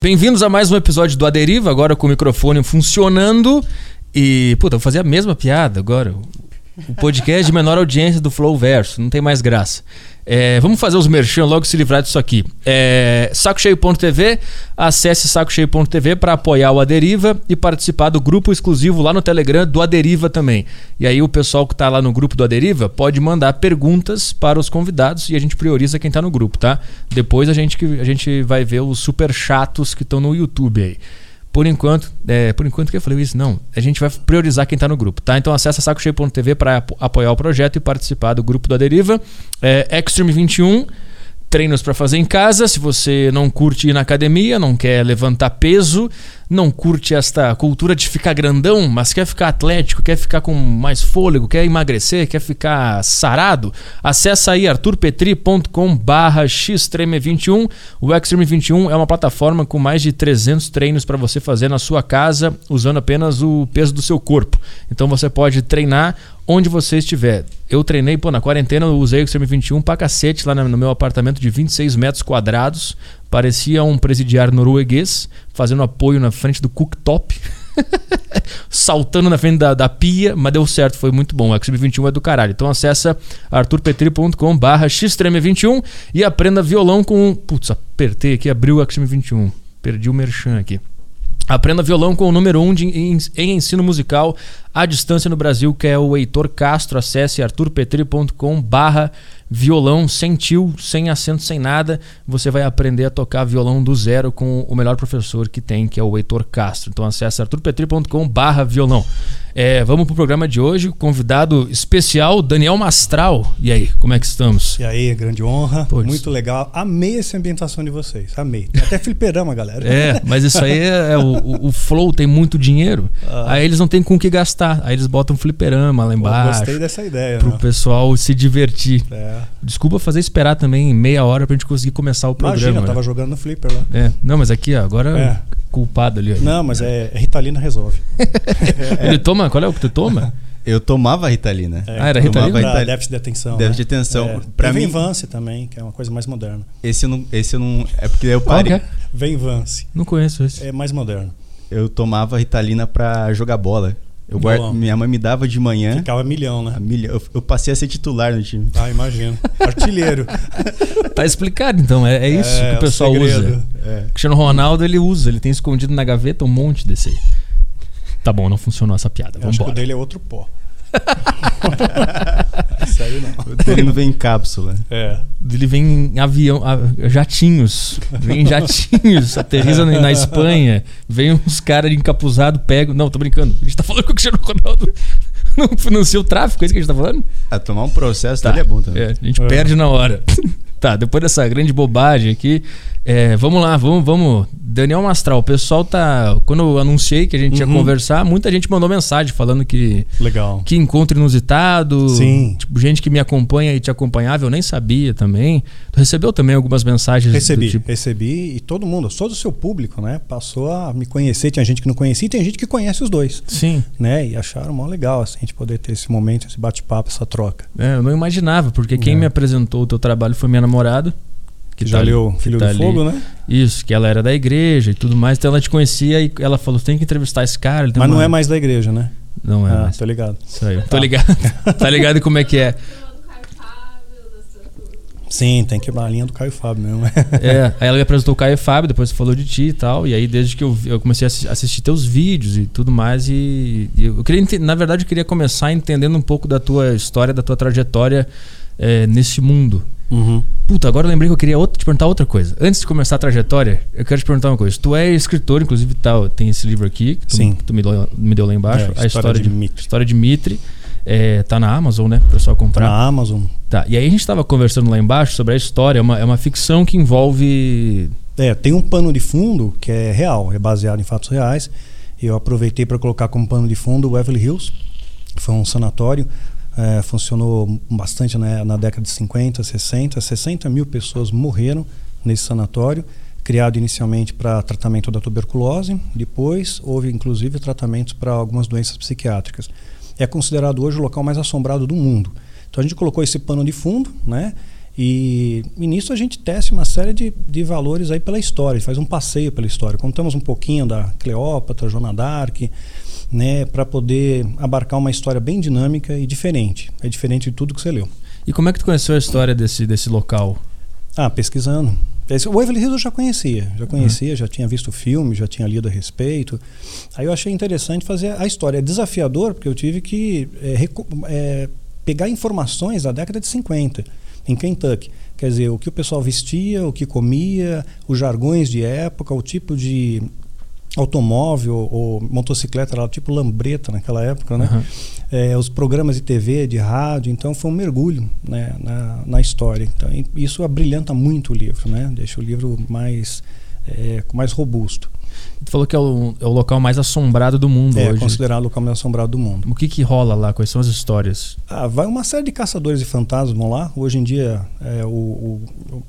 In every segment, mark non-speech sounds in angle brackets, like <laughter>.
Bem-vindos a mais um episódio do Aderiva, agora com o microfone funcionando. E, puta, vou fazer a mesma piada agora. O podcast de menor audiência do Flow Verso, não tem mais graça. É, vamos fazer os merchan logo se livrar disso aqui. É, sacocheio.tv, acesse sacocheio.tv para apoiar o Aderiva e participar do grupo exclusivo lá no Telegram do Aderiva também. E aí o pessoal que está lá no grupo do Aderiva pode mandar perguntas para os convidados e a gente prioriza quem está no grupo, tá? Depois a gente, a gente vai ver os super chatos que estão no YouTube aí. Por enquanto, é, por enquanto que eu falei isso, não. A gente vai priorizar quem está no grupo, tá? Então acessa sacocheio.tv para apoiar o projeto e participar do grupo do Aderiva. É, Extreme 21 treinos para fazer em casa. Se você não curte ir na academia, não quer levantar peso, não curte esta cultura de ficar grandão, mas quer ficar atlético, quer ficar com mais fôlego, quer emagrecer, quer ficar sarado, acessa aí arturpetri.com barra xtreme21. O Extreme 21 é uma plataforma com mais de 300 treinos para você fazer na sua casa, usando apenas o peso do seu corpo. Então você pode treinar onde você estiver. Eu treinei, pô, na quarentena eu usei o Extreme 21 pra cacete lá no meu apartamento de 26 metros quadrados. Parecia um presidiário norueguês, fazendo apoio na frente do cooktop. <laughs> Saltando na frente da, da, pia, mas deu certo, foi muito bom. O Extreme 21 é do caralho. Então acessa arturpetri.com barra xtreme21 e aprenda violão com... Putz, apertei aqui, abriu o Extreme 21. Perdi o merchan aqui. Aprenda violão com o número 1 um em, em, ensino musical à distância no Brasil, que é o Heitor Castro. Acesse arturpetri.com barra violão, sem tio, sem acento, sem nada. Você vai aprender a tocar violão do zero com o melhor professor que tem, que é o Heitor Castro. Então acesse arturpetri.com barra violão. É, vamos pro programa de hoje. Convidado especial, Daniel Mastral. E aí, como é que estamos? E aí, grande honra. Pô, Muito legal. Amei essa ambientação de vocês. Amei. Até fliperama, galera. É, mas isso aí é, é o, o, Flow tem muito dinheiro. Ah. Aí eles não têm com o que gastar. Aí eles botam fliperama lá embaixo. Pô, gostei dessa ideia. Pro né? pessoal se divertir. É. Desculpa fazer esperar também meia hora pra gente conseguir começar o programa. Imagina, eu né? tava jogando no flipper lá. É. Não, mas aqui, ó, agora é. culpado ali. Não, mas é, é Ritalina resolve. <laughs> Ele toma, qual é o que tu toma? <laughs> Eu tomava Ritalina. É, ah, era Ritalina? Pra déficit de atenção. Déficit né? de atenção. É. Pra mim... Vance também, que é uma coisa mais moderna. Esse eu não... Esse eu não é porque eu parei... Qual que é? Vance. Não conheço esse. É mais moderno. Eu tomava Ritalina pra jogar bola. Eu guardo, minha mãe me dava de manhã. Ficava milhão, né? Milhão. Eu, eu, passei a ser titular no time. Ah, imagino. <laughs> Artilheiro. tá explicado, então. É, é isso é, que o pessoal o usa. É. O Cristiano Ronaldo, ele usa. Ele tem escondido na gaveta um monte desse aí. Tá bom, não funcionou essa piada. Vamos acho que o dele é outro pó. <laughs> Aí não. O dele não vem em cápsula. É. Ele vem em avião, jatinhos. Vem em jatinhos, aterriza na Espanha. Vem uns caras encapuzados, pegam. Não, tô brincando. A gente tá falando que o Cristiano Ronaldo não financia o tráfico, é isso que a gente tá falando? A tomar um processo tá. dele é bom também. É, a gente é. perde na hora. Tá, depois dessa grande bobagem aqui, é, vamos lá, vamos, vamos. Daniel Mastral, o pessoal tá. Quando eu anunciei que a gente uhum. ia conversar, muita gente mandou mensagem falando que. Legal. Que encontro inusitado. Sim. Tipo, gente que me acompanha e te acompanhava, eu nem sabia também. Tu recebeu também algumas mensagens? Recebi, tipo... recebi. E todo mundo, todo o seu público, né? Passou a me conhecer. Tinha gente que não conhecia e tem gente que conhece os dois. Sim. Né? E acharam mó legal, assim, a gente poder ter esse momento, esse bate-papo, essa troca. É, eu não imaginava, porque quem é. me apresentou o teu trabalho foi minha namorada que já tá leu Filho tá do Fogo, né? Isso, que ela era da igreja e tudo mais. Então ela te conhecia e ela falou: tem que entrevistar esse cara. Mas uma... não é mais da igreja, né? Não é. Ah, mais. tô ligado. Isso aí. Tá. Tô ligado. <laughs> tá ligado como é que é. Sim, tem que quebrar a linha do Caio Fábio mesmo. <laughs> é, aí ela me apresentou o Caio Fábio, depois falou de ti e tal. E aí, desde que eu, eu comecei a assistir teus vídeos e tudo mais, e, e eu queria, na verdade, eu queria começar entendendo um pouco da tua história, da tua trajetória é, nesse mundo. Uhum. Puta, agora eu lembrei que eu queria outra, te perguntar outra coisa. Antes de começar a trajetória, eu quero te perguntar uma coisa. Tu é escritor, inclusive tá, tem esse livro aqui, que tu, Sim. Que tu me, deu, me deu lá embaixo. É, a, história, de, Mitre. História de Mitre. É, tá na Amazon, né? Pro pessoal comprar. Tá na Amazon. Tá. E aí a gente tava conversando lá embaixo sobre a história. É uma, é uma ficção que envolve. É, tem um pano de fundo que é real, é baseado em fatos reais. Eu aproveitei para colocar como pano de fundo o Beverly Hills, que foi um sanatório é, funcionou bastante né, na década de 50, 60. 60 mil pessoas morreram nesse sanatório, criado inicialmente para tratamento da tuberculose. Depois houve inclusive tratamentos para algumas doenças psiquiátricas. É considerado hoje o local mais assombrado do mundo. Então a gente colocou esse pano de fundo, né? E, e nisso a gente testa uma série de, de valores aí pela história, faz um passeio pela história. Contamos um pouquinho da Cleópatra, Joana d'Arc, né, para poder abarcar uma história bem dinâmica e diferente. É diferente de tudo que você leu. E como é que tu conheceu a história desse, desse local? Ah, pesquisando. O Waverly Hills eu já conhecia, já conhecia, uhum. já tinha visto o filme, já tinha lido a respeito. Aí eu achei interessante fazer a história. É desafiador, porque eu tive que é, é, pegar informações da década de 50, em Kentucky. Quer dizer, o que o pessoal vestia, o que comia, os jargões de época, o tipo de automóvel ou motocicleta, era tipo lambreta naquela época, né? Uhum. É, os programas de TV, de rádio, então foi um mergulho né, na, na história. Então, isso abrilhanta muito o livro, né? Deixa o livro mais, é, mais robusto. Tu falou que é o, é o, local mais assombrado do mundo é, hoje. É considerado o local mais assombrado do mundo. O que que rola lá? Quais são as histórias? Ah, vai uma série de caçadores de fantasmas lá. Hoje em dia, é, o, o,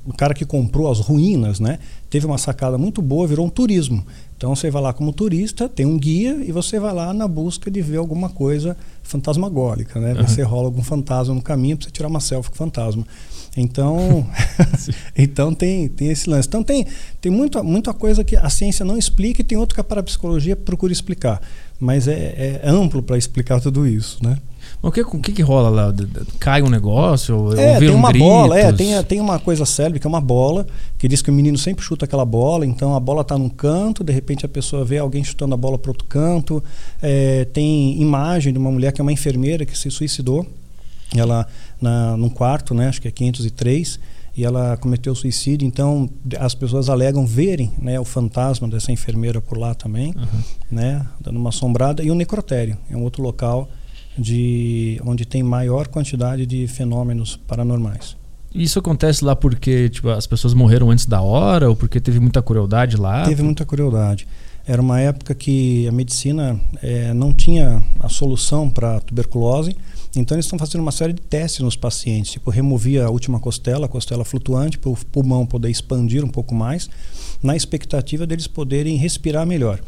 o, cara que comprou as ruínas, né? Teve uma sacada muito boa, virou um turismo. Então você vai lá como turista, tem um guia e você vai lá na busca de ver alguma coisa fantasmagórica, né? Uhum. Você rola algum fantasma no caminho para você tirar uma selfie com o fantasma. Então, <laughs> <laughs> então tem, tem esse lance. Então tem, tem muita, muita coisa que a ciência não explica e tem outra que a parapsicologia procura explicar. Mas é, é amplo para explicar tudo isso, né? O que, o que, que rola lá? Cai um negócio? É, tem uma gritos? bola, é, tem, tem uma coisa célebre que é uma bola, que diz que o menino sempre chuta aquela bola, então a bola está num canto, de repente a pessoa vê alguém chutando a bola para outro canto. É, tem imagem de uma mulher que é uma enfermeira que se suicidou, ela na, num quarto, né, acho que é 503, e ela cometeu suicídio, então as pessoas alegam verem né, o fantasma dessa enfermeira por lá também, uhum. né, dando uma assombrada, e o necrotério, é um outro local de onde tem maior quantidade de fenômenos paranormais. Isso acontece lá porque tipo, as pessoas morreram antes da hora ou porque teve muita crueldade lá? Teve muita crueldade. Era uma época que a medicina é, não tinha a solução para a tuberculose, então eles estão fazendo uma série de testes nos pacientes, tipo removia a última costela, a costela flutuante, para o pulmão poder expandir um pouco mais, na expectativa deles poderem respirar melhor.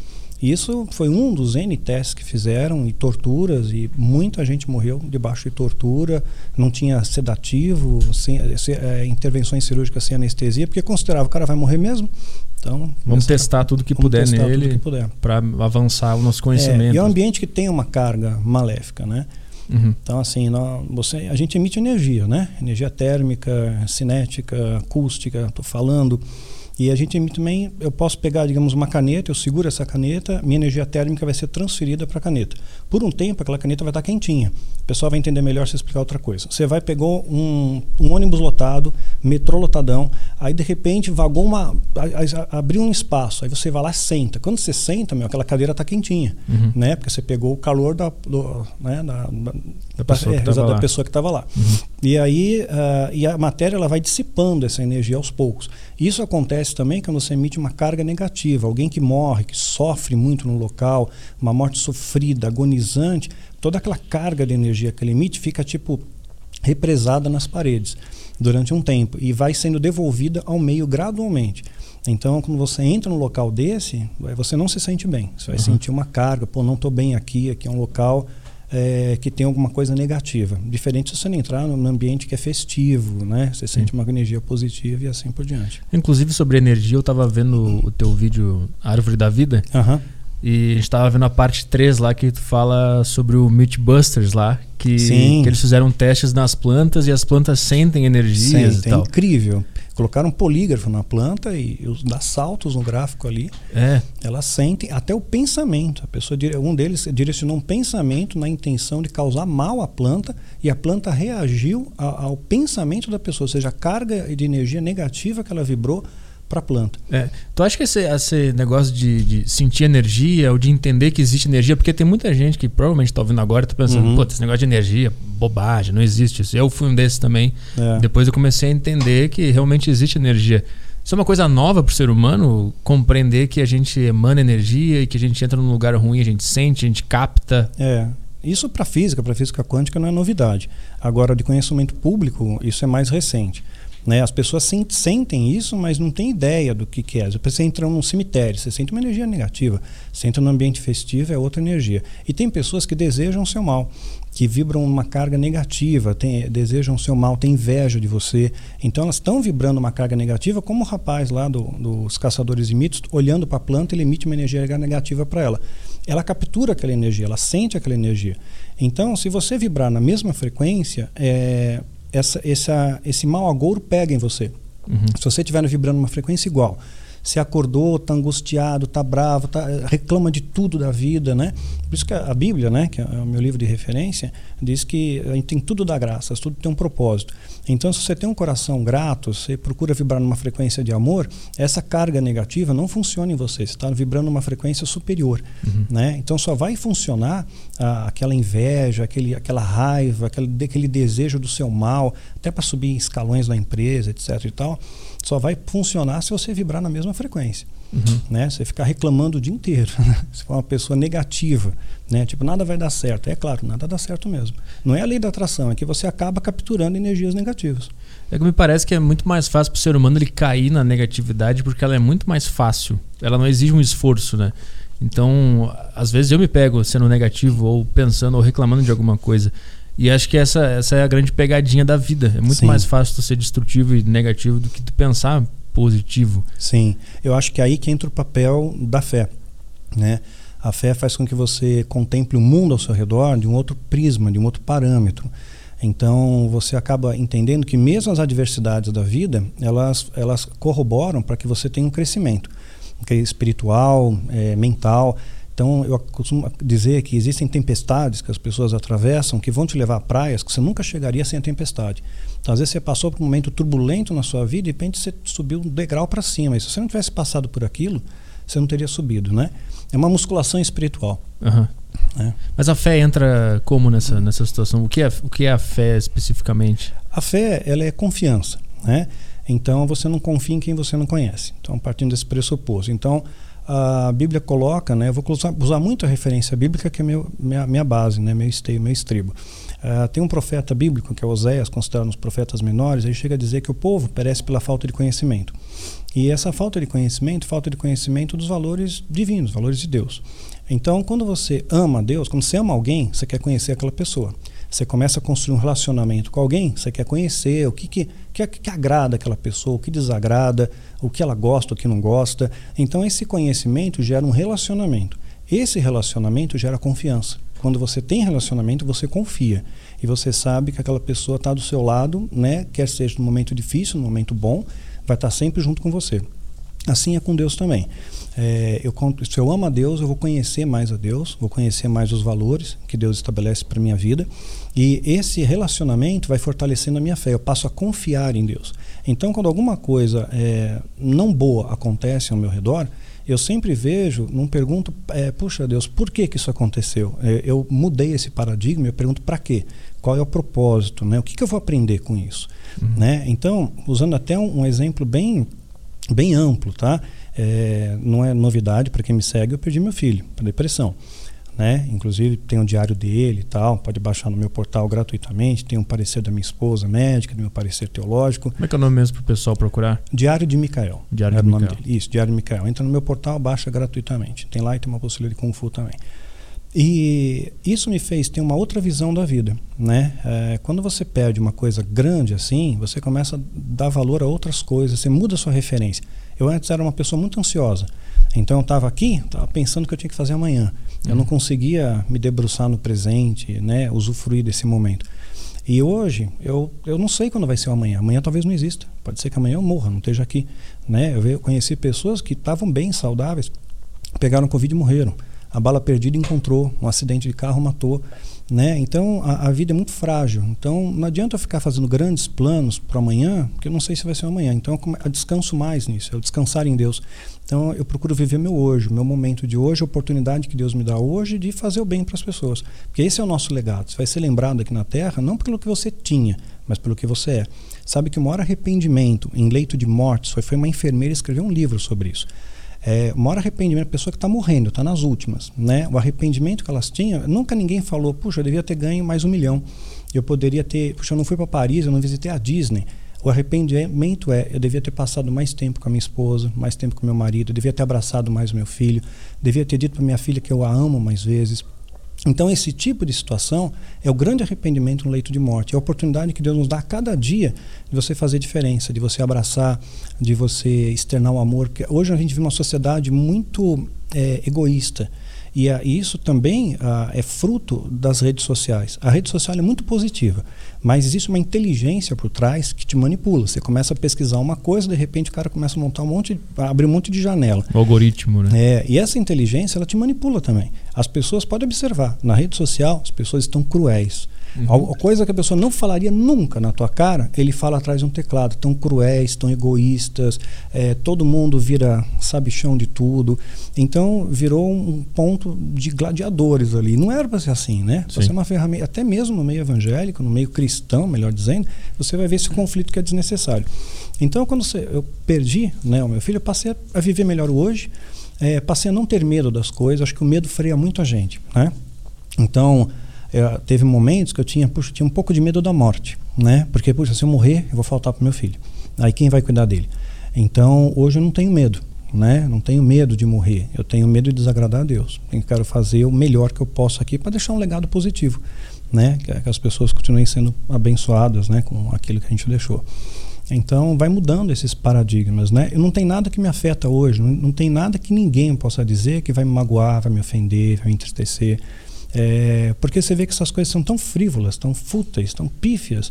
Isso foi um dos N testes que fizeram e torturas e muita gente morreu debaixo de tortura, não tinha sedativo, sem, se, é, intervenções cirúrgicas sem anestesia, porque considerava o cara vai morrer mesmo. Então, vamos testar tudo que puder nele para avançar o nosso conhecimento. É, e é um ambiente que tem uma carga maléfica, né? Uhum. Então, assim, nós, você, a gente emite energia, né? Energia térmica, cinética, acústica, estou falando. E a gente também, eu posso pegar, digamos, uma caneta, eu seguro essa caneta, minha energia térmica vai ser transferida para a caneta. Por um tempo, aquela caneta vai estar quentinha. O pessoal vai entender melhor se explicar outra coisa. Você vai, pegou um, um ônibus lotado, metrô lotadão, aí de repente vagou uma. abriu um espaço, aí você vai lá senta. Quando você senta, meu, aquela cadeira está quentinha, uhum. né? Porque você pegou o calor da, do, né, da, da pessoa, é, que da pessoa que estava lá. Uhum. E aí uh, e a matéria ela vai dissipando essa energia aos poucos. Isso acontece também quando você emite uma carga negativa. Alguém que morre, que sofre muito no local, uma morte sofrida, agonizante, toda aquela carga de energia que ele emite fica tipo represada nas paredes durante um tempo e vai sendo devolvida ao meio gradualmente. Então, quando você entra num local desse, você não se sente bem. Você vai uhum. sentir uma carga, pô, não estou bem aqui, aqui é um local é, que tem alguma coisa negativa. Diferente se você não entrar num ambiente que é festivo, né? Você Sim. sente uma energia positiva e assim por diante. Inclusive sobre energia, eu estava vendo o teu vídeo Árvore da Vida. Uhum. E a gente estava vendo a parte 3 lá que tu fala sobre o Mythbusters lá, que, que, eles fizeram testes nas plantas e as plantas sentem energias Sentem, e tal. É incrível. Colocaram um polígrafo na planta e dá saltos no gráfico ali. É. Elas sentem até o pensamento. A pessoa, um deles direcionou um pensamento na intenção de causar mal à planta e a planta reagiu ao, ao pensamento da pessoa, ou seja, a carga de energia negativa que ela vibrou para a planta. É. Tu acha que esse, esse negócio de, de, sentir energia ou de entender que existe energia, porque tem muita gente que provavelmente está ouvindo agora e está pensando, uhum. pô, esse negócio de energia, bobagem, não existe isso. Eu fui um desses também. É. Depois eu comecei a entender que realmente existe energia. Isso é uma coisa nova para o ser humano, compreender que a gente emana energia e que a gente entra num lugar ruim, a gente sente, a gente capta. É. Isso para física, para física quântica não é novidade. Agora, de conhecimento público, isso é mais recente. Né? As pessoas sentem isso, mas não têm ideia do que, que é. Você entra num cemitério, você sente uma energia negativa. Você entra num ambiente festivo, é outra energia. E tem pessoas que desejam o seu mal, que vibram uma carga negativa, tem, desejam o seu mal, têm inveja de você. Então elas estão vibrando uma carga negativa, como o rapaz lá do, dos Caçadores de Mitos, olhando para a planta, ele emite uma energia negativa para ela. Ela captura aquela energia, ela sente aquela energia. Então, se você vibrar na mesma frequência, é, essa, essa, esse mau agouro pega em você. Uhum. Se você estiver vibrando uma frequência igual, se acordou, está angustiado, está bravo, tá, reclama de tudo da vida, né? Por isso que a Bíblia, né, que é o meu livro de referência, diz que a gente tem tudo da graça, tudo tem um propósito. Então, se você tem um coração grato, você procura vibrar numa frequência de amor, essa carga negativa não funciona em você. Você está vibrando numa frequência superior, uhum. né? Então, só vai funcionar ah, aquela inveja, aquele, aquela raiva, aquele, aquele desejo do seu mal, até para subir escalões da empresa, etc. E tal só vai funcionar se você vibrar na mesma frequência. Uhum. Né? Você ficar reclamando o dia inteiro. <laughs> Né? Se for uma pessoa negativa, né? tipo, nada vai dar certo. É claro, nada dá certo mesmo. Não é a lei da atração, é que você acaba capturando energias negativas. É que me parece que é muito mais fácil para o ser humano ele cair na negatividade porque ela é muito mais fácil. Ela não exige um esforço, né? Então, às vezes eu me pego sendo negativo ou pensando ou reclamando de alguma coisa. E acho que essa, essa é a grande pegadinha da vida. É muito Sim. mais fácil tu ser destrutivo e negativo do que tu pensar positivo. Sim, eu acho que é aí que entra o papel da fé, né? A fé faz com que você contemple o mundo ao seu redor de um outro prisma, de um outro parâmetro. Então você acaba entendendo que mesmo as adversidades da vida, elas, elas corroboram para que você tenha um crescimento, espiritual, é, mental. Então, eu costumo dizer que existem tempestades que as pessoas atravessam que vão te levar a praias que você nunca chegaria sem a tempestade. Então, às vezes você passou por um momento turbulento na sua vida e de repente você subiu um degrau para cima. E se você não tivesse passado por aquilo, você não teria subido, né? É uma musculação espiritual. Uhum. É. Mas a fé entra como nessa, nessa situação? O que, é, o que é a fé especificamente? A fé ela é confiança, né? Então você não confia em quem você não conhece. Então partindo desse pressuposto. Então a Bíblia coloca, né, eu vou usar, usar muito a referência bíblica que é meu, minha, minha base, né, meu esteio, meu estribo. Uh, tem um profeta bíblico, que é Oséias, considerado dos profetas menores, ele chega a dizer que o povo perece pela falta de conhecimento. E essa falta de conhecimento, falta de conhecimento dos valores divinos, valores de Deus. Então, quando você ama Deus, quando você ama alguém, você quer conhecer aquela pessoa. Você começa a construir um relacionamento com alguém, você quer conhecer o que, que, que, que agrada aquela pessoa, o que desagrada, o que ela gosta, o que não gosta. Então, esse conhecimento gera um relacionamento. Esse relacionamento gera confiança. Quando você tem relacionamento, você confia. E você sabe que aquela pessoa está do seu lado, né? quer seja no momento difícil, no momento bom, vai estar tá sempre junto com você. Assim é com Deus também. É, eu, se eu amo a Deus, eu vou conhecer mais a Deus, vou conhecer mais os valores que Deus estabelece para minha vida e esse relacionamento vai fortalecendo a minha fé. Eu passo a confiar em Deus. Então, quando alguma coisa é, não boa acontece ao meu redor, eu sempre vejo, não pergunto, é, puxa Deus, por que, que isso aconteceu? É, eu mudei esse paradigma, eu pergunto para quê? Qual é o propósito? Né? O que, que eu vou aprender com isso? Uhum. Né? Então, usando até um, um exemplo bem, bem amplo, tá? É, não é novidade para quem me segue, eu perdi meu filho para depressão né? Inclusive tem o diário dele e tal, pode baixar no meu portal gratuitamente. Tem um parecer da minha esposa médica, do meu parecer teológico. Como é que é o nome mesmo para o pessoal procurar? Diário de Micael. Diário de Micael. Isso, Diário de Micael. Entra no meu portal, baixa gratuitamente. Tem lá e tem uma possibilidade de Kung Fu também. E isso me fez ter uma outra visão da vida, né? É, quando você perde uma coisa grande assim, você começa a dar valor a outras coisas, você muda a sua referência. Eu antes era uma pessoa muito ansiosa, então eu estava aqui, estava pensando o que eu tinha que fazer amanhã. Eu não conseguia me debruçar no presente, né, usufruir desse momento. E hoje, eu, eu não sei quando vai ser o amanhã. Amanhã talvez não exista. Pode ser que amanhã eu morra, não esteja aqui. Né? Eu conheci pessoas que estavam bem saudáveis, pegaram Covid e morreram. A bala perdida encontrou, um acidente de carro matou. Né? Então a, a, vida é muito frágil. Então não adianta eu ficar fazendo grandes planos para amanhã, porque eu não sei se vai ser amanhã. Então eu, descanso mais nisso, eu descansar em Deus. Então eu procuro viver meu hoje, meu momento de hoje, a oportunidade que Deus me dá hoje de fazer o bem para as pessoas. Porque esse é o nosso legado. Você vai ser lembrado aqui na Terra não pelo que você tinha, mas pelo que você é. Sabe que o maior arrependimento em leito de morte foi, foi uma enfermeira escrever um livro sobre isso. É, o maior arrependimento, a pessoa que está morrendo, está nas últimas. Né? O arrependimento que elas tinham, nunca ninguém falou, puxa, eu devia ter ganho mais um milhão. Eu poderia ter, puxa, eu não fui para Paris, eu não visitei a Disney. O arrependimento é: eu devia ter passado mais tempo com a minha esposa, mais tempo com meu marido, eu devia ter abraçado mais o meu filho, devia ter dito para minha filha que eu a amo mais vezes. Então, esse tipo de situação é o grande arrependimento no leito de morte. É a oportunidade que Deus nos dá a cada dia de você fazer diferença, de você abraçar, de você externar o amor. Porque hoje a gente vive uma sociedade muito é, egoísta. E a, isso também a, é fruto das redes sociais. A rede social é muito positiva, mas existe uma inteligência por trás que te manipula. Você começa a pesquisar uma coisa, de repente o cara começa a montar um monte, a abrir um monte de janela. O algoritmo, né? É, e essa inteligência ela te manipula também. As pessoas podem observar, na rede social as pessoas estão cruéis. Uhum. Coisa que a pessoa não falaria nunca na tua cara, ele fala atrás de um teclado. Tão cruéis, tão egoístas, é, todo mundo vira sabichão de tudo. Então virou um ponto de gladiadores ali. Não era para ser assim, né? Para ser uma ferramenta, até mesmo no meio evangélico, no meio cristão, melhor dizendo, você vai ver esse conflito que é desnecessário. Então, quando você, eu perdi né, o meu filho, eu passei a viver melhor hoje, é, passei a não ter medo das coisas. Acho que o medo freia muito a gente, né? Então, eu, teve momentos que eu tinha, puxa, tinha um pouco de medo da morte, né? Porque, puxa, se eu morrer, eu vou faltar para meu filho. Aí quem vai cuidar dele? Então, hoje eu não tenho medo, né? Não tenho medo de morrer. Eu tenho medo de desagradar a Deus. Eu quero fazer o melhor que eu posso aqui para deixar um legado positivo, né? Que, que as pessoas continuem sendo abençoadas, né? Com aquilo que a gente deixou. Então vai mudando esses paradigmas, né? Não tem nada que me afeta hoje, não, não tem nada que ninguém possa dizer que vai me magoar, vai me ofender, vai me entristecer. É, porque você vê que essas coisas são tão frívolas, tão fúteis, tão pífias.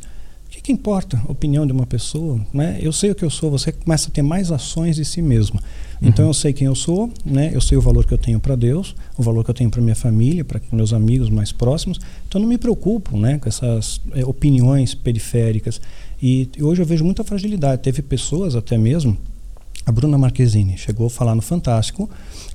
O que, que, importa a opinião de uma pessoa? Né? Eu sei o que eu sou, você começa a ter mais ações de si mesmo. Uhum. Então eu sei quem eu sou, né? eu sei o valor que eu tenho para Deus, o valor que eu tenho para minha família, para meus amigos mais próximos. Então não me preocupo né, com essas é, opiniões periféricas. E, e hoje eu vejo muita fragilidade. Teve pessoas até mesmo, a Bruna Marquezine chegou a falar no Fantástico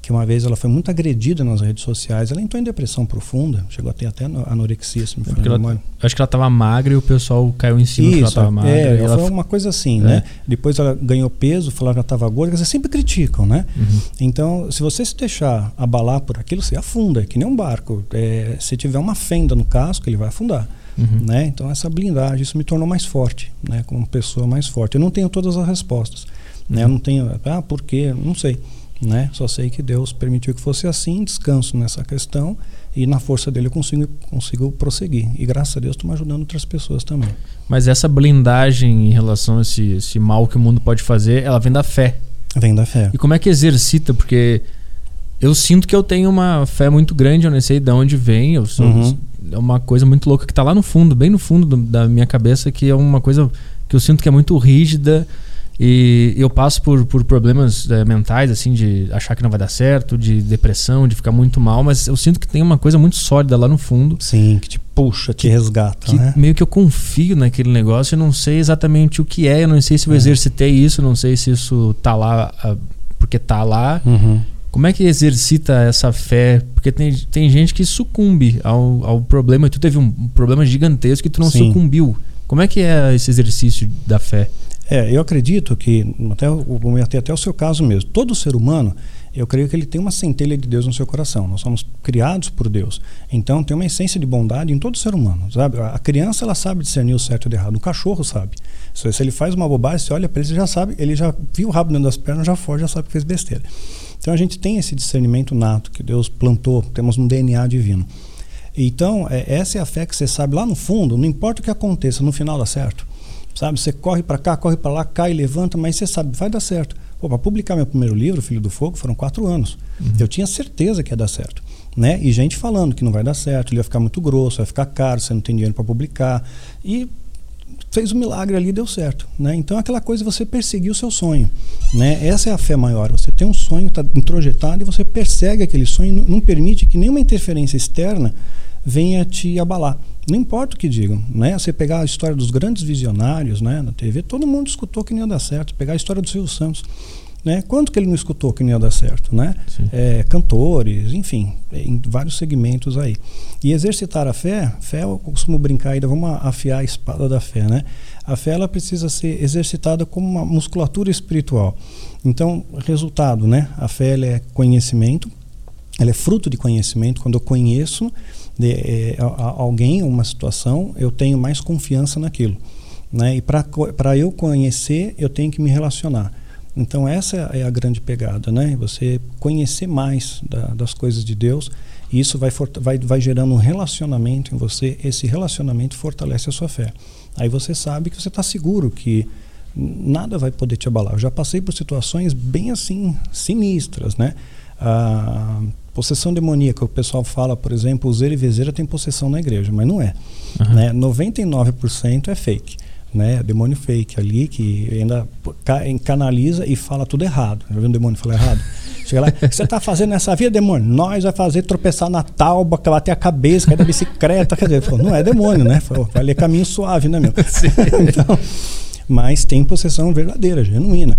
que uma vez ela foi muito agredida nas redes sociais. Ela entrou em depressão profunda, chegou a ter até anorexia, se me ela, Acho que ela estava magra e o pessoal caiu em cima Isso, ela estava magra. É, ela foi uma coisa assim, né? é. né? Depois ela ganhou peso, falaram que ela estava gorda, dizer, sempre criticam, né? Uhum. Então, se você se deixar abalar por aquilo, você afunda, é que nem um barco. É, se tiver uma fenda no casco, ele vai afundar. Uhum. Né? Então, essa blindagem, isso me tornou mais forte, né? como pessoa mais forte. Eu não tenho todas as respostas. Né? Eu não tenho, ah, por quê? Não sei. Né? Só sei que Deus permitiu que fosse assim, descanso nessa questão e na força dele eu consigo, consigo prosseguir. E graças a Deus estou ajudando outras pessoas também. Mas essa blindagem em relação a esse, esse mal que o mundo pode fazer, ela vem da fé. Vem da fé. E como é que exercita? Porque eu sinto que eu tenho uma fé muito grande, eu não sei de onde vem. Eu sou, uhum. É uma coisa muito louca que está lá no fundo, bem no fundo do, da minha cabeça, que é uma coisa que eu sinto que é muito rígida e eu passo por, por problemas é, mentais, assim, de achar que não vai dar certo, de depressão, de ficar muito mal, mas eu sinto que tem uma coisa muito sólida lá no fundo. Sim, que te puxa, te resgata. Que né? meio que eu confio naquele negócio, eu não sei exatamente o que é, eu não sei se eu é. exercitei isso, não sei se isso tá lá uh, porque tá lá. Uhum. Como é que exercita essa fé? Porque tem, tem gente que sucumbe ao, ao problema. Tu teve um problema gigantesco e tu não Sim. sucumbiu. Como é que é esse exercício da fé? É, eu acredito que, até, vou até, até o seu caso mesmo, todo ser humano, eu creio que ele tem uma centelha de Deus no seu coração. Nós somos criados por Deus. Então tem uma essência de bondade em todo ser humano, sabe? A criança ela sabe discernir o certo e o errado. Um cachorro sabe. Se ele faz uma bobagem, você olha para ele, você já sabe, ele já viu o rabo dentro das pernas, já foge, já sabe que fez besteira. Então a gente tem esse discernimento nato que Deus plantou, temos um DNA divino. Então, é, essa é a fé que você sabe lá no fundo, não importa o que aconteça, no final dá certo. Sabe, você corre para cá, corre para lá, cai, levanta, mas você sabe, vai dar certo. para publicar meu primeiro livro, Filho do Fogo, foram quatro anos. Uhum. Eu tinha certeza que ia dar certo. Né? E gente falando que não vai dar certo, ele vai ficar muito grosso, vai ficar caro, você não tem dinheiro para publicar. E fez um milagre ali deu certo. Né? Então, aquela coisa você perseguir o seu sonho. Né? Essa é a fé maior. Você tem um sonho, está introjetado, e você persegue aquele sonho, não permite que nenhuma interferência externa venha te abalar. Não importa o que digam, né? Você pegar a história dos grandes visionários, né, na TV, todo mundo escutou que não ia dar certo. Pegar a história do Silvio Santos, né? Quanto que ele não escutou que não ia dar certo, né? É, cantores, enfim, em vários segmentos aí. E exercitar a fé, fé eu costumo brincar ainda, vamos afiar a espada da fé, né? A fé ela precisa ser exercitada como uma musculatura espiritual. Então, resultado, né? A fé é conhecimento, ela é fruto de conhecimento. Quando eu conheço, de é, alguém, uma situação, eu tenho mais confiança naquilo. Né? E para eu conhecer, eu tenho que me relacionar. Então essa é a grande pegada, né? Você conhecer mais da, das coisas de Deus e isso vai, vai, vai gerando um relacionamento em você. Esse relacionamento fortalece a sua fé. Aí você sabe que você está seguro que nada vai poder te abalar. Eu já passei por situações bem assim sinistras, né? A possessão demoníaca, o pessoal fala, por exemplo, o Zera e Vezeira tem possessão na igreja, mas não é. Uhum. Né? 99% é fake né? Demônio fake ali que ainda canaliza e fala tudo errado. Já viu um demônio falar errado? <laughs> Chega lá, você está fazendo nessa vida, demônio? Nós vai fazer tropeçar na tauba, bater a cabeça, cair da bicicleta. Quer dizer, não é demônio, né? Vai ler caminho suave, né, meu? <laughs> então, mas tem possessão verdadeira, genuína.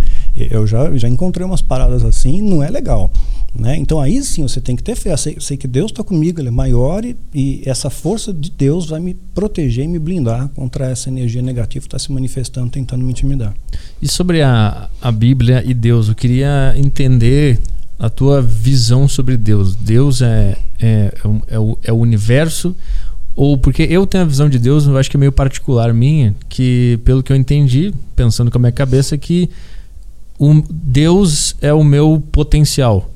Eu já, já encontrei umas paradas assim, não é legal. Né? Então aí sim você tem que ter fé. Eu sei, sei que Deus está comigo, Ele é maior e, e, essa força de Deus vai me proteger e me blindar contra essa energia negativa que está se manifestando, tentando me intimidar. E sobre a, a Bíblia e Deus, eu queria entender a tua visão sobre Deus. Deus é, é, é, o, é o universo ou porque eu tenho a visão de Deus, eu acho que é meio particular minha, que pelo que eu entendi, pensando com a minha cabeça, que o Deus é o meu potencial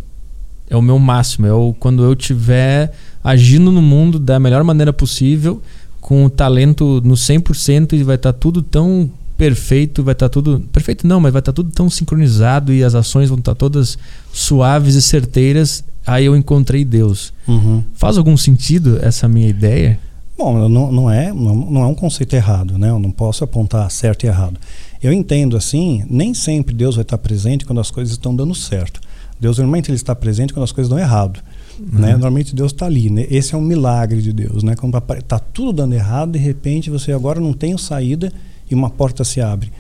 é o meu máximo. É o, quando eu estiver agindo no mundo da melhor maneira possível, com o talento no 100% e vai estar tá tudo tão perfeito, vai estar tá tudo. Perfeito não, mas vai estar tá tudo tão sincronizado e as ações vão estar tá todas suaves e certeiras. Aí eu encontrei Deus. Uhum. Faz algum sentido essa minha ideia? Bom, não, não, é, não, não é um conceito errado, né? Eu não posso apontar certo e errado. Eu entendo assim, nem sempre Deus vai estar presente quando as coisas estão dando certo. Deus normalmente ele está presente quando as coisas dão errado. Uhum. Né? Normalmente Deus está ali. Né? Esse é um milagre de Deus. Né? Quando está tudo dando errado, de repente você agora não tem saída e uma porta se abre.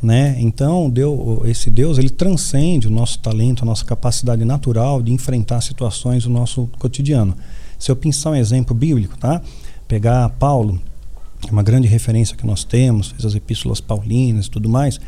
Né? Então, Deus, esse Deus ele transcende o nosso talento, a nossa capacidade natural de enfrentar situações do nosso cotidiano. Se eu pensar um exemplo bíblico, tá? pegar Paulo, é uma grande referência que nós temos, fez as epístolas paulinas e tudo mais,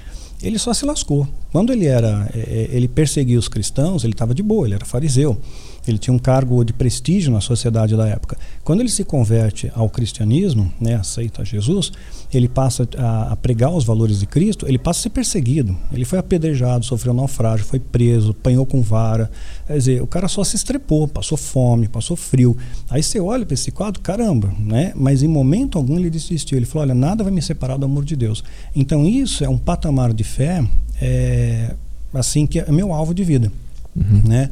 ele só se lascou. Quando ele era, é, é, ele perseguia os cristãos, ele estava de boa, ele era fariseu. Ele tinha um cargo de prestígio na sociedade da época. Quando ele se converte ao cristianismo, né, aceita Jesus, ele passa a, a, pregar os valores de Cristo, ele passa a ser perseguido. Ele foi apedrejado, sofreu naufrágio, foi preso, apanhou com vara. Quer dizer, o cara só se estrepou, passou fome, passou frio. Aí você olha para esse quadro, caramba, né? Mas em momento algum ele desistiu. Ele falou: olha, nada vai me separar do amor de Deus. Então isso é um patamar de fé, é, assim, que é meu alvo de vida. Uhum. Né?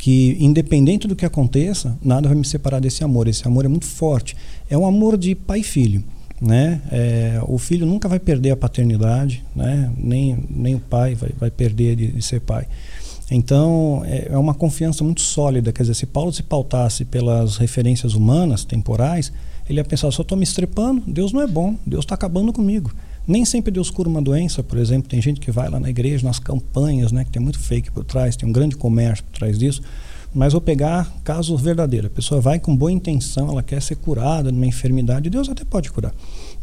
Que independente do que aconteça, nada vai me separar desse amor. Esse amor é muito forte. É um amor de pai e filho. Né? É, o filho nunca vai perder a paternidade, né? nem, nem o pai vai, vai perder de, de ser pai. Então, é, é, uma confiança muito sólida. Quer dizer, se Paulo se pautasse pelas referências humanas, temporais, ele ia pensar: só estou me estrepando, Deus não é bom, Deus está acabando comigo. Nem sempre Deus cura uma doença, por exemplo. Tem gente que vai lá na igreja, nas campanhas, né, que tem muito fake por trás, tem um grande comércio por trás disso. Mas vou pegar caso verdadeiro. A pessoa vai com boa intenção, ela quer ser curada de uma enfermidade. Deus até pode curar.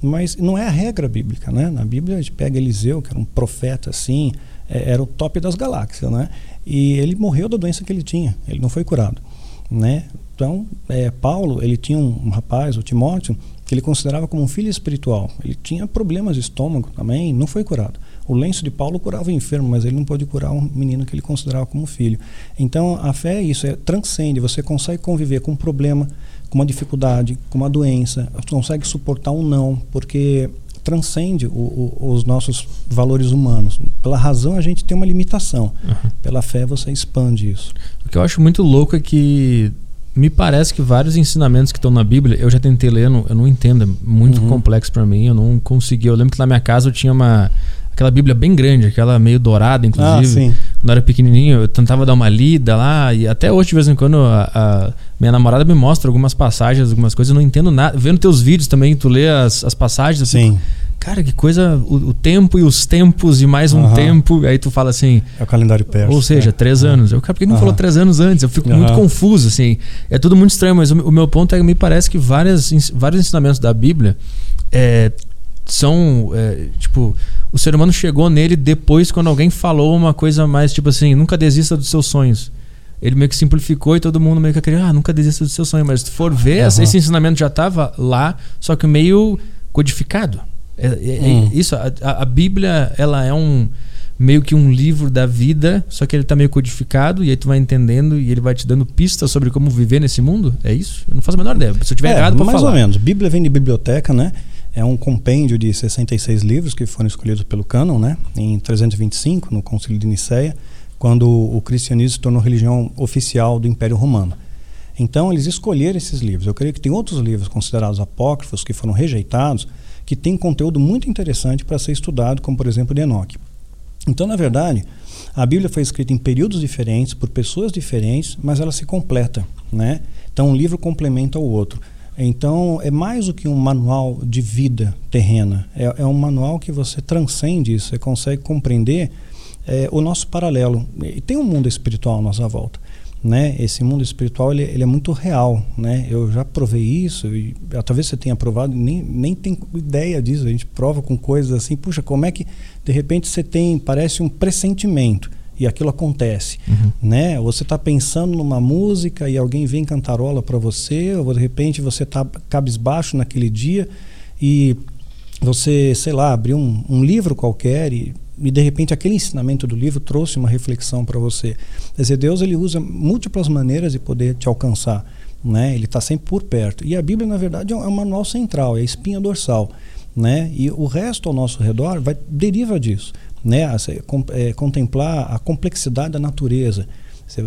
Mas não é a regra bíblica, né? Na Bíblia a gente pega Eliseu, que era um profeta assim, é, era o top das galáxias, né? E ele morreu da doença que ele tinha. Ele não foi curado, né? Então, é, Paulo, ele tinha um, um rapaz, o Timóteo, que ele considerava como um filho espiritual. Ele tinha problemas de estômago também, não foi curado. O lenço de Paulo curava o enfermo, mas ele não pôde curar um menino que ele considerava como filho. Então a fé é isso, é transcende. Você consegue conviver com um problema, com uma dificuldade, com uma doença, consegue suportar um não, porque transcende o, o, os nossos valores humanos. Pela razão a gente tem uma limitação. Uhum. Pela fé você expande isso. O que eu acho muito louco é que me parece que vários ensinamentos que estão na Bíblia, eu já tentei ler, eu não, eu não entendo, é muito uhum. complexo para mim, eu não consegui. Eu lembro que na minha casa eu tinha uma aquela Bíblia bem grande, aquela meio dourada, inclusive. Ah, quando eu era pequenininho, eu tentava dar uma lida lá e até hoje de vez em quando a, a minha namorada me mostra algumas passagens, algumas coisas, eu não entendo nada. Vendo teus vídeos também, tu lê as, as passagens, Sim. Fico, cara, que coisa, o, o, tempo e os tempos e mais um uhum. tempo. Aí tu fala assim. É o calendário persa. Ou seja, é. três uhum. anos. Eu, cara, por que não uhum. falou três anos antes? Eu fico muito confuso, assim. É tudo muito estranho, mas o, o, meu ponto é que me parece que várias, vários ensinamentos da Bíblia é, são, é, tipo, o ser humano chegou nele depois quando alguém falou uma coisa mais, tipo assim, nunca desista dos seus sonhos. Ele meio que simplificou e todo mundo meio que queria, ah, nunca desista do seu sonho. Mas se for ver, esse ensinamento já estava lá, só que meio codificado. É, é, é hum. Isso, a, a, Bíblia, ela é um meio que um livro da vida, só que ele está meio codificado e aí tu vai entendendo e ele vai te dando pistas sobre como viver nesse mundo? É isso? Eu não faço a menor ideia. Se eu tiver é, errado, mais falar. ou menos. Bíblia vem de biblioteca, né? É um compêndio de 66 livros que foram escolhidos pelo cânon, né? Em 325, no Concílio de Nicéia, quando o cristianismo se tornou religião oficial do Império Romano. Então, eles escolheram esses livros. Eu creio que tem outros livros considerados apócrifos que foram rejeitados, que têm conteúdo muito interessante para ser estudado, como por exemplo de Enoque. Então, na verdade, a Bíblia foi escrita em períodos diferentes, por pessoas diferentes, mas ela se completa, né? Então, um livro complementa o outro. Então, é mais do que um manual de vida terrena. É, é um manual que você transcende isso, você consegue compreender é, o nosso paralelo. E tem um mundo espiritual à nossa volta né? Esse mundo espiritual ele, ele, é muito real, né? Eu já provei isso e talvez você tenha provado nem nem tem ideia disso. A gente prova com coisas assim, puxa, como é que de repente você tem parece um pressentimento e aquilo acontece, uhum. né? Você está pensando numa música e alguém vem cantarola para você, ou de repente você está cabisbaixo naquele dia e você, sei lá, abriu um, um livro qualquer e e de repente aquele ensinamento do livro trouxe uma reflexão para você. Quer dizer, Deus ele usa múltiplas maneiras de poder te alcançar, né? Ele está sempre por perto. E a Bíblia na verdade é um, é manual central, é a espinha dorsal, né? E o resto ao nosso redor vai deriva disso, né? É, contemplar a complexidade da natureza.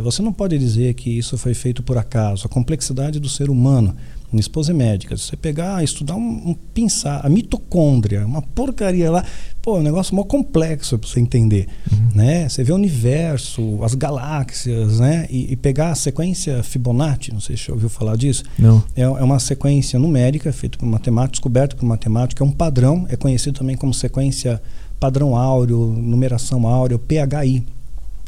Você não pode dizer que isso foi feito por acaso. A complexidade do ser humano, minha esposa é médica. Se você pegar, estudar um, um pensar, a mitocôndria, uma porcaria lá, pô, é um negócio mó complexo para você entender, uhum. né? Você vê o universo, as galáxias, né? E, e, pegar a sequência Fibonacci, não sei se você ouviu falar disso. Não. É, é uma sequência numérica feita por matemáticos, descoberta por matemáticos, é um padrão, é conhecido também como sequência padrão áureo, numeração áurea, PHI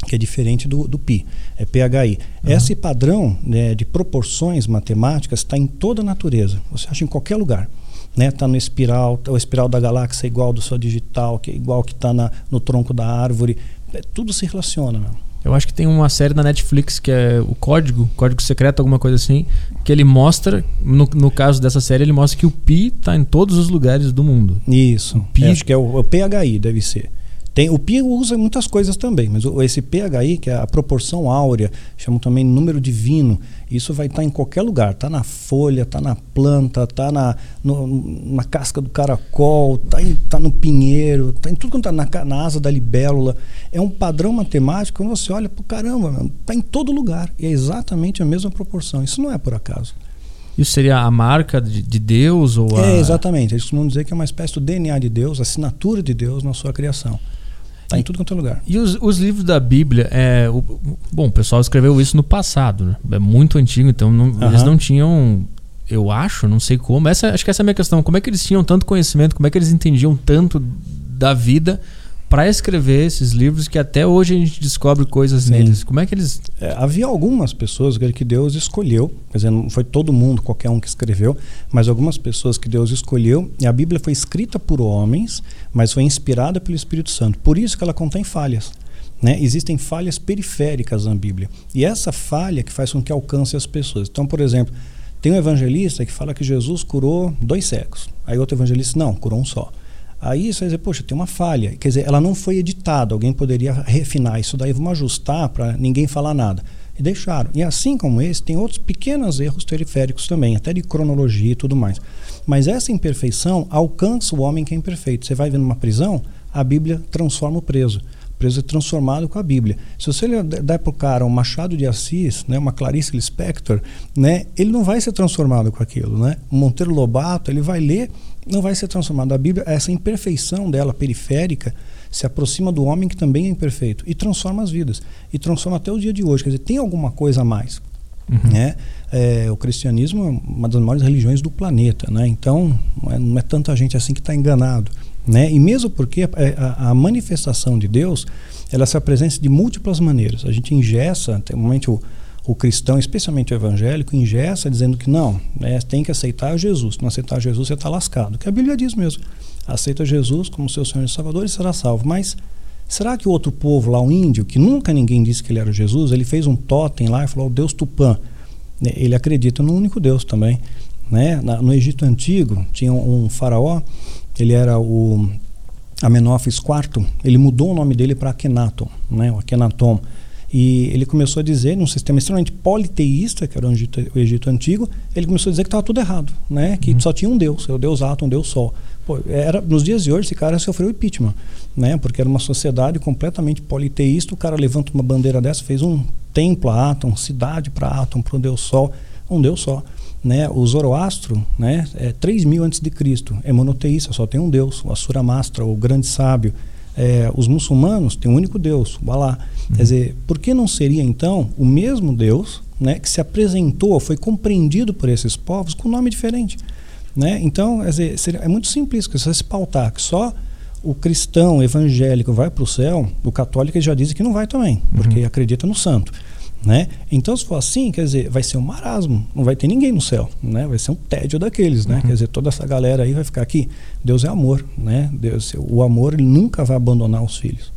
que é diferente do, do pi, é PHI. Uhum. Esse padrão né, de proporções matemáticas está em toda a natureza, você acha em qualquer lugar. Está né? Tá no espiral, o espiral da galáxia é igual do Sol digital, que é igual que está no tronco da árvore, é, tudo se relaciona. Meu. Eu acho que tem uma série na Netflix que é o Código, Código Secreto, alguma coisa assim, que ele mostra, no, no caso dessa série, ele mostra que o pi está em todos os lugares do mundo. Isso. O pi... É, acho que é o, o PHI, deve ser. Tem, o pi usa muitas coisas também, mas esse PHI, que é a proporção áurea, chamam também número divino, isso vai estar tá em qualquer lugar. Está na folha, está na planta, está na, na casca do caracol, está tá no pinheiro, está em tudo quanto está na, na, asa da libélula. É um padrão matemático, quando você olha, pô, caramba, está em todo lugar. E é exatamente a mesma proporção. Isso não é por acaso. Isso seria a marca de, de Deus? ou a... É, exatamente. Eles costumam dizer que é uma espécie do DNA de Deus, a assinatura de Deus na sua criação. Está em tudo quanto é lugar. E os, os livros da Bíblia, é, o, bom, o pessoal escreveu isso no passado, né? É muito antigo, então não, uhum. eles não tinham, eu acho, não sei como. Essa, acho que essa é a minha questão. Como é que eles tinham tanto conhecimento? Como é que eles entendiam tanto da vida? para escrever esses livros que até hoje a gente descobre coisas Sim. neles. Como é que eles. É, havia algumas pessoas que Deus escolheu, quer dizer, não foi todo mundo, qualquer um que escreveu, mas algumas pessoas que Deus escolheu, e a Bíblia foi escrita por homens, mas foi inspirada pelo Espírito Santo. Por isso que ela contém falhas. Né? Existem falhas periféricas na Bíblia. E essa falha que faz com que alcance as pessoas. Então, por exemplo, tem um evangelista que fala que Jesus curou dois cegos. Aí outro evangelista, não, curou um só. Aí você vai dizer, poxa, tem uma falha. Quer dizer, ela não foi editada. Alguém poderia refinar isso daí, vamos ajustar para ninguém falar nada. E deixaram. E assim como esse, tem outros pequenos erros periféricos também, até de cronologia e tudo mais. Mas essa imperfeição alcança o homem que é imperfeito. Você vai ver numa prisão, a Bíblia transforma o preso. O preso é transformado com a Bíblia. Se você der para o cara um Machado de Assis, né, uma Clarice Lispector, né, ele não vai ser transformado com aquilo. Né? Monteiro Lobato, ele vai ler não vai ser transformado. A Bíblia, essa imperfeição dela periférica, se aproxima do homem que também é imperfeito e transforma as vidas. E transforma até o dia de hoje. Quer dizer, tem alguma coisa a mais. Uhum. Né? É, o cristianismo é uma das maiores religiões do planeta. Né? Então, não é, não é tanta gente assim que está enganado. Né? E mesmo porque a, a, a, manifestação de Deus ela se apresenta de múltiplas maneiras. A gente ingessa, tem um momento o cristão, especialmente o evangélico, ingessa dizendo que não, né, tem que aceitar Jesus. Se não aceitar Jesus, você está lascado. Que a Bíblia diz mesmo. Aceita Jesus como seu Senhor e Salvador e será salvo. Mas será que o outro povo lá, o índio, que nunca ninguém disse que ele era Jesus, ele fez um totem lá e falou, Deus Tupã. Né, ele acredita no único Deus também. Né? no Egito Antigo tinha um faraó ele era o Amenófis IV, ele mudou o nome dele para Akhenaton, né, o Akhenaton. E ele começou a dizer, num sistema extremamente politeísta, que era o Egito, o Egito Antigo, ele começou a dizer que estava tudo errado, né? que uhum. só tinha um Deus, o Deus Atom, um Deus Sol. Pô, era, nos dias de hoje, esse cara sofreu impeachment, né? porque era uma sociedade completamente politeísta, o cara levanta uma bandeira dessa, fez um templo a Atom, cidade para Atom, para o Deus Sol, um Deus só. Né? O Zoroastro né? é 3 mil antes de Cristo, é monoteísta, só tem um Deus, o Asura Mastra, o grande sábio. É, os muçulmanos têm um único Deus, o Alá. Uhum. Quer dizer, por que não seria então o mesmo Deus né, que se apresentou, foi compreendido por esses povos com um nome diferente? Né? Então, quer dizer, seria, é muito simples, que você se pautar que só o cristão evangélico vai para o céu, o católico já diz que não vai também, porque uhum. acredita no santo. Né? Então, se for assim, quer dizer, vai ser um marasmo, não vai ter ninguém no céu, né? Vai ser um tédio daqueles, né? Uhum. Quer dizer, toda essa galera aí vai ficar aqui. Deus é amor, né? Deus, o amor ele nunca vai abandonar os filhos.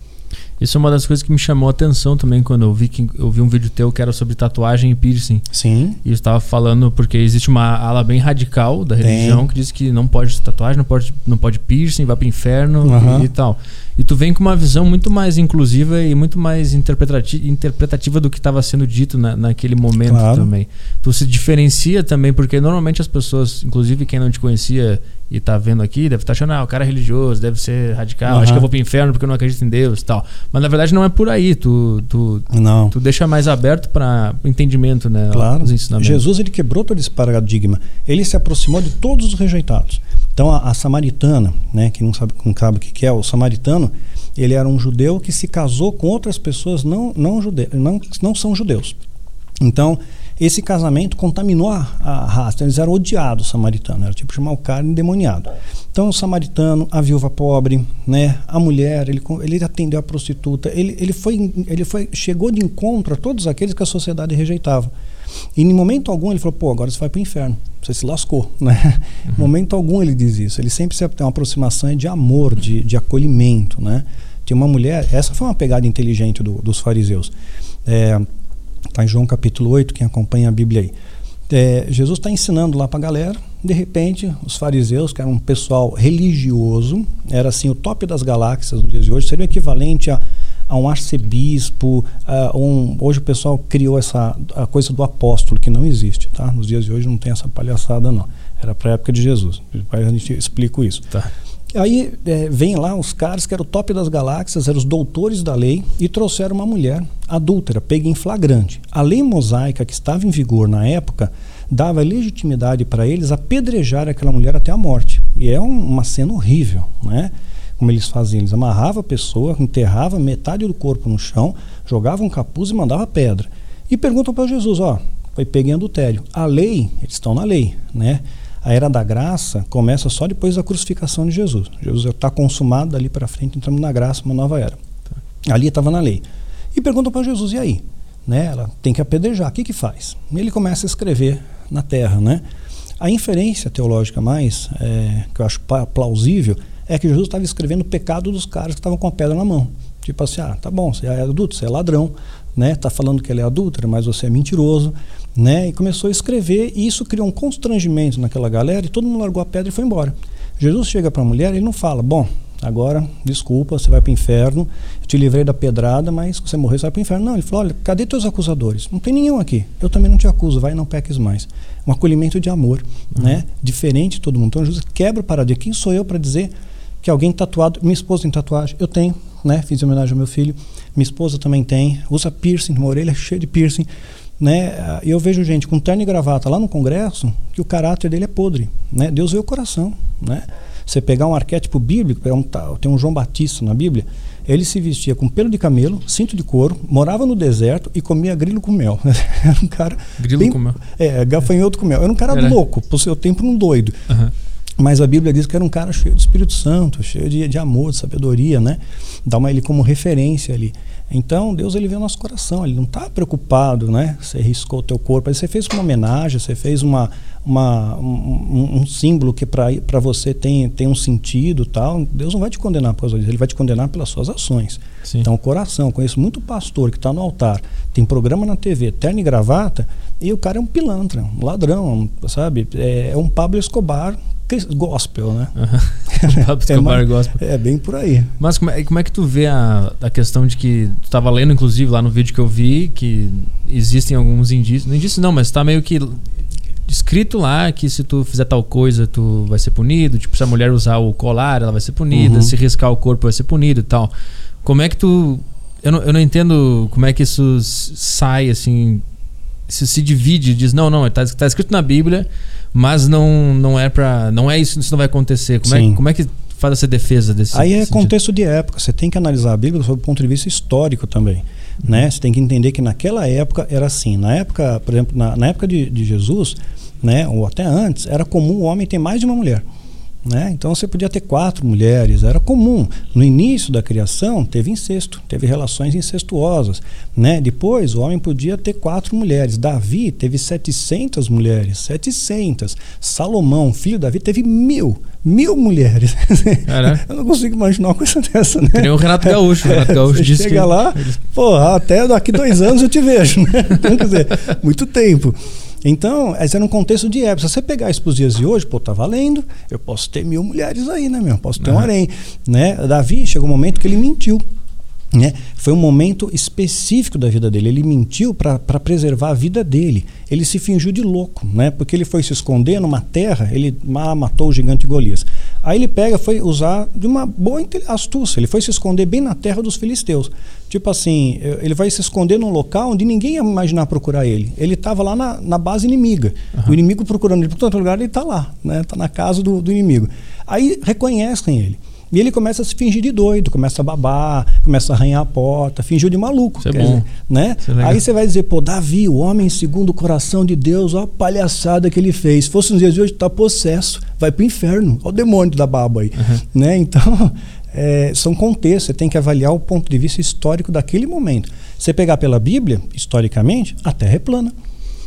Isso é uma das coisas que me chamou a atenção também quando eu vi que eu vi um vídeo teu que era sobre tatuagem e piercing. Sim. E eu estava falando porque existe uma ala bem radical da religião Tem. que diz que não pode tatuagem, não pode, não pode piercing, vai para o inferno uhum. e, e, tal. E tu vem com uma visão muito mais inclusiva e muito mais interpretativa, interpretativa do que estava sendo dito na, naquele momento claro. também. Tu se diferencia também porque normalmente as pessoas, inclusive quem não te conhecia e tá vendo aqui, deve estar tá achando, ah, o cara é religioso, deve ser radical, uhum. acho que eu vou pro inferno porque eu não acredito em Deus e tal. Mas na verdade não é por aí, tu, tu, não. tu deixa mais aberto para entendimento, né? Claro. Os ensinamentos. Jesus ele quebrou todo esse paradigma. Ele se aproximou de todos os rejeitados. Então a, a samaritana, né, que não sabe, não sabe o que é, o samaritano, ele era um judeu que se casou com outras pessoas não, não, jude, não, não são judeus. Então, esse casamento contaminou a, a raça. Eles eram odiados, os samaritanos. Era tipo chamar o cara endemoniado. Então, o samaritano, a viúva pobre, né, a mulher, ele, ele atendeu a prostituta. Ele, ele, foi, ele foi, chegou de encontro a todos aqueles que a sociedade rejeitava. E em momento algum ele falou: pô, agora você vai para o inferno. Você se lascou. <laughs> Né? Uhum. Em momento algum ele diz isso. Ele sempre tem uma aproximação de amor, de, de acolhimento. Né? Tinha uma mulher, essa foi uma pegada inteligente do, dos fariseus. É, Está em João capítulo 8, quem acompanha a Bíblia aí. É, Jesus está ensinando lá para a galera. De repente, os fariseus, que eram um pessoal religioso, era assim o top das galáxias nos dias de hoje, seria o equivalente a, a um arcebispo. A um, hoje o pessoal criou essa a coisa do apóstolo, que não existe. Tá? Nos dias de hoje não tem essa palhaçada, não. Era para a época de Jesus. Depois a gente explica isso. Tá. Aí é, vem lá os caras que eram o top das galáxias, eram os doutores da lei, e trouxeram uma mulher adúltera, pega em flagrante. A lei mosaica que estava em vigor na época dava legitimidade para eles apedrejar aquela mulher até a morte. E é um, uma cena horrível, né? Como eles faziam, eles amarravam a pessoa, enterravam metade do corpo no chão, jogavam um capuz e mandavam pedra. E perguntam para Jesus, ó, foi pego em adultério. A lei, eles estão na lei, né? A era da graça começa só depois da crucificação de Jesus. Jesus está consumado dali para frente, entramos na graça, uma nova era. Ali estava na lei. E pergunta para Jesus, e aí? Né? Ela tem que apedrejar, o que, que faz? Ele começa a escrever na terra. Né? A inferência teológica mais, é, que eu acho plausível, é que Jesus estava escrevendo o pecado dos caras que estavam com a pedra na mão. Tipo assim, ah, tá bom, você é adulto, você é ladrão, né? Tá falando que ele é adúltero, mas você é mentiroso, né? E começou a escrever e isso criou um constrangimento naquela galera e todo mundo largou a pedra e foi embora. Jesus chega para a mulher e não fala: "Bom, agora, desculpa, você vai para o inferno, eu te livrei da pedrada, mas se você morrer, você vai para o inferno. Não, ele falou: olha, cadê teus acusadores? Não tem nenhum aqui. Eu também não te acuso, vai e não peques mais. Um acolhimento de amor, uhum. né? Diferente de todo mundo. Então Jesus quebra o paradigma. Quem sou eu para dizer que alguém tatuado, minha esposa tem tatuagem? Eu tenho, né? Fiz homenagem ao meu filho. Minha esposa também tem, usa piercing, uma orelha <laughs> cheia de piercing né? Eu vejo gente com terno e gravata lá no Congresso que o caráter dele é podre, né? Deus vê o coração, né? Você pegar um arquétipo bíblico, um, tem um João Batista na Bíblia, ele se vestia com pelo de camelo, cinto de couro, morava no deserto e comia grilo com mel. <laughs> Era um cara. Grilo bem, com mel? É, gafanhoto com mel. Era um cara era. louco, pro seu tempo um doido. Uhum. Mas a Bíblia diz que era um cara cheio de Espírito Santo, cheio de, de amor, de sabedoria, né? Dá uma ele como referência ali. Então, Deus ele vê o nosso coração, ele não está preocupado, né? Você riscou o teu corpo, você fez uma homenagem, você fez uma, uma um, um, símbolo que para você tem, tem um sentido tal. Deus não vai te condenar por causa disso, ele vai te condenar pelas suas ações. Sim. Então, o coração, conheço muito pastor que está no altar, tem programa na TV, terno e gravata, e o cara é um pilantra, um ladrão, sabe? É, é um Pablo Escobar gospel, né? Uhum. <laughs> Pablo <laughs> Escobar é, gospel. É bem por aí. Mas como é, como é que tu vê a, a questão de que tu estava lendo, inclusive, lá no vídeo que eu vi, que existem alguns indícios. Não indícios não, mas está meio que escrito lá que se tu fizer tal coisa, tu vai ser punido. Tipo, se a mulher usar o colar, ela vai ser punida. Uhum. Se riscar o corpo, vai ser punido e tal. Como é que tu. Eu não, eu não entendo como é que isso sai assim. Se se divide diz, não, não, está tá escrito na Bíblia, mas não, não é para Não é isso, isso não vai acontecer. Como, é, como é que faz essa defesa desse Aí é contexto de época. Você tem que analisar a Bíblia sob o ponto de vista histórico também. Né? Você tem que entender que naquela época era assim. Na época, por exemplo, na, na época de, de Jesus, né, ou até antes, era comum o homem ter mais de uma mulher. Né? Então você podia ter quatro mulheres, era comum. No início da criação, teve incesto, teve relações incestuosas. Né? Depois, o homem podia ter quatro mulheres. Davi teve 700 mulheres, 700. Salomão, filho de Davi, teve mil, mil mulheres. <laughs> Eu não consigo imaginar uma coisa dessa. Né? Tem o Renato Gaúcho. O Renato <laughs> Gaúcho você disse chega que... lá, pô, até daqui dois anos eu te vejo. Né? <laughs> Então, quer dizer, muito tempo. Então, esse era um contexto de época. Se você pegar isso para os dias de hoje, pô, tá valendo. Eu posso ter mil mulheres aí, né, meu? Posso ter uhum. um harém. Né? Davi chegou um momento que ele mentiu. Né? Foi um momento específico da vida dele. Ele mentiu para preservar a vida dele. Ele se fingiu de louco, né? porque ele foi se esconder numa terra, ele matou o gigante Golias. Aí ele pega, foi usar de uma boa astúcia. Ele foi se esconder bem na terra dos filisteus. Tipo assim, ele vai se esconder num local onde ninguém ia imaginar procurar ele. Ele estava lá na, na, base inimiga. Uhum. O inimigo procurando ele por todo lugar, ele está lá, né? Está na casa do, do inimigo. Aí reconhecem ele. E ele começa a se fingir de doido, começa a babar, começa a arranhar a porta, fingiu de maluco. Isso é bom. Dizer, né? É Aí você vai dizer, pô, Davi, o homem segundo o coração de Deus, olha a palhaçada que ele fez. Se fosse nos dias de hoje, está possesso, vai para o inferno. Olha o demônio da baba aí. Uhum. Né? Então, é, são contextos, você tem que avaliar o ponto de vista histórico daquele momento. Você pegar pela Bíblia, historicamente, a Terra é plana.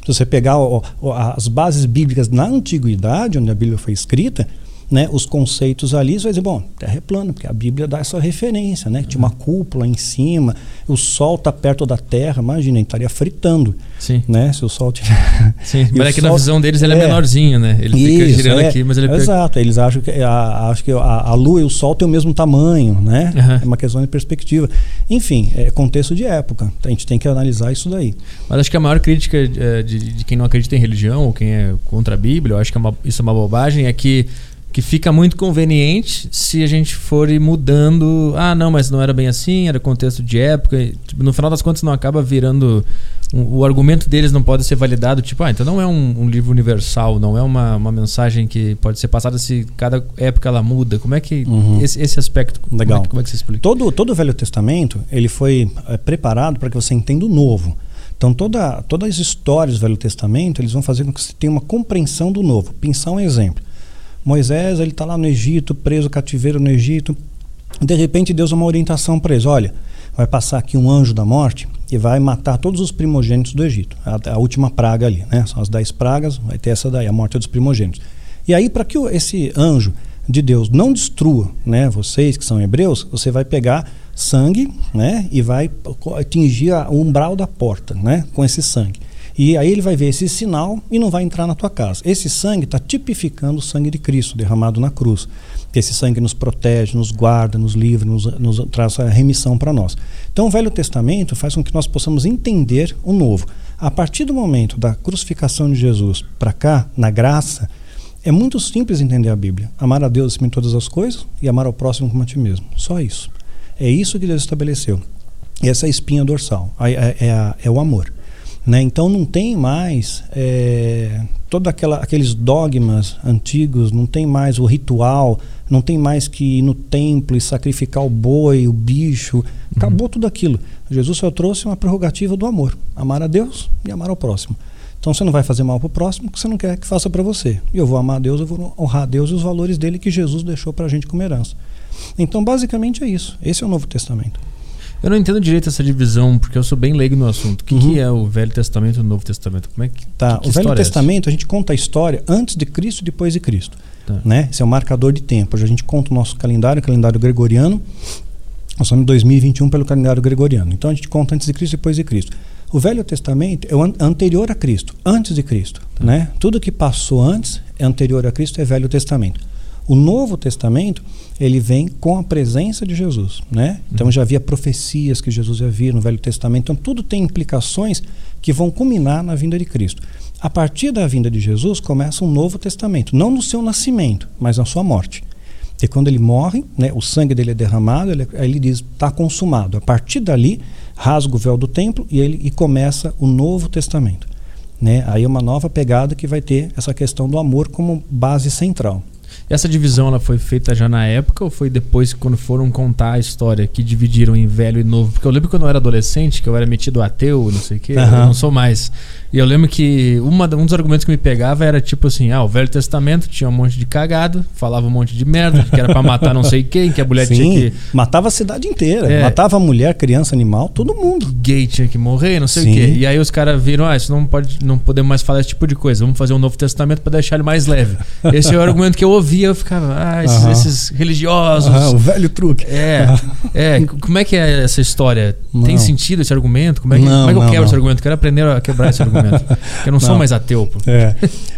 Se você pegar ó, ó, as bases bíblicas na antiguidade, onde a Bíblia foi escrita, né, os conceitos ali, você vai dizer, bom, terra é plana, porque a Bíblia dá essa referência, né? Que tinha uma cúpula em cima, o sol está perto da terra, imagina, estaria fritando. Sim. Né? Se o sol tiver. <laughs> Sim, <laughs> mas é que sol... na visão deles ele é, é menorzinho, né? Ele Isso, fica girando é, aqui, mas ele é Exato, eles acham que, a, acho que a, a, lua e o sol têm o mesmo tamanho, né? Uhum. É uma questão de perspectiva. Enfim, é contexto de época. A gente tem que analisar isso daí. Mas acho que a maior crítica eh, de, de quem não acredita em religião ou quem é contra a Bíblia, eu acho que é uma, isso é uma bobagem, é que que fica muito conveniente se a gente for ir mudando. Ah, não, mas não era bem assim, era contexto de época. Tipo, no final das contas, não acaba virando. Um, o argumento deles não pode ser validado. Tipo, ah, então não é um, um, livro universal, não é uma, uma mensagem que pode ser passada se cada época ela muda. Como é que. Uhum. Esse, esse aspecto. Legal. Como é, que, como é que você explica? Todo, todo o Velho Testamento ele foi é, preparado para que você entenda o novo. Então, toda, todas as histórias do Velho Testamento eles vão fazer com que você tenha uma compreensão do novo. Pensar um exemplo. Moisés ele está lá no Egito, preso, cativeiro no Egito. De repente Deus dá uma orientação para eles: olha, vai passar aqui um anjo da morte e vai matar todos os primogênitos do Egito. A, a última praga ali, né? São as dez pragas, vai ter essa daí, a morte dos primogênitos. E aí, para que esse anjo de Deus não destrua, né, vocês que são hebreus, você vai pegar sangue, né, e vai atingir o umbral da porta, né, com esse sangue. E aí ele vai ver esse sinal e não vai entrar na tua casa. Esse sangue está tipificando o sangue de Cristo derramado na cruz. Esse sangue nos protege, nos guarda, nos livra, nos, nos traz a remissão para nós. Então o Velho Testamento faz com que nós possamos entender o novo. A partir do momento da crucificação de Jesus para cá, na graça, é muito simples entender a Bíblia. Amar a Deus de todas as coisas e amar ao próximo como a ti mesmo. Só isso. É isso que Deus estabeleceu. Essa é a espinha dorsal. É, é, é, é o amor. Né? Então não tem mais é, todos aqueles dogmas antigos, não tem mais o ritual, não tem mais que ir no templo e sacrificar o boi, o bicho. Acabou uhum. tudo aquilo. Jesus só trouxe uma prerrogativa do amor: amar a Deus e amar ao próximo. Então você não vai fazer mal para o próximo que você não quer que faça para você. E eu vou amar a Deus, eu vou honrar a Deus e os valores dele que Jesus deixou para a gente como herança. Então basicamente é isso. Esse é o Novo Testamento. Eu não entendo direito essa divisão, porque eu sou bem leigo no assunto. O que, uhum. que é o Velho Testamento e o Novo Testamento? Como é que, tá. Que, o Velho é Testamento, a gente conta a história antes de Cristo e depois de Cristo. Tá. Né? Esse é o marcador de tempo. A gente conta o nosso calendário, o calendário gregoriano. Nós estamos em 2021 pelo calendário gregoriano. Então a gente conta antes de Cristo e depois de Cristo. O Velho Testamento é anterior a Cristo, antes de Cristo. Tá. Né? Tudo que passou antes é anterior a Cristo é Velho Testamento. O Novo Testamento ele vem com a presença de Jesus, né? Então uhum. já havia profecias que Jesus havia no Velho Testamento. Então tudo tem implicações que vão culminar na vinda de Cristo. A partir da vinda de Jesus começa um Novo Testamento, não no seu nascimento, mas na sua morte. E quando ele morre, né, o sangue dele é derramado, ele, aí ele diz está consumado. A partir dali rasga o véu do templo e ele e começa o Novo Testamento. Né? Aí é uma nova pegada que vai ter essa questão do amor como base central. Essa divisão ela foi feita já na época ou foi depois quando foram contar a história que dividiram em velho e novo? Porque eu lembro quando eu era adolescente, que eu era metido ateu, não sei o quê, uhum. eu não sou mais. E eu lembro que uma, um dos argumentos que me pegava era tipo assim: ah, o Velho Testamento tinha um monte de cagado, falava um monte de merda, que era pra matar não sei quem, que a mulher Sim, tinha que. Matava a cidade inteira. É, matava mulher, criança, animal, todo mundo. Gay tinha que morrer, não sei Sim. o quê. E aí os caras viram: ah, isso não pode, não podemos mais falar esse tipo de coisa. Vamos fazer um Novo Testamento para deixar ele mais leve. Esse é o argumento que eu ouvia, eu ficava, ah, esses, esses religiosos. o velho truque. É. é. Como é que é essa história? Não. Tem sentido esse argumento? Como é que, não, como é que eu quebro não. esse argumento? Quero aprender a quebrar esse argumento <laughs> argumento. <laughs> eu não, não, sou mais ateu. É.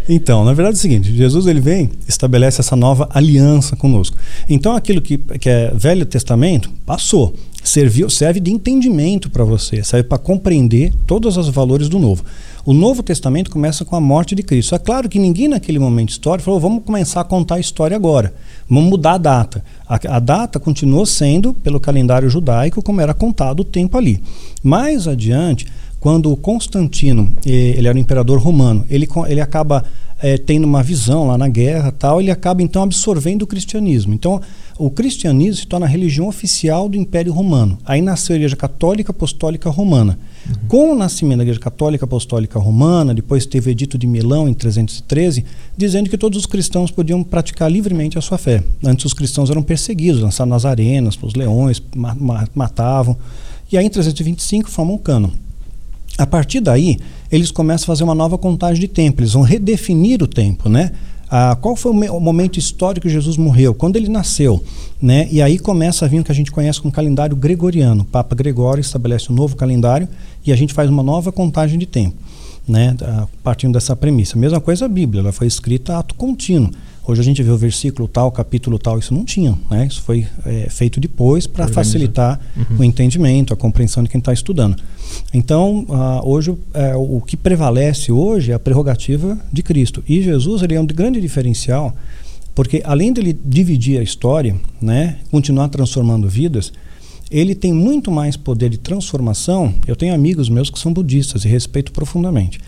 Então, na verdade é o seguinte: Jesus ele vem, estabelece essa nova aliança conosco. Então, aquilo que, que é Velho Testamento passou. Serviu, serve de entendimento para você, serve para compreender todos os valores do novo. O Novo Testamento começa com a morte de Cristo. É claro que ninguém naquele momento histórico falou: vamos começar a contar a história agora, vamos mudar a data. A, a, data continuou sendo pelo calendário judaico como era contado o tempo ali. Mais adiante, quando Constantino, ele era o imperador romano, ele, ele acaba é, tendo uma visão lá na guerra tal, ele acaba então absorvendo o cristianismo. Então, o cristianismo se torna a religião oficial do Império Romano. Aí nasceu a Igreja Católica Apostólica Romana. Uhum. Com o nascimento da Igreja Católica Apostólica Romana, depois teve o Edito de Milão em 313, dizendo que todos os cristãos podiam praticar livremente a sua fé. Antes os cristãos eram perseguidos, lançados nas arenas, os leões matavam. E aí em 325 formam um cano. A partir daí, eles começam a fazer uma nova contagem de tempo, eles vão redefinir o tempo, né? Ah, qual foi o, momento histórico que Jesus morreu? Quando ele nasceu, né? E aí começa a vir o que a gente conhece como calendário gregoriano. O Papa Gregório estabelece um novo calendário e a gente faz uma nova contagem de tempo, né? partindo dessa premissa. Mesma coisa a Bíblia, ela foi escrita a ato contínuo. Hoje a gente vê o versículo tal, capítulo tal, isso não tinha, né? Isso foi é, feito depois para facilitar uhum. o entendimento, a compreensão de quem está estudando. Então, uh, hoje é, o que prevalece hoje é a prerrogativa de Cristo. E Jesus ele é um grande diferencial, porque além dele dividir a história, né, continuar transformando vidas, ele tem muito mais poder de transformação. Eu tenho amigos meus que são budistas e respeito profundamente.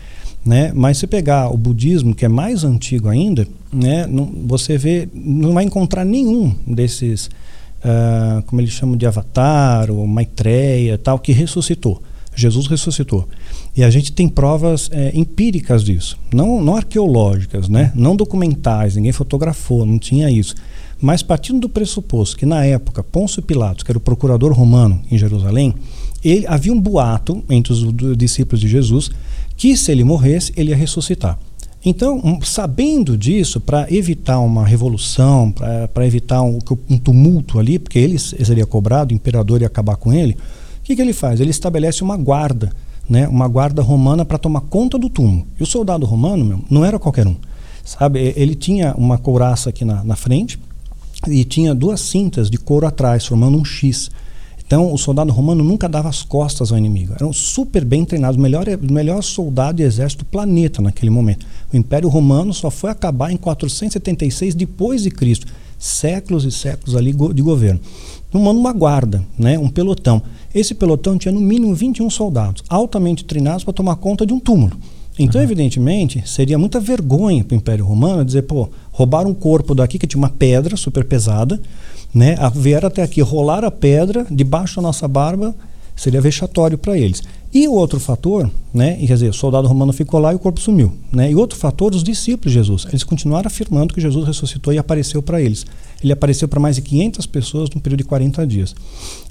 Né? Mas se pegar o budismo, que é mais antigo ainda, né, não, você vê, não vai encontrar nenhum desses, uh, como eles chamam de avatar, ou Maitreya, tal, que ressuscitou. Jesus ressuscitou. E a gente tem provas é, empíricas disso, não, não arqueológicas, né? não documentais, ninguém fotografou, não tinha isso. Mas partindo do pressuposto que na época Pôncio Pilatos, que era o procurador romano em Jerusalém, ele, havia um boato entre os discípulos de Jesus que se ele morresse, ele ia ressuscitar. Então, um, sabendo disso, para evitar uma revolução, para evitar um, um, tumulto ali, porque ele seria cobrado, o imperador ia acabar com ele, o que, que ele faz? Ele estabelece uma guarda, né, uma guarda romana para tomar conta do túmulo. E o soldado romano meu, não era qualquer um. Sabe, ele tinha uma couraça aqui na, na frente e tinha duas cintas de couro atrás, formando um X. Então, o soldado romano nunca dava as costas ao inimigo. Eram super bem treinados, o melhor, melhor soldado e exército do planeta naquele momento. O Império Romano só foi acabar em 476 depois de Cristo. Séculos e séculos ali de governo. Tomando uma guarda, né, um pelotão. Esse pelotão tinha no mínimo 21 soldados, altamente treinados para tomar conta de um túmulo. Então, uhum. evidentemente, seria muita vergonha para o Império Romano dizer, pô, roubaram um corpo daqui que tinha uma pedra super pesada, né? Vieram até aqui, rolar a pedra debaixo da nossa barba, seria vexatório para eles. E o outro fator, né? quer dizer, o soldado romano ficou lá e o corpo sumiu. Né? E outro fator, os discípulos de Jesus. Eles continuaram afirmando que Jesus ressuscitou e apareceu para eles. Ele apareceu para mais de 500 pessoas num período de 40 dias.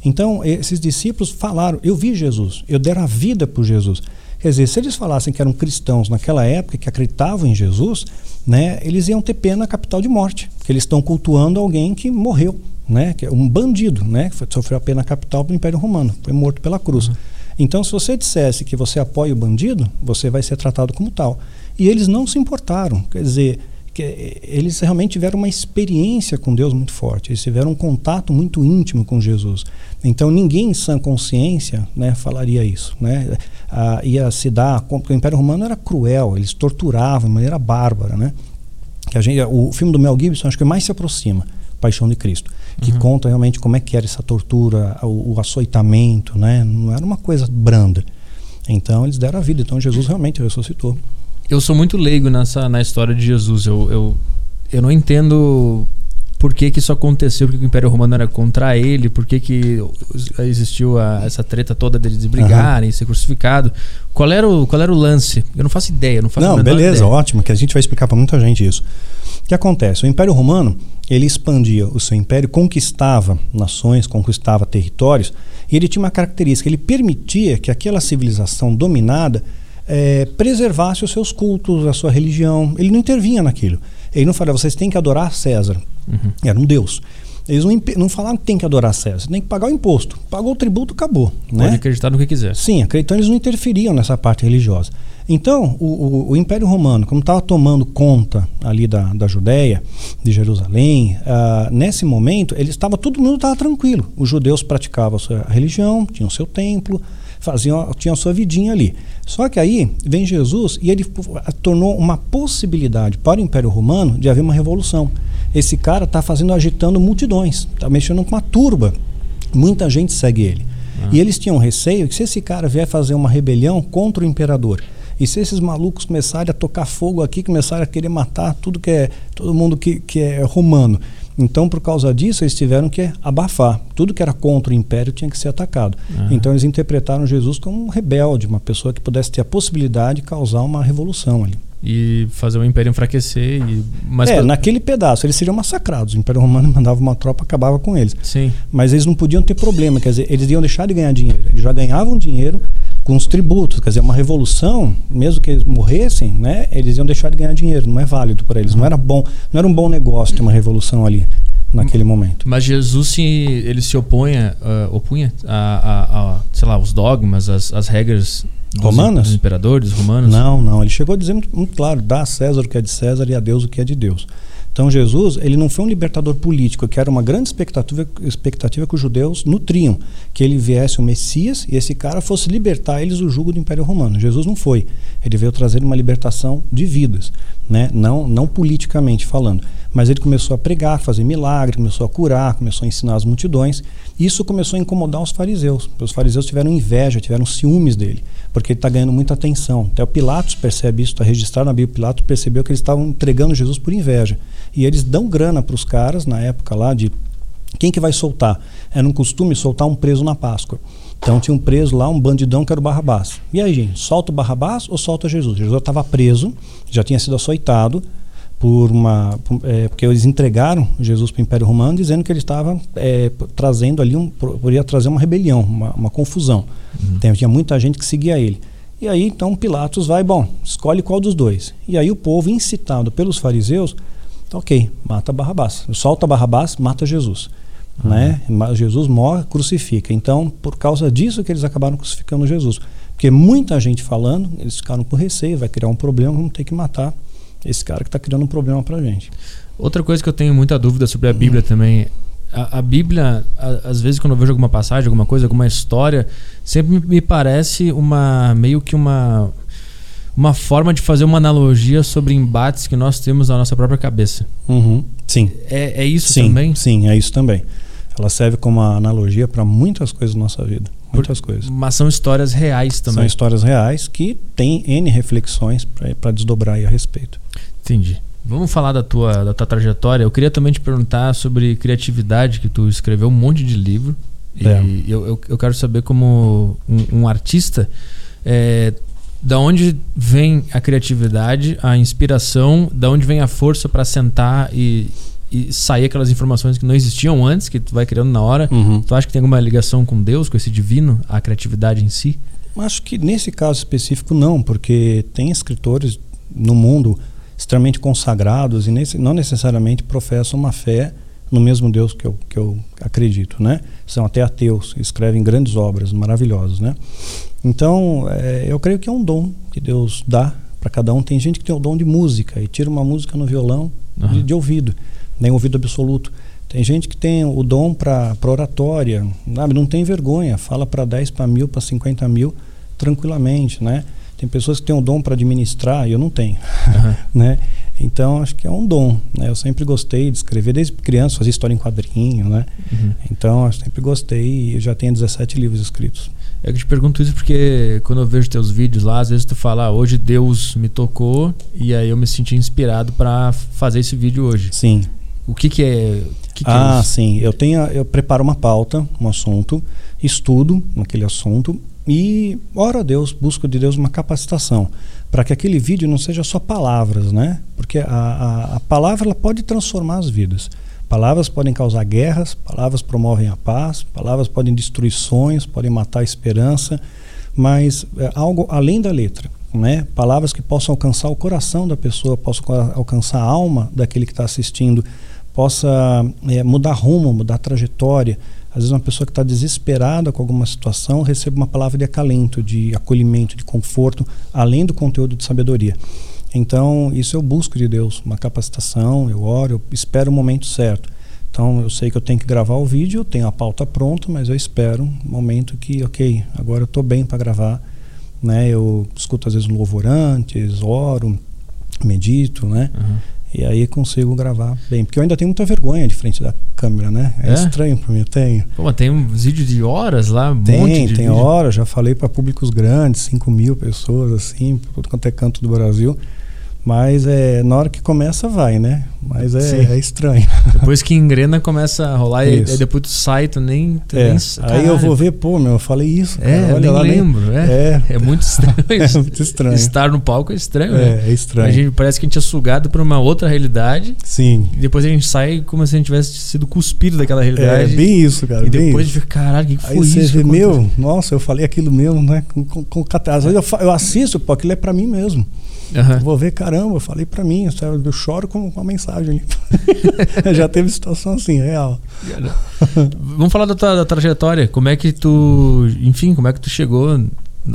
Então, esses discípulos falaram: Eu vi Jesus, eu deram a vida por Jesus. Quer dizer, se eles falassem que eram cristãos naquela época, que acreditavam em Jesus, né, eles iam ter pena capital de morte, porque eles estão cultuando alguém que morreu, né, que é um bandido, né, que sofreu a pena capital do Império Romano, foi morto pela cruz. Uhum. Então, se você dissesse que você apoia o bandido, você vai ser tratado como tal. E eles não se importaram. Quer dizer, que eles realmente tiveram uma experiência com Deus muito forte, eles tiveram um contato muito íntimo com Jesus. Então ninguém em sã consciência né, falaria isso. Né? Ah, ia se dar, porque o Império Romano era cruel, eles torturavam de maneira bárbara. Né? Que a gente, o filme do Mel Gibson acho que mais se aproxima, Paixão de Cristo, que uhum. conta realmente como é que era essa tortura, o, o açoitamento, né? não era uma coisa branda. Então eles deram a vida, então Jesus realmente ressuscitou eu sou muito leigo nessa na história de Jesus. Eu, eu, eu não entendo por que, que isso aconteceu, porque o Império Romano era contra ele, por que, que existiu a, essa treta toda deles brigarem, uhum. ser crucificado. Qual era, o, qual era o lance? Eu não faço ideia, não faço Não, beleza, ideia. ótimo, que a gente vai explicar para muita gente isso. O que acontece? O Império Romano, ele expandia o seu império, conquistava nações, conquistava territórios, e ele tinha uma característica, ele permitia que aquela civilização dominada é, preservasse os seus cultos, a sua religião. Ele não intervinha naquilo. Ele não falava, vocês têm que adorar César. Uhum. Era um deus. Eles não, não falaram que tem que adorar César, você tem que pagar o imposto. Pagou o tributo, acabou. Pode né? acreditar no que quiser. Sim, acreditando, eles não interferiam nessa parte religiosa. Então, o, o, o Império Romano, como estava tomando conta ali da, da Judéia, de Jerusalém, uh, nesse momento, ele estava, todo mundo estava tranquilo. Os judeus praticavam a sua religião, tinham seu templo, faziam, tinham a sua vidinha ali. Só que aí vem Jesus e ele tornou uma possibilidade para o Império Romano de haver uma revolução. Esse cara está fazendo, agitando multidões, está mexendo com uma turba. Muita gente segue ele. Ah. E eles tinham receio que se esse cara vier fazer uma rebelião contra o imperador, e se esses malucos começarem a tocar fogo aqui, começarem a querer matar tudo que é todo mundo que, que é romano, então, por causa disso, eles tiveram que abafar. Tudo que era contra o império tinha que ser atacado. Uhum. Então, eles interpretaram Jesus como um rebelde, uma pessoa que pudesse ter a possibilidade de causar uma revolução ali. E fazer o império enfraquecer. E... Mas é, naquele pedaço, eles seriam massacrados. O Império Romano <laughs> mandava uma tropa, acabava com eles. Sim. Mas eles não podiam ter problema, quer dizer, eles iam deixar de ganhar dinheiro. Eles já ganhavam dinheiro com os tributos. Quer dizer, uma revolução, mesmo que eles morressem, né, eles iam deixar de ganhar dinheiro. Não é válido para eles. Não era bom, não era um bom negócio ter uma revolução ali naquele momento. Mas Jesus se ele se opunha, uh, opunha a, a, a, sei lá, os dogmas, as, as regras dos, romanas, dos imperadores romanos? Não, não. Ele chegou a dizer muito, muito claro: dá a César o que é de César e a Deus o que é de Deus. Então Jesus, ele não foi um libertador político, que era uma grande expectativa, expectativa que os judeus nutriam, que ele viesse o Messias e esse cara fosse libertar eles do jugo do Império Romano. Jesus não foi. Ele veio trazer uma libertação de vidas, né? não, não politicamente falando. Mas ele começou a pregar, fazer milagre, começou a curar, começou a ensinar as multidões. Isso começou a incomodar os fariseus. Os fariseus tiveram inveja, tiveram ciúmes dele, porque ele está ganhando muita atenção. Até o Pilatos percebe isso, está registrado na Bíblia. Pilatos percebeu que eles estavam entregando Jesus por inveja. E eles dão grana para os caras, na época lá, de quem que vai soltar. Era um costume soltar um preso na Páscoa. Então tinha um preso lá, um bandidão que era o Barrabás. E aí, gente, solta o Barrabás ou solta Jesus? Jesus estava preso, já tinha sido açoitado por uma é, porque eles entregaram Jesus para o Império Romano dizendo que ele estava é, trazendo ali um poderia trazer uma rebelião, uma, uma confusão. Uhum. Então, tinha muita gente que seguia ele. E aí então Pilatos vai, bom, escolhe qual dos dois. E aí o povo incitado pelos fariseus então, ok, mata Barrabás. Solta Barrabás, mata Jesus. Né? Jesus morre, crucifica. Então, por causa disso que eles acabaram crucificando Jesus. Porque muita gente falando, eles ficaram com receio, vai criar um problema, vamos ter que matar esse cara que está criando um problema para gente. Outra coisa que eu tenho muita dúvida sobre a Bíblia uhum. também, a, a Bíblia, a, às vezes quando eu vejo alguma passagem, alguma coisa, alguma história, sempre me parece uma meio que uma uma forma de fazer uma analogia sobre embates que nós temos na nossa própria cabeça. Uhum. Sim. É, é isso sim, também? Sim, é isso também. Ela serve como uma analogia para muitas coisas da nossa vida. Muitas Por, coisas. Mas são histórias reais também. São histórias reais que têm N reflexões para desdobrar a respeito. Entendi. Vamos falar da tua, da tua trajetória. Eu queria também te perguntar sobre criatividade, que tu escreveu um monte de livro. É. E eu, eu, eu, quero saber como um, um artista. É, da onde vem a criatividade, a inspiração, da onde vem a força para sentar e, e, sair aquelas informações que não existiam antes, que tu vai criando na hora. Uhum. Tu acha que tem alguma ligação com Deus, com esse divino, a criatividade em si? Acho que nesse caso específico não, porque tem escritores no mundo extremamente consagrados e nesse, não necessariamente professam uma fé no mesmo Deus que eu, que eu acredito, né? São até ateus, escrevem grandes obras maravilhosas, né? Então, é, eu creio que é um dom que Deus dá Para cada um tem gente que tem o dom de música e tira uma música no violão uhum. de, de, ouvido, nem ouvido absoluto. Tem gente que tem o dom para oratória, sabe? não tem vergonha, fala para 10, para mil, para 50 mil tranquilamente, né? Tem pessoas que têm o dom para administrar e eu não tenho, uhum. <laughs> né? Então acho que é um dom, né? Eu sempre gostei de escrever desde criança, fazer história em quadrinho, né? Uhum. Então eu sempre gostei e eu já tenho 17 livros escritos. É eu te pergunto isso porque quando eu vejo teus vídeos lá, às vezes tu fala, ah, hoje Deus me tocou e aí eu me senti inspirado para fazer esse vídeo hoje. Sim. O que que é? Que que é ah, é sim. Eu tenho, eu preparo uma pauta, um assunto, estudo naquele assunto e oro a Deus, busco de Deus uma capacitação para que aquele vídeo não seja só palavras, né? Porque a, a, a palavra ela pode transformar as vidas. Palavras podem causar guerras, palavras promovem a paz, palavras podem destruir sonhos, podem matar a esperança, mas é algo além da letra. Né? Palavras que possam alcançar o coração da pessoa, possam alcançar a alma daquele que está assistindo, possa é, mudar rumo, mudar trajetória. Às vezes uma pessoa que está desesperada com alguma situação recebe uma palavra de acalento, de acolhimento, de conforto, além do conteúdo de sabedoria. Então, isso eu busco de Deus, uma capacitação, eu oro, eu espero o momento certo. Então, eu sei que eu tenho que gravar o vídeo, eu tenho a pauta pronta, mas eu espero um momento que, ok, agora eu estou bem para gravar. Né? Eu escuto às vezes um louvor antes, oro, medito, né? Uhum. E aí consigo gravar bem. Porque eu ainda tenho muita vergonha de frente da câmera, né? É, é? estranho para mim, eu tenho. Pô, tem um vídeo de horas lá, um tem, monte de Tem horas, já falei para públicos grandes, 5 mil pessoas, assim, por todo quanto é canto do Brasil. Mas é, na hora que começa, vai, né? Mas é, é estranho. <laughs> Depois que engrena, começa a rolar e, e depois tu sai, tu nem. Tu é. nem aí eu vou ver, pô, meu, eu falei isso. É, cara, olha eu nem lembro. Nem... É, é. é muito estranho. <laughs> é muito estranho. Estar no palco é estranho, é, né? É estranho. A gente, parece que a gente é sugado para uma outra realidade. Sim. E depois a gente sai como se a gente tivesse sido cuspido daquela realidade. É bem isso, cara. E depois a gente fica, caralho, o que, que foi aí isso? Você vê, meu, nossa, eu falei aquilo mesmo, né? Com, com, com, às vezes eu, eu assisto, pô, aquilo é para mim mesmo. Uhum. Vou ver, caramba, eu falei para mim, eu choro com uma mensagem ali. <laughs> Já teve situação assim, real. <laughs> Vamos falar da tua da trajetória. Como é que tu, enfim, como é que tu chegou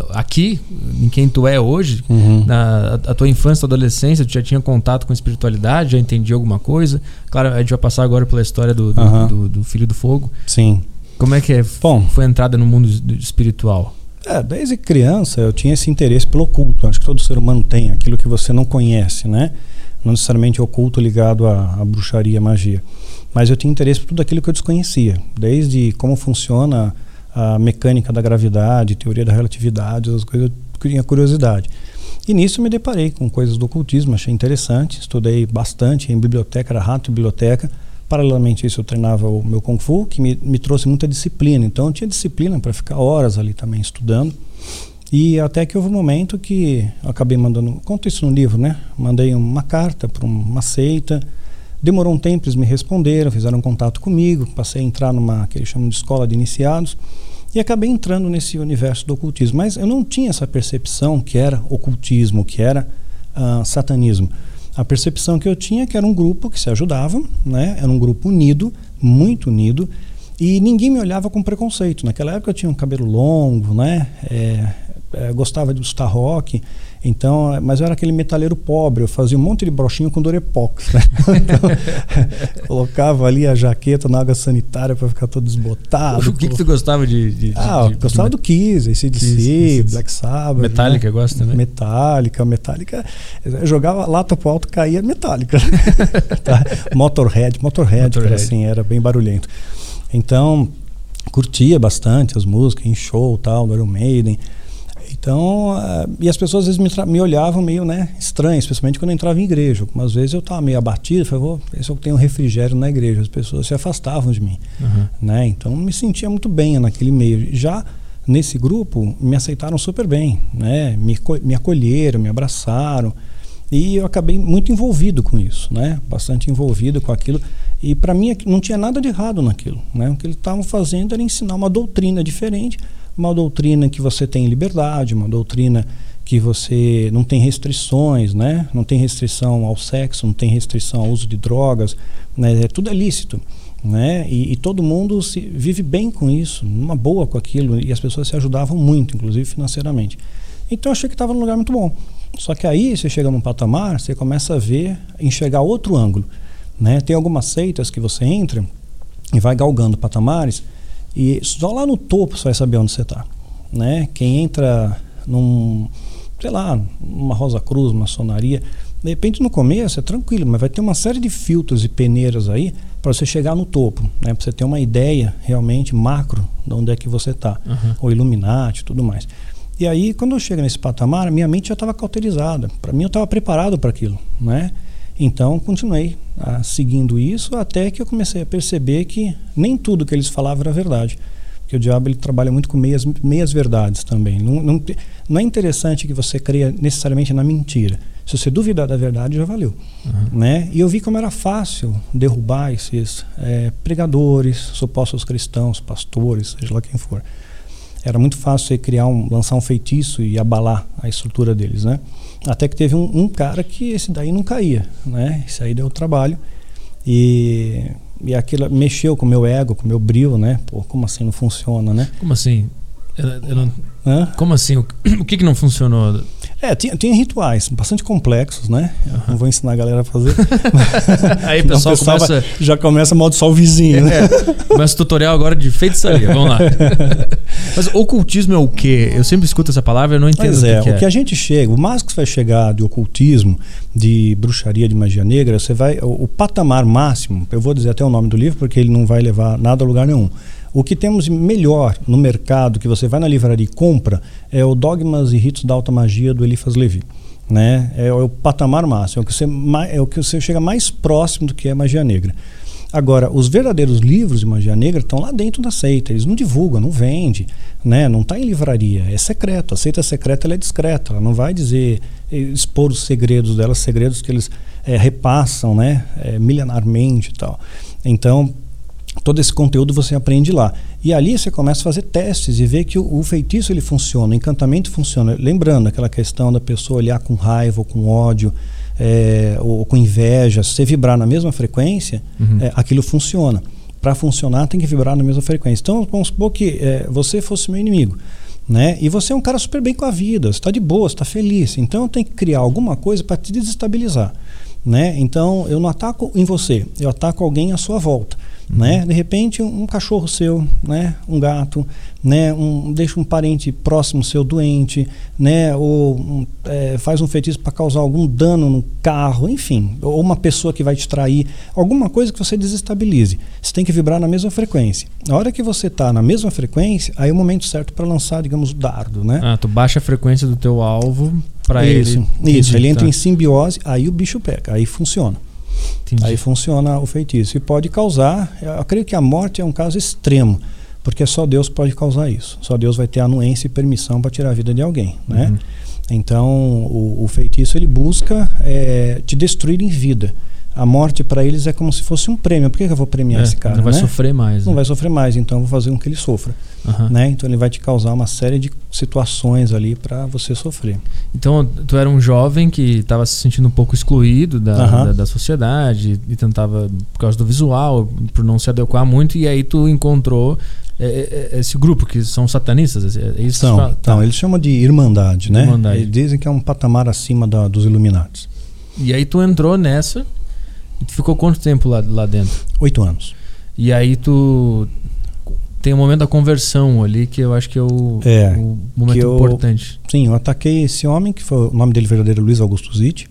aqui, em quem tu é hoje? Uhum. Na, a, tua infância, tua adolescência, tu já tinha contato com espiritualidade, já entendia alguma coisa? Claro, a gente vai passar agora pela história do, do, uhum. do, do Filho do Fogo. Sim. Como é que é, Bom, foi a entrada no mundo espiritual? É, desde criança eu tinha esse interesse pelo oculto. Acho que todo ser humano tem aquilo que você não conhece, né? Não necessariamente oculto ligado à, à bruxaria, à magia. Mas eu tinha interesse por tudo aquilo que eu desconhecia, desde como funciona a mecânica da gravidade, teoria da relatividade, as coisas eu tinha curiosidade. E nisso me deparei com coisas do ocultismo, achei interessante, estudei bastante em biblioteca, era rato de biblioteca Paralelamente a isso, eu treinava o meu Kung Fu, que me, me trouxe muita disciplina. Então, eu tinha disciplina para ficar horas ali também estudando. E até que houve um momento que eu acabei mandando, conto isso no livro, né? Mandei uma carta para uma seita. Demorou um tempo, eles me responderam, fizeram contato comigo, passei a entrar numa que eles chamam de escola de iniciados e acabei entrando nesse universo do ocultismo. Mas eu não tinha essa percepção que era ocultismo, que era uh, satanismo. A percepção que eu tinha é que era um grupo que se ajudava, né? era um grupo unido, muito unido, e ninguém me olhava com preconceito. Naquela época eu tinha um cabelo longo, né? É, é, gostava de escutar rock, então, mas eu era aquele metaleiro pobre, eu fazia um monte de brochinho com Durepox. <laughs> Né? Então, <laughs> colocava ali a jaqueta na água sanitária para ficar todo desbotado. O que, que tu gostava de. de ah, de, gostava de, do Kiss, ACDC, Black Sabbath. Metallica, né? gosta também? Metallica, Metallica. Eu jogava lata pro alto, caía Metallica. <laughs> tá? Motorhead, Motorhead, Motorhead. Era assim, era bem barulhento. Então, curtia bastante as músicas, em show tal, do Iron Maiden. Então, uh, e as pessoas às vezes me, me, olhavam meio né, estranho, especialmente quando eu entrava em igreja. Algumas vezes eu estava meio abatido, falei, vou ver se eu tenho um refrigério na igreja. As pessoas se afastavam de mim. Uhum. Né? Então, não me sentia muito bem naquele meio. Já nesse grupo, me aceitaram super bem, né? me, me acolheram, me abraçaram. E eu acabei muito envolvido com isso, né? bastante envolvido com aquilo. E para mim não tinha nada de errado naquilo. Né? O que eles estavam fazendo era ensinar uma doutrina diferente uma doutrina que você tem liberdade, uma doutrina que você não tem restrições, né? Não tem restrição ao sexo, não tem restrição ao uso de drogas, né? É, tudo é lícito, né? E, e, todo mundo se vive bem com isso, numa boa com aquilo, e as pessoas se ajudavam muito, inclusive financeiramente. Então eu achei que estava num lugar muito bom. Só que aí você chega num patamar, você começa a ver, enxergar outro ângulo. Né? Tem algumas seitas que você entra e vai galgando patamares e só lá no topo você vai saber onde você está. Né? Quem entra num, sei lá, uma Rosa Cruz, uma sonaria, de repente no começo é tranquilo, mas vai ter uma série de filtros e peneiras aí para você chegar no topo, né? para você ter uma ideia realmente macro de onde é que você está, uhum. o Illuminati e tudo mais. E aí, quando eu chego nesse patamar, minha mente já estava cauterizada. Para mim, eu estava preparado para aquilo, né? Então, continuei ah, seguindo isso até que eu comecei a perceber que nem tudo que eles falavam era verdade. Porque o diabo ele trabalha muito com meias, meias verdades também. Não, não, não é interessante que você creia necessariamente na mentira. Se você duvidar da verdade, já valeu. Uhum. Né? E eu vi como era fácil derrubar esses é, pregadores, supostos cristãos, pastores, seja lá quem for era muito fácil você criar um, lançar um feitiço e abalar a estrutura deles, né? Até que teve um, um cara que esse daí não caía, né? Esse aí deu trabalho e e aquilo mexeu com o meu ego, com o meu brilho, né? Pô, como assim não funciona, né? Como assim? Como assim? O, <clears throat> o que, que não funcionou? É, tinha, tinha rituais bastante complexos, né? Uhum. Não vou ensinar a galera a fazer. <laughs> Aí então, pessoal, pessoal começa... já começa a amaldiçoar o vizinho, né? É, começa o tutorial agora de feitiçaria, vamos lá. <laughs> Mas ocultismo é o quê? Eu sempre escuto essa palavra e não entendo Mas é, o que, é. o que a gente chega, o máximo que você vai chegar de ocultismo, de bruxaria, de magia negra, você vai, o, o patamar máximo, eu vou dizer até o nome do livro porque ele não vai levar nada a lugar nenhum. O que temos melhor no mercado, que você vai na livraria e compra, é o Dogmas e Ritos da Alta Magia do Eliphas Levi. Né? É, o patamar máximo, é o, que você, é o que você chega mais próximo do que é magia negra. Agora, os verdadeiros livros de magia negra estão lá dentro da seita. Eles não divulgam, não vendem, né? não está em livraria. É secreto. A seita secreta é discreta. Ela não vai dizer, expor os segredos dela, segredos que eles é, repassam né? É, milenarmente e tal. Então, todo esse conteúdo você aprende lá. E ali você começa a fazer testes e ver que o, o, feitiço ele funciona, o encantamento funciona. Lembrando aquela questão da pessoa olhar com raiva ou com ódio, é, ou, ou, com inveja, se você vibrar na mesma frequência, uhum. é, aquilo funciona. Para funcionar tem que vibrar na mesma frequência. Então vamos supor que é, você fosse meu inimigo. Né? E você é um cara super bem com a vida, você está de boa, está feliz. Então eu tenho que criar alguma coisa para te desestabilizar. Né? Então eu não ataco em você, eu ataco alguém à sua volta. Né? De repente, um, um, cachorro seu, né? um gato, né? um, deixa um parente próximo seu doente, né? ou um, é, faz um feitiço para causar algum dano no carro, enfim, ou uma pessoa que vai te trair, alguma coisa que você desestabilize. Você tem que vibrar na mesma frequência. Na hora que você está na mesma frequência, aí é o momento certo para lançar, digamos, o dardo. Né? Ah, tu baixa a frequência do teu alvo para ele. Isso, isso. ele entra tá. em simbiose, aí o bicho pega, aí funciona. Entendi. Aí funciona o feitiço. E pode causar, eu creio que a morte é um caso extremo, porque só Deus pode causar isso. Só Deus vai ter anuência e permissão para tirar a vida de alguém, né? Uhum. Então, o, o, feitiço ele busca é, te destruir em vida a morte para eles é como se fosse um prêmio. Por que, que eu vou premiar é, esse cara? Não vai né? sofrer mais. Não né? vai sofrer mais, então eu vou fazer com que ele sofra. Uhum. Né? Então ele vai te causar uma série de situações ali para você sofrer. Então tu era um jovem que estava se sentindo um pouco excluído da, uhum. da, da, sociedade e tentava, por causa do visual, por não se adequar muito, e aí tu encontrou é, é, é esse grupo que são satanistas? É, isso são, tá. Então, eles chamam de irmandade, né? Irmandade. Eles dizem que é um patamar acima da, dos iluminados. E aí tu entrou nessa e tu ficou quanto tempo lá, lá dentro? Oito anos. E aí tu tem o momento da conversão ali que eu acho que é o, é, o momento eu, importante. Sim, eu ataquei esse homem, que foi o nome dele verdadeiro Luiz Augusto Zitti.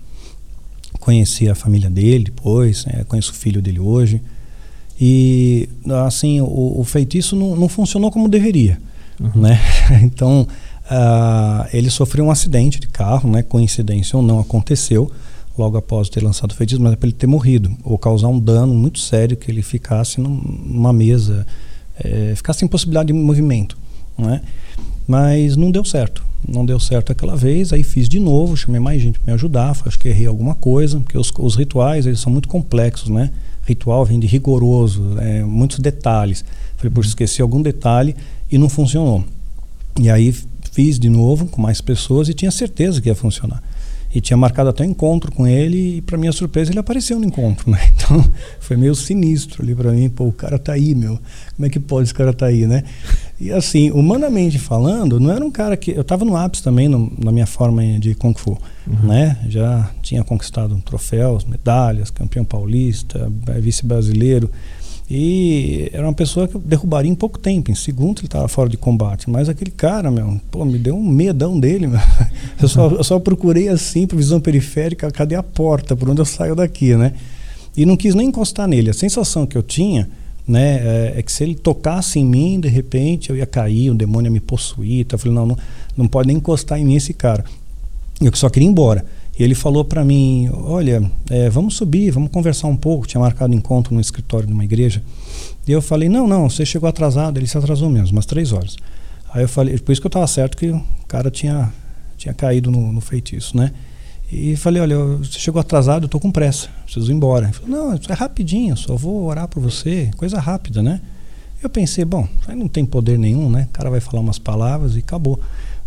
Conheci a família dele depois, né, conheço o filho dele hoje. E assim, o, o feitiço não, não funcionou como deveria. Uhum. Né? <laughs> Então, uh, ele sofreu um acidente de carro, né? coincidência ou não, aconteceu logo após ter lançado o feitiço, mas é para ele ter morrido ou causar um dano muito sério que ele ficasse numa mesa, é, ficasse sem possibilidade de movimento, não é? Mas não deu certo, não deu certo aquela vez, aí fiz de novo, chamei mais gente para me ajudar, acho que errei alguma coisa, porque os, os, rituais eles são muito complexos, né? Ritual vem de rigoroso, é, muitos detalhes. Falei, por esqueci algum detalhe e não funcionou. E aí fiz de novo com mais pessoas e tinha certeza que ia funcionar. E tinha marcado até um encontro com ele e para minha surpresa ele apareceu no encontro, <laughs> né? Então foi meio sinistro ali para mim, pô, o cara tá aí, meu. Como é que pode esse cara tá aí, né? E assim, humanamente falando, não era um cara que eu estava no ápice também no, na minha forma de kung fu, uhum. né? Já tinha conquistado troféus, medalhas, campeão paulista, vice brasileiro. E era uma pessoa que eu derrubaria em pouco tempo. Em segundos ele estava fora de combate. Mas aquele cara, meu, pô, me deu um medão dele, meu. <laughs> Eu só, eu só procurei assim, por visão periférica, cadê a porta, por onde eu saio daqui, né? E não quis nem encostar nele. A sensação que eu tinha, né, é, é que se ele tocasse em mim, de repente eu ia cair, o demônio ia me possuir. Então eu falei, não, não, não pode nem encostar em mim esse cara. Eu só queria ir embora. E ele falou para mim: Olha, é, vamos subir, vamos conversar um pouco. Tinha marcado encontro no escritório de uma igreja. E eu falei: Não, não, você chegou atrasado. Ele se atrasou mesmo, umas três horas. Aí eu falei: Por isso que eu estava certo que o cara tinha, tinha caído no, no feitiço, né? E falei: Olha, você chegou atrasado, eu estou com pressa, preciso ir embora. Ele falou: Não, é rapidinho, só vou orar por você, coisa rápida, né? Eu pensei: Bom, aí não tem poder nenhum, né? O cara vai falar umas palavras e acabou.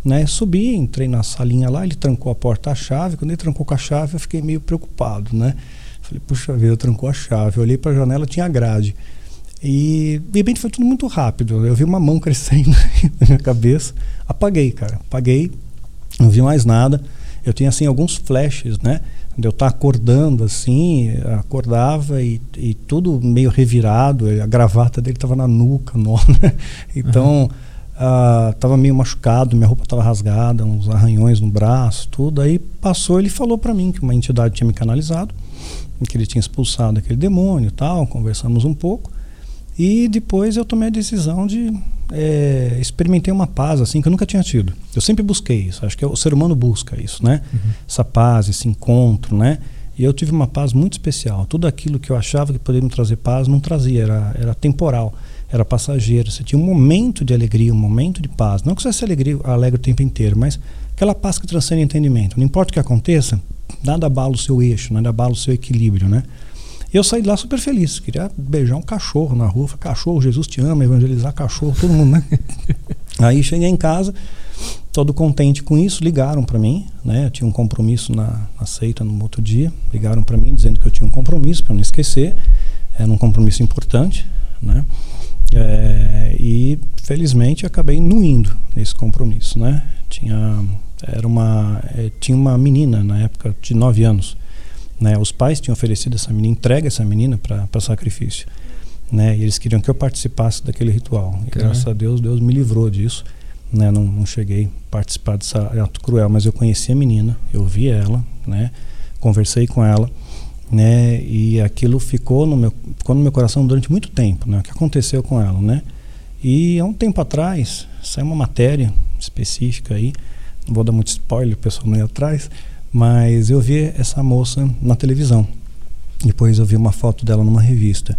Né? Subi, entrei na salinha lá, ele trancou a porta a chave. Quando ele trancou com a chave, eu fiquei meio preocupado, né? Falei, puxa vida, trancou a chave. Eu olhei para a janela, tinha grade. E de repente foi tudo muito rápido. Eu vi uma mão <laughs> crescendo na minha cabeça. Apaguei, cara. Apaguei, não vi mais nada. Eu tinha assim alguns flashes, né? Eu estar tá acordando assim, acordava e, e tudo meio revirado. A gravata dele estava na nuca, nó, né? Então. Uhum Uh, tava meio machucado, minha roupa tava rasgada, uns arranhões no braço, tudo. Aí passou, ele falou para mim que uma entidade tinha me canalizado, que ele tinha expulsado aquele demônio, tal. Conversamos um pouco e depois eu tomei a decisão de é, experimentei uma paz assim que eu nunca tinha tido. Eu sempre busquei isso. Acho que o ser humano busca isso, né? Uhum. Essa paz, esse encontro, né? E eu tive uma paz muito especial. Tudo aquilo que eu achava que poderia me trazer paz não trazia, era, era temporal era passageiro. Você tinha um momento de alegria, um momento de paz. Não que você se alegre, alegre o tempo inteiro, mas aquela paz que transcende entendimento. Não importa o que aconteça, nada abala o seu eixo, nada abala o seu equilíbrio, né? Eu saí de lá super feliz. Queria beijar um cachorro na rua. Falei, cachorro, Jesus te ama, evangelizar cachorro, todo mundo, né? <laughs> Aí cheguei em casa, todo contente com isso. Ligaram para mim, né? Eu tinha um compromisso na, na seita no outro dia. Ligaram para mim dizendo que eu tinha um compromisso, para não esquecer. Era um compromisso importante, né? É, e felizmente acabei indo nesse compromisso, né? Tinha era uma é, tinha uma menina na época de 9 anos, né? Os pais tinham oferecido essa menina, entrega essa menina para sacrifício, né? E eles queriam que eu participasse daquele ritual. E graças a Deus Deus me livrou disso, né? Não, não cheguei a participar dessa ato cruel, mas eu conheci a menina, eu vi ela, né? Conversei com ela né? E aquilo ficou no meu, ficou no meu coração durante muito tempo, né? O que aconteceu com ela, né? E há um tempo atrás saiu uma matéria específica aí, não vou dar muito spoiler, o pessoal não ia atrás, mas eu vi essa moça na televisão. Depois eu vi uma foto dela numa revista.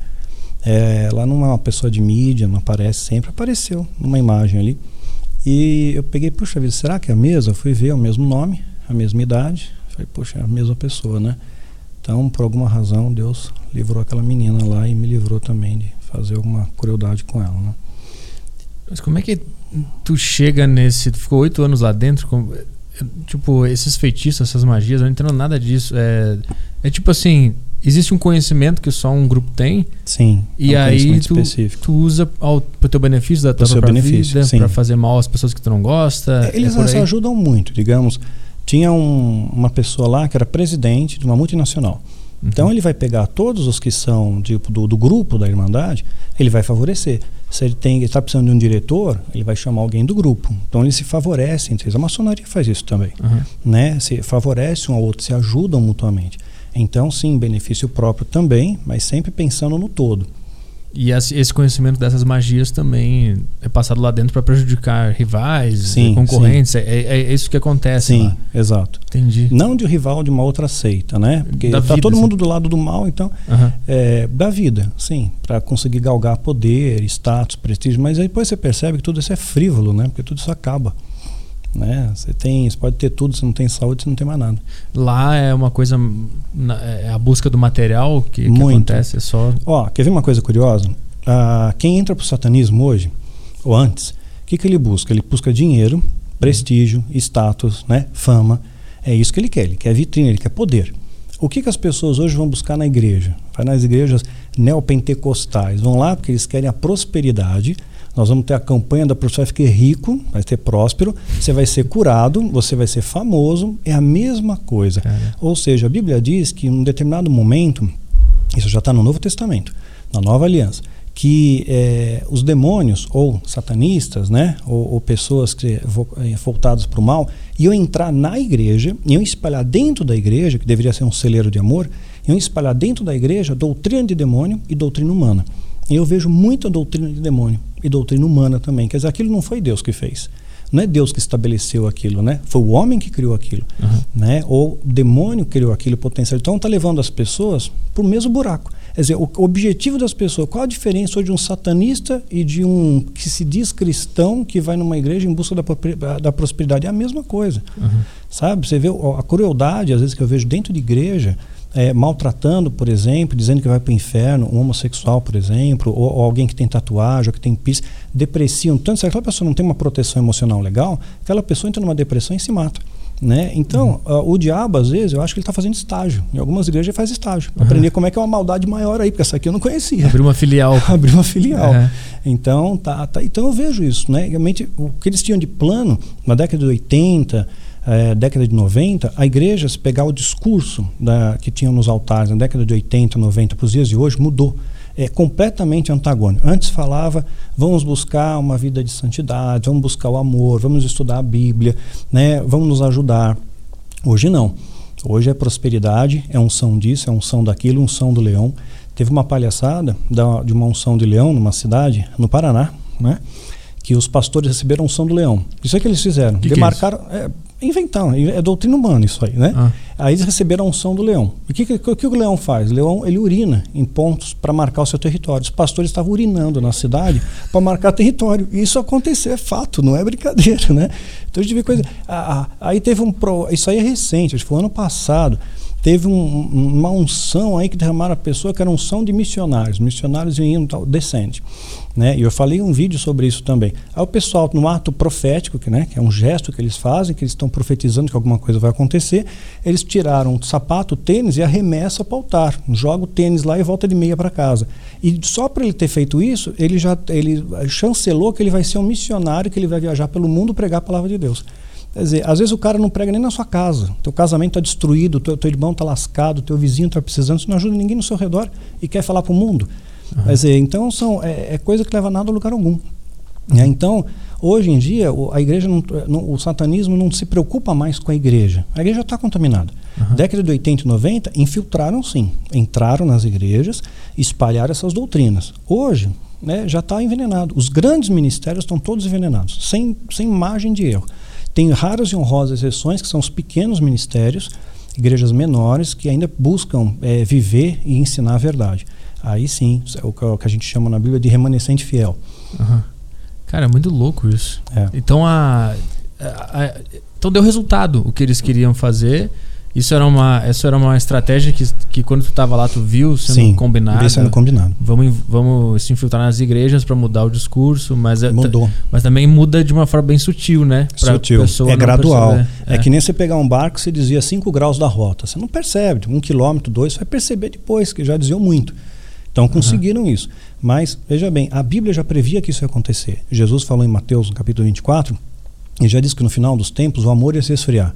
É, ela não é uma pessoa de mídia, não aparece sempre, apareceu numa imagem ali. E eu peguei, puxa vida, será que é a mesma? Eu fui ver é o mesmo nome, a mesma idade. Falei, puxa, é a mesma pessoa, né? Então, por alguma razão, Deus livrou aquela menina lá e me livrou também de fazer alguma crueldade com ela, né? Mas como é que tu chega nesse... Tu ficou oito anos lá dentro, com, tipo, esses feitiços, essas magias, eu não entendo nada disso. É, é tipo assim, existe um conhecimento que só um grupo tem. Sim. E é um aí tu, tu usa ao, pro teu benefício da tua própria benefício, vida, para fazer mal às pessoas que tu não gosta. É, eles é ajudam muito, digamos. Tinha um, uma pessoa lá que era presidente de uma multinacional. Uhum. Então ele vai pegar todos os que são tipo, do, do grupo da Irmandade, ele vai favorecer. Se ele está precisando de um diretor, ele vai chamar alguém do grupo. Então eles se favorecem. A maçonaria faz isso também. Uhum. Né? Se favorece um ao outro, se ajudam mutuamente. Então, sim, benefício próprio também, mas sempre pensando no todo. E esse conhecimento dessas magias também é passado lá dentro para prejudicar rivais, sim, concorrentes. É, é, é, isso que acontece sim, lá. exato. Entendi. Não de rival de uma outra seita, né? Porque da tá vida, todo sim. mundo do lado do mal, então uhum. é, da vida, sim, para conseguir galgar poder, status, prestígio. Mas aí depois você percebe que tudo isso é frívolo, né? Porque tudo isso acaba. Né? Você tem, você pode ter tudo, se não tem saúde, você não tem mais nada. Lá é uma coisa, é a busca do material que, que acontece, é só. Ó, quer ver uma coisa curiosa? Ah, quem entra para o satanismo hoje ou antes, o que, que ele busca? Ele busca dinheiro, prestígio, status, né, fama. É isso que ele quer. Ele quer vitrine, ele quer poder. O que, que as pessoas hoje vão buscar na igreja? Vai nas igrejas neopentecostais. Vão lá porque eles querem a prosperidade. Nós vamos ter a campanha da você vai ficar rico, vai ser próspero, você vai ser curado, você vai ser famoso. É a mesma coisa. Ou seja, a Bíblia diz que em um determinado momento, isso já está no Novo Testamento, na Nova Aliança, que é, os demônios ou satanistas, né, ou, ou pessoas que é, voltadas para o mal, iam entrar na igreja, iam espalhar dentro da igreja, que deveria ser um celeiro de amor, iam espalhar dentro da igreja doutrina de demônio e doutrina humana. E eu vejo muita doutrina de demônio e doutrina humana também. Quer dizer, aquilo não foi Deus que fez. Não é Deus que estabeleceu aquilo, né? Foi o homem que criou aquilo, uhum. né? Ou o demônio criou aquilo potencial. Então está levando as pessoas para o mesmo buraco. Quer dizer, o objetivo das pessoas, qual a diferença de um satanista e de um que se diz cristão que vai numa igreja em busca da, da prosperidade? É a mesma coisa. Uhum. Sabe? Você vê a crueldade, às vezes, que eu vejo dentro de igreja, é, maltratando, por exemplo, dizendo que vai para o inferno, um homossexual, por exemplo, ou, ou, alguém que tem tatuagem, ou que tem pis, depreciam tanto. Se aquela pessoa não tem uma proteção emocional legal, aquela pessoa entra numa depressão e se mata. Né? Então, uhum. uh, o diabo, às vezes, eu acho que ele está fazendo estágio. Em algumas igrejas ele faz estágio. Uhum. Aprender como é que é uma maldade maior aí, porque essa aqui eu não conhecia. Abrir uma filial. <laughs> Abrir uma filial. É. Então, tá, tá, então eu vejo isso. Né? Realmente, o que eles tinham de plano na década de 80, é, década de 90, a igreja, se pegar o discurso da, que tinham nos altares na década de 80, 90 para os dias de hoje, mudou é completamente antagônico. Antes falava, vamos buscar uma vida de santidade, vamos buscar o amor, vamos estudar a Bíblia, né? vamos nos ajudar. Hoje não. Hoje é prosperidade, é unção disso, é unção daquilo, unção do leão. Teve uma palhaçada da, de uma unção de leão numa cidade, no Paraná, né? que os pastores receberam unção do leão. Isso é que eles fizeram. Que Demarcaram. Que é Inventaram, é doutrina humana isso aí, né? Ah. Aí eles receberam a unção do leão. E o que, que, que, o leão faz? O leão ele urina em pontos para marcar o seu território. Os pastores estavam urinando na cidade para marcar território. E isso aconteceu, é fato, não é brincadeira, né? Então a gente vê coisa. aí teve um. Pro, isso aí é recente, acho que foi ano passado teve um, uma unção aí que derramaram a pessoa que era unção de missionários, missionários iam tal, descende. Né? E eu falei um vídeo sobre isso também. Aí o pessoal, no ato profético, que, né, que é um gesto que eles fazem, que eles estão profetizando que alguma coisa vai acontecer, eles tiraram o sapato, o tênis e arremessa para o altar. Joga o tênis lá e volta de meia para casa. E só para ele ter feito isso, ele já ele chancelou que ele vai ser um missionário, que ele vai viajar pelo mundo pregar a palavra de Deus. Quer dizer, às vezes o cara não prega nem na sua casa. Teu casamento está destruído, teu, teu irmão está lascado, teu vizinho está precisando, você não ajuda ninguém no seu redor e quer falar para o mundo. Uhum. Quer dizer, então são, é, é, coisa que leva nada a lugar algum. Uhum. É, então, hoje em dia, a igreja não, não, o satanismo não se preocupa mais com a igreja. A igreja está contaminada. Uhum. Década de 80 e 90, infiltraram sim. Entraram nas igrejas, espalharam essas doutrinas. Hoje, né, já está envenenado. Os grandes ministérios estão todos envenenados, sem, sem margem de erro. Tem raras e honrosas exceções, que são os pequenos ministérios, igrejas menores, que ainda buscam é, viver e ensinar a verdade. Aí sim, é o que a gente chama na Bíblia de remanescente fiel. Uhum. Cara, é muito louco isso. É. Então, a, a, a, então deu resultado o que eles queriam fazer. Isso era uma, isso era uma estratégia que, que quando tu estava lá, tu viu sendo Sim, combinado. sendo combinado. Vamos, vamos se infiltrar nas igrejas para mudar o discurso, mas é, Mudou. mas também muda de uma forma bem sutil, né? Pra sutil. É gradual. É. é. que nem você pegar um barco você dizia 5 graus da rota. Você não percebe, um quilômetro, dois, você vai perceber depois, que já diziam muito. Então conseguiram uhum. isso. Mas, veja bem, a Bíblia já previa que isso ia acontecer. Jesus falou em Mateus, no capítulo 24, e já disse que no final dos tempos o amor ia se esfriar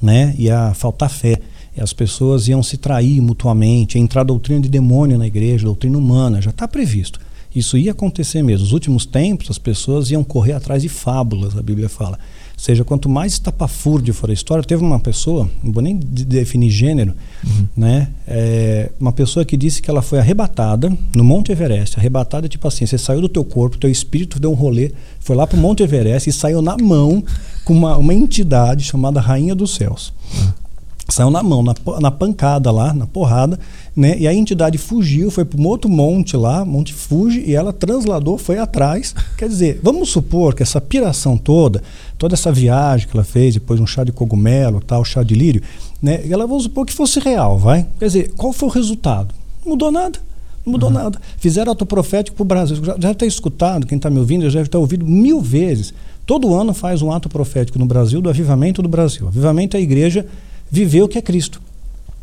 né? Ia faltar fé. E as pessoas iam se trair mutuamente, ia entrar doutrina de demônio na igreja, doutrina humana, já está previsto. Isso ia acontecer mesmo. Nos últimos tempos, as pessoas iam correr atrás de fábulas, a Bíblia fala. Ou seja, quanto mais estapafúrdio for a história, teve uma pessoa, não vou nem definir gênero, uhum. né? É, uma pessoa que disse que ela foi arrebatada no Monte Everest. Arrebatada, tipo assim, você saiu do teu corpo, teu espírito deu um rolê, foi lá para o Monte Everest e saiu na mão com uma, uma entidade chamada Rainha dos Céus. Saiu na mão, na, na pancada lá, na porrada, né? E a entidade fugiu, foi para um outro monte lá, Monte Fuji, e ela transladou, foi atrás. Quer dizer, vamos supor que essa piração toda, toda essa viagem que ela fez, depois um chá de cogumelo, tal, chá de lírio, né? Ela vamos supor que fosse real, vai? Quer dizer, qual foi o resultado? Não mudou nada. Não mudou uhum. nada. Fizeram autoprofético para o Brasil. Já, já tem escutado, quem está me ouvindo, já deve ter ouvido mil vezes. Todo ano faz um ato profético no Brasil do avivamento do Brasil. Avivamento é a igreja viver o que é Cristo.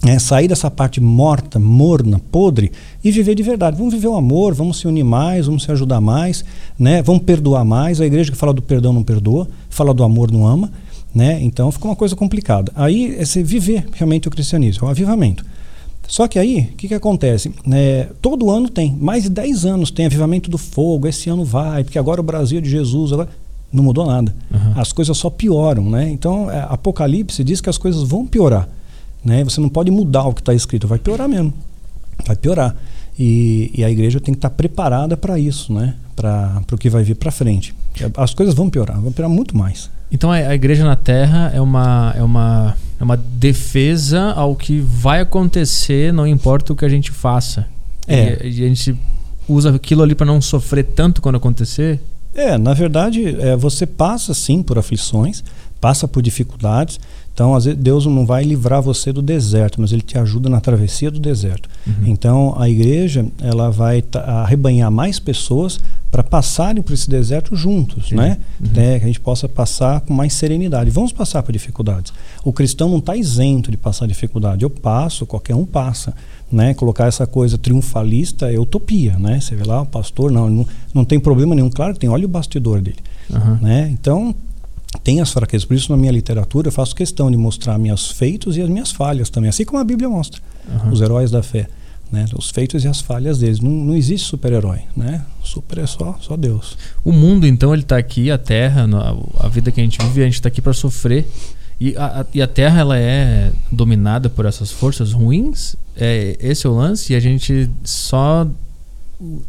É, sair dessa parte morta, morna, podre e viver de verdade. Vamos viver o amor, vamos se unir mais, vamos se ajudar mais, né? vamos perdoar mais. A igreja que fala do perdão não perdoa, fala do amor não ama. Né? Então fica uma coisa complicada. Aí é você viver realmente o cristianismo, é o avivamento. Só que aí, o que, que acontece? É, todo ano tem, mais de 10 anos tem avivamento do fogo, esse ano vai, porque agora o Brasil é de Jesus, agora não mudou nada. Uhum. As coisas só pioram, né? Então, é, Apocalipse diz que as coisas vão piorar, né? Você não pode mudar o que está escrito, vai piorar mesmo, vai piorar. E, e a igreja tem que estar tá preparada para isso, né? Para o que vai vir para frente. As coisas vão piorar, vão piorar muito mais. Então a, igreja na Terra é uma, é, uma, é uma defesa ao que vai acontecer, não importa o que a gente faça. É. E, e a gente usa aquilo ali para não sofrer tanto quando acontecer? É, na verdade, é, você passa sim por aflições, passa por dificuldades, então, às vezes, Deus não vai livrar você do deserto, mas Ele te ajuda na travessia do deserto. Uhum. Então, a igreja ela vai arrebanhar mais pessoas para passarem por esse deserto juntos, Sim. né? Uhum. Que a gente possa passar com mais serenidade. Vamos passar por dificuldades. O cristão não está isento de passar dificuldade. Eu passo, qualquer um passa. Né, colocar essa coisa triunfalista é utopia, né? Você vê lá o pastor, não, não, não tem problema nenhum. Claro que tem, olha o bastidor dele. Uhum. Né? Então, tem as fraquezas. Por isso, na minha literatura, eu faço questão de mostrar meus feitos e as minhas falhas também, assim como a Bíblia mostra, uhum. os heróis da fé. Né? Os feitos e as falhas deles. Não, não existe super-herói. Né? Super é só, só Deus. O mundo, então, ele está aqui, a Terra, a vida que a gente vive, a gente está aqui para sofrer. E a, a, e a Terra ela é dominada por essas forças ruins? É, esse é o lance? E a gente só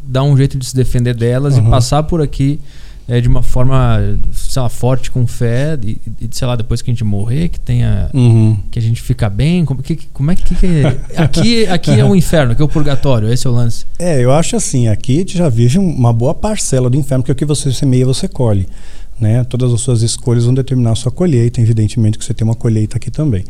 dá um jeito de se defender delas uhum. e passar por aqui é, de uma forma, sei lá, forte com fé e, e, sei lá, depois que a gente morrer, que tenha uhum. que a gente fica bem, como, que, como é que, que é? aqui aqui é o inferno, aqui é o purgatório, esse é o lance. É, eu acho assim, aqui a gente já vive uma boa parcela do inferno, porque o que você semeia, você colhe. Né? Todas as suas escolhas vão determinar a sua colheita, evidentemente que você tem uma colheita aqui também.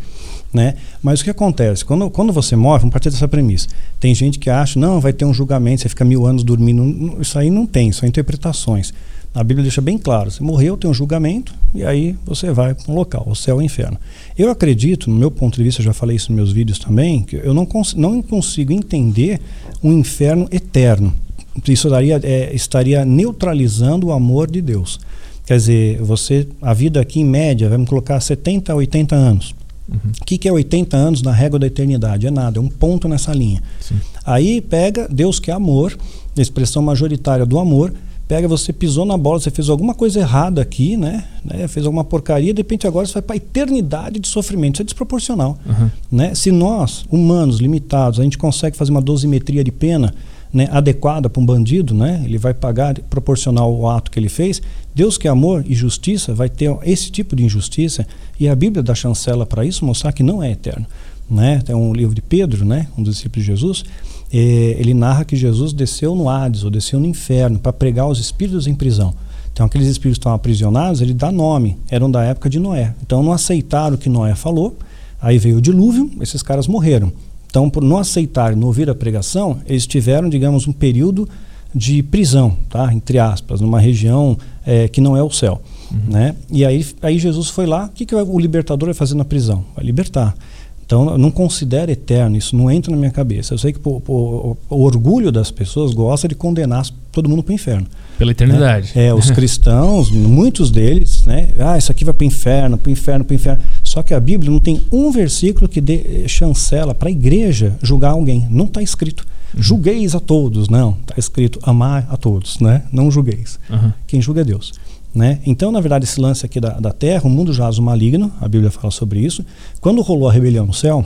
Né? Mas o que acontece? Quando, quando você morre, vamos partir dessa premissa. Tem gente que acha, não, vai ter um julgamento, você fica mil anos dormindo. Isso aí não tem, são interpretações. A Bíblia deixa bem claro: você morreu, tem um julgamento, e aí você vai para um local, o céu e o inferno. Eu acredito, no meu ponto de vista, já falei isso nos meus vídeos também, que eu não, cons não consigo entender um inferno eterno. Isso daria, é, estaria neutralizando o amor de Deus. Quer dizer, você, a vida aqui em média, vamos colocar 70 a 80 anos. O uhum. que, que é 80 anos na régua da eternidade? É nada, é um ponto nessa linha. Sim. Aí pega Deus que é amor, a expressão majoritária do amor, pega, você pisou na bola, você fez alguma coisa errada aqui, né? né? Fez alguma porcaria, de repente agora você vai para a eternidade de sofrimento. Isso é desproporcional. Uhum. Né? Se nós, humanos, limitados, a gente consegue fazer uma dosimetria de pena né, adequada para um bandido, né? ele vai pagar proporcional ao ato que ele fez. Deus que é amor e justiça vai ter esse tipo de injustiça e a Bíblia dá chancela para isso, mostrar que não é eterno. Né? Tem um livro de Pedro, né? um dos discípulos de Jesus, é, ele narra que Jesus desceu no Hades, ou desceu no inferno, para pregar os espíritos em prisão. Então, aqueles espíritos que estão aprisionados, ele dá nome, eram da época de Noé. Então, não aceitaram o que Noé falou, aí veio o dilúvio, esses caras morreram. Então, por não aceitarem, não ouvir a pregação, eles tiveram, digamos, um período de prisão, tá? entre aspas, numa região é, que não é o céu. Uhum. Né? E aí, aí Jesus foi lá, o que, que o libertador vai fazer na prisão? Vai libertar. Então, eu não considero eterno, isso não entra na minha cabeça. Eu sei que pô, pô, o orgulho das pessoas gosta de condenar todo mundo para o inferno. Pela eternidade. Né? É, os <laughs> cristãos, muitos deles, né? Ah, isso aqui vai para o inferno, para o inferno, para o inferno. Só que a Bíblia não tem um versículo que dê chancela para a igreja julgar alguém. Não está escrito. Uhum. Julgueis a todos. Não, está escrito amar a todos, né? Não julgueis. Uhum. Quem julga é Deus. Né? Então, na verdade, esse lance aqui da, da Terra, o mundo jaz o maligno, a Bíblia fala sobre isso. Quando rolou a rebelião no céu,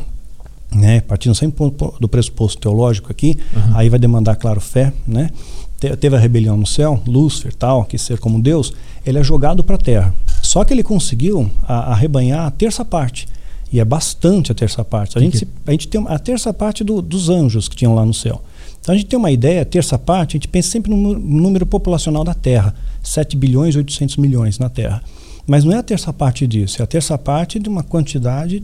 né, partindo sempre do pressuposto teológico aqui, uhum. aí vai demandar, claro, fé, né? Te, teve a rebelião no céu, Lúcifer, tal, que ser como Deus, ele é jogado para a terra. Só que ele conseguiu arrebanhar a terça parte. E é bastante a terça parte. A, gente, que... a gente tem a terça parte do, dos anjos que tinham lá no céu. Então a gente tem uma ideia, a terça parte, a gente pensa sempre no número populacional da Terra. 7 bilhões e 800 milhões na Terra. Mas não é a terça parte disso, é a terça parte de uma quantidade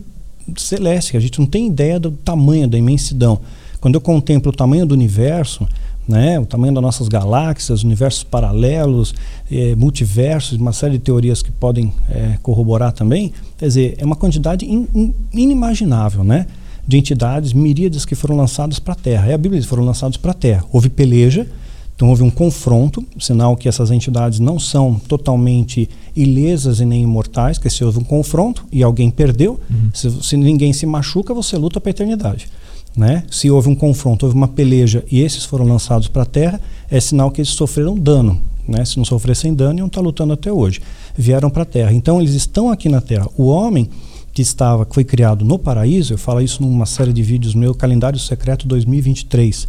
celeste, que a gente não tem ideia do tamanho, da imensidão. Quando eu contemplo o tamanho do universo, né, o tamanho das nossas galáxias, universos paralelos, eh, multiversos, uma série de teorias que podem eh, corroborar também, quer dizer, é uma quantidade in, in, inimaginável, né? De entidades, miríades que foram lançadas para a Terra. É a Bíblia, foram lançados para a Terra. Houve peleja, então houve um confronto, sinal que essas entidades não são totalmente ilesas e nem imortais, que se houve um confronto e alguém perdeu, uhum. se, se, ninguém se machuca, você luta para a eternidade. Né? Se houve um confronto, houve uma peleja e esses foram lançados para a Terra, é sinal que eles sofreram dano. Né? Se não sofressem dano, iam estar lutando até hoje. Vieram para a Terra. Então eles estão aqui na Terra. O homem que estava, que foi criado no paraíso, eu falo isso numa série de vídeos meu, Calendário Secreto 2023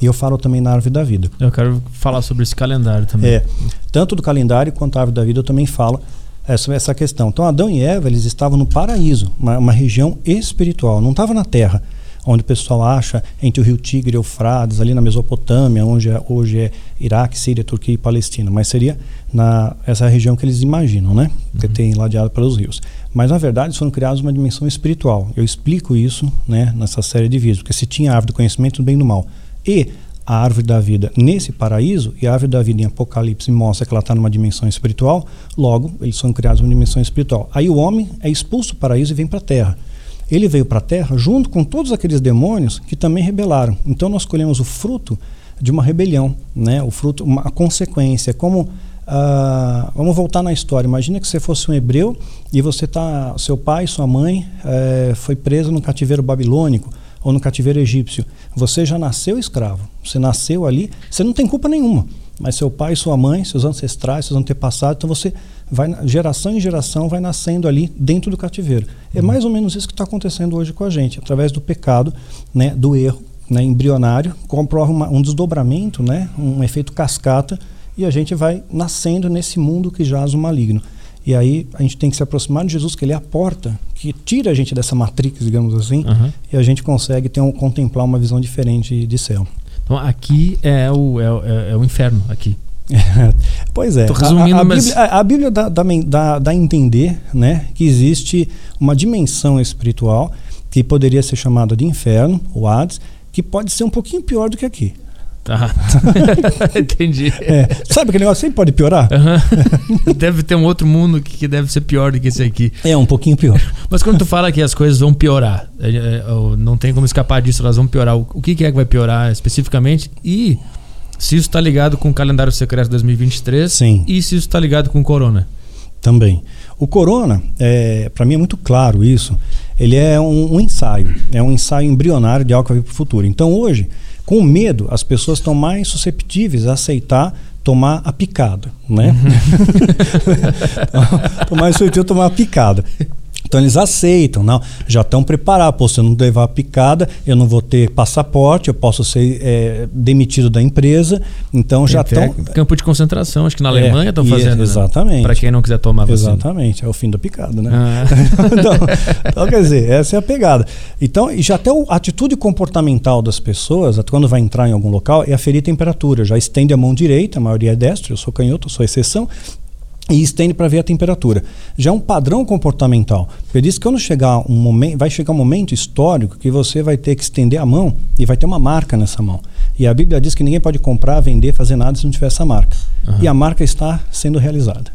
e eu falo também na árvore da vida. Eu quero falar sobre esse calendário também. É, tanto do calendário quanto a árvore da vida eu também falo essa, essa questão. Então Adão e Eva eles estavam no paraíso, uma, uma região espiritual, não estava na terra onde o pessoal acha entre o rio Tigre e Eufrates, ali na Mesopotâmia, onde é, hoje é Iraque, Síria, Turquia e Palestina, mas seria na essa região que eles imaginam, né? Que uhum. tem ladeado pelos rios. Mas na verdade eles foram criados uma dimensão espiritual. Eu explico isso, né, nessa série de vídeos, porque se tinha árvore do conhecimento do bem e do mal e a árvore da vida nesse paraíso, e a árvore da vida em Apocalipse mostra que ela está numa dimensão espiritual, logo, eles são criados numa dimensão espiritual. Aí o homem é expulso do paraíso e vem para a terra. Ele veio para a terra junto com todos aqueles demônios que também rebelaram. Então nós colhemos o fruto de uma rebelião, né? o fruto, uma a consequência. Como uh, vamos voltar na história. Imagina que você fosse um hebreu e você tá, seu pai, sua mãe, eh, foi preso no cativeiro babilônico ou no cativeiro egípcio. Você já nasceu escravo. Você nasceu ali, você não tem culpa nenhuma. Mas seu pai, sua mãe, seus ancestrais, seus antepassados, então você vai geração em geração vai nascendo ali dentro do cativeiro. É uhum. mais ou menos isso que está acontecendo hoje com a gente, através do pecado, né, do erro, né, embrionário, comprova uma, um desdobramento, né, um efeito cascata, e a gente vai nascendo nesse mundo que jaz o maligno. E aí a gente tem que se aproximar de Jesus, que ele é a porta que tira a gente dessa matrix, digamos assim, uhum. e a gente consegue ter um, contemplar uma visão diferente de céu. Então aqui é o, é, é, é o inferno, aqui. <laughs> pois é. Tô resumindo, a, a, mas... Bíblia, a, a Bíblia dá, dá, dá, a entender né, que existe uma dimensão espiritual que poderia ser chamada de inferno, o Hades, que pode ser um pouquinho pior do que aqui. Tá. <laughs> Entendi. É, sabe que negócio sempre pode piorar? Uhum. <laughs> deve ter um outro mundo que deve ser pior do que esse aqui. É, um pouquinho pior. Mas quando tu fala que as coisas vão piorar, é, é, não tem como escapar disso, elas vão piorar. O que é que vai piorar especificamente? E se isso está ligado com o calendário secreto 2023? Sim. E se isso está ligado com o corona? Também. O corona, é, para mim é muito claro isso, ele é um, um ensaio, é um ensaio embrionário de algo que vai vir para o futuro. Então hoje com medo, as pessoas estão mais susceptíveis a aceitar tomar a picada, né? Uhum. <laughs> a tomar a picada. Então eles aceitam, não, já estão preparados. Pô, se eu não levar a picada, eu não vou ter passaporte, eu posso ser é, demitido da empresa. Então já estão. Campo de concentração, acho que na é, Alemanha estão fazendo. Né? Exatamente. Né? Para quem não quiser tomar vacina. Exatamente, é o fim da picada, né? Ah. <laughs> então, então, quer dizer, essa é a pegada. Então, já até a atitude comportamental das pessoas, quando vai entrar em algum local, é aferir temperatura. Já estende a mão direita, a maioria é destra, eu sou canhoto, sou exceção, e estende para ver a temperatura. Já é um padrão comportamental. Ele diz que quando chegar um momento, vai chegar um momento histórico que você vai ter que estender a mão e vai ter uma marca nessa mão. E a Bíblia diz que ninguém pode comprar, vender, fazer nada se não tiver essa marca. Uhum. E a marca está sendo realizada.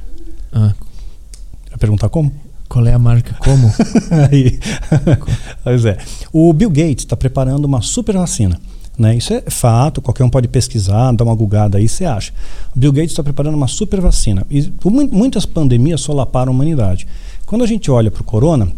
Uhum. Vai perguntar como? Qual é a marca? Como? <laughs> Aí. pois é. O Bill Gates está preparando uma super vacina. Né? Isso é fato, qualquer um pode pesquisar, dar uma gugada aí, você acha. Bill Gates está preparando uma super vacina. E muitas pandemias solaparam a humanidade. Quando a gente olha para o corona,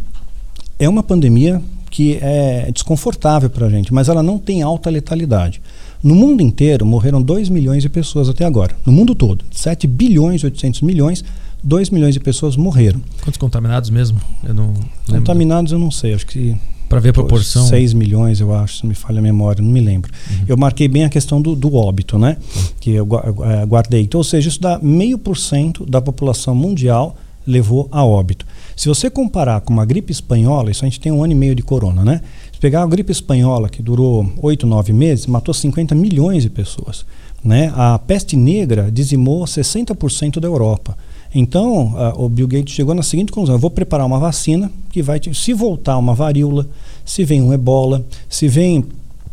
é uma pandemia que é desconfortável para a gente, mas ela não tem alta letalidade. No mundo inteiro morreram 2 milhões de pessoas até agora. No mundo todo. 7 bilhões e 800 milhões, 2 milhões de pessoas morreram. Quantos contaminados mesmo? Eu não Contaminados eu não sei, acho que para ver a proporção. 6 milhões, eu acho, se me falha a memória, não me lembro. Uhum. Eu marquei bem a questão do, do óbito, né? Que eu é, guardei. Então, ou seja, isso dá meio por cento da população mundial levou a óbito. Se você comparar com uma gripe espanhola, isso a gente tem um ano e meio de corona, né? Se pegar a gripe espanhola, que durou 8, 9 meses, matou 50 milhões de pessoas. Né? A peste negra dizimou 60% da Europa. Então, a, o Bill Gates chegou na seguinte conclusão: eu vou preparar uma vacina que vai, se voltar uma varíola, se vem um ebola, se vem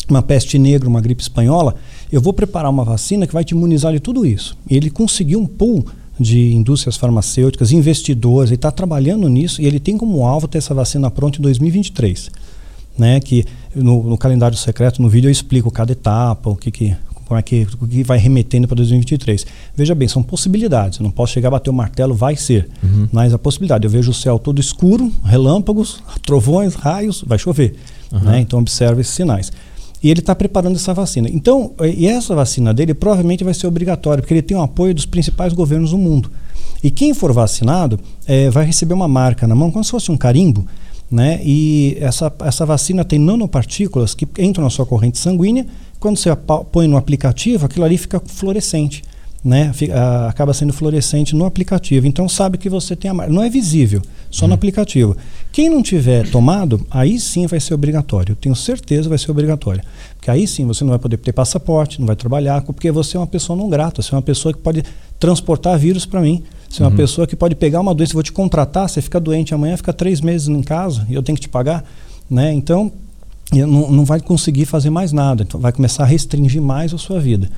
uma peste negra, uma gripe espanhola, eu vou preparar uma vacina que vai te imunizar de tudo isso. E ele conseguiu um pool de indústrias farmacêuticas, investidores, ele está trabalhando nisso e ele tem como alvo ter essa vacina pronta em 2023. Né, que no, no calendário secreto, no vídeo eu explico cada etapa, o que, que como é que, o que vai remetendo para 2023. Veja bem, são possibilidades. Eu não posso chegar a bater o martelo, vai ser. Uhum. Mas a possibilidade, eu vejo o céu todo escuro, relâmpagos, <laughs> trovões, raios, vai chover. Uhum. Né? Então observe esses sinais. E ele está preparando essa vacina. Então, e essa vacina dele provavelmente vai ser obrigatória, porque ele tem o apoio dos principais governos do mundo. E quem for vacinado é, vai receber uma marca na mão, como se fosse um carimbo, né? E essa, essa vacina tem nanopartículas que entram na sua corrente sanguínea. Quando você põe no aplicativo, aquilo ali fica fluorescente né, fica, acaba sendo fluorescente no aplicativo. Então sabe que você tem a marca. Não é visível, só uhum. no aplicativo. Quem não tiver tomado, aí sim vai ser obrigatório. Eu tenho certeza vai ser obrigatório. Porque aí sim você não vai poder ter passaporte, não vai trabalhar, porque você é uma pessoa não grata, você é uma pessoa que pode transportar vírus para mim. Você é uma uhum. pessoa que pode pegar uma doença, vou te contratar, você fica doente amanhã, fica três meses em casa e eu tenho que te pagar. Né? Então, não, não vai conseguir fazer mais nada. Então, vai começar a restringir mais a sua vida.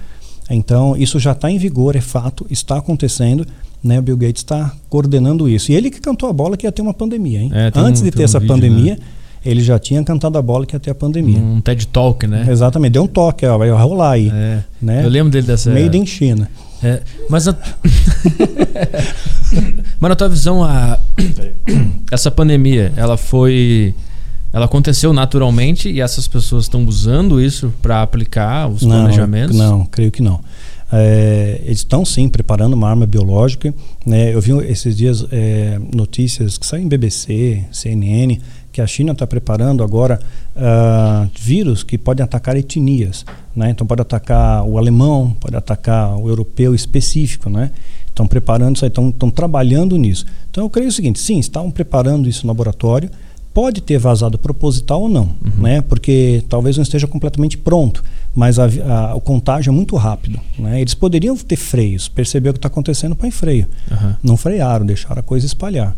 Então, isso já está em vigor, é fato, está acontecendo. Né, o Bill Gates está coordenando isso. E ele que cantou a bola que ia ter uma pandemia. Hein? É, Antes um, de ter um essa vídeo, pandemia, né? ele já tinha cantado a bola que ia ter a pandemia. Um TED Talk, né? Exatamente, deu um toque, ó, vai rolar aí. É. Né? Eu lembro dele dessa. Made in China. É, mas, a... <laughs> mas na tua visão, a... <coughs> essa pandemia, ela foi ela aconteceu naturalmente e essas pessoas estão usando isso para aplicar os não, planejamentos? Não, creio que não. É, eles estão sim preparando uma arma biológica. Né? Eu vi esses dias é, notícias que saem em BBC, CNN, que a China está preparando agora uh, vírus que podem atacar etnias. Né? Então pode atacar o alemão, pode atacar o europeu específico. Né? Estão preparando isso, estão trabalhando nisso. Então eu creio o seguinte: sim, estão preparando isso no laboratório pode ter vazado proposital ou não, uhum. né? Porque talvez não esteja completamente pronto, mas a, a, o contágio é muito rápido, né? Eles poderiam ter freios, perceber o que está acontecendo, põe freio. Uhum. Não frearam, deixaram a coisa espalhar,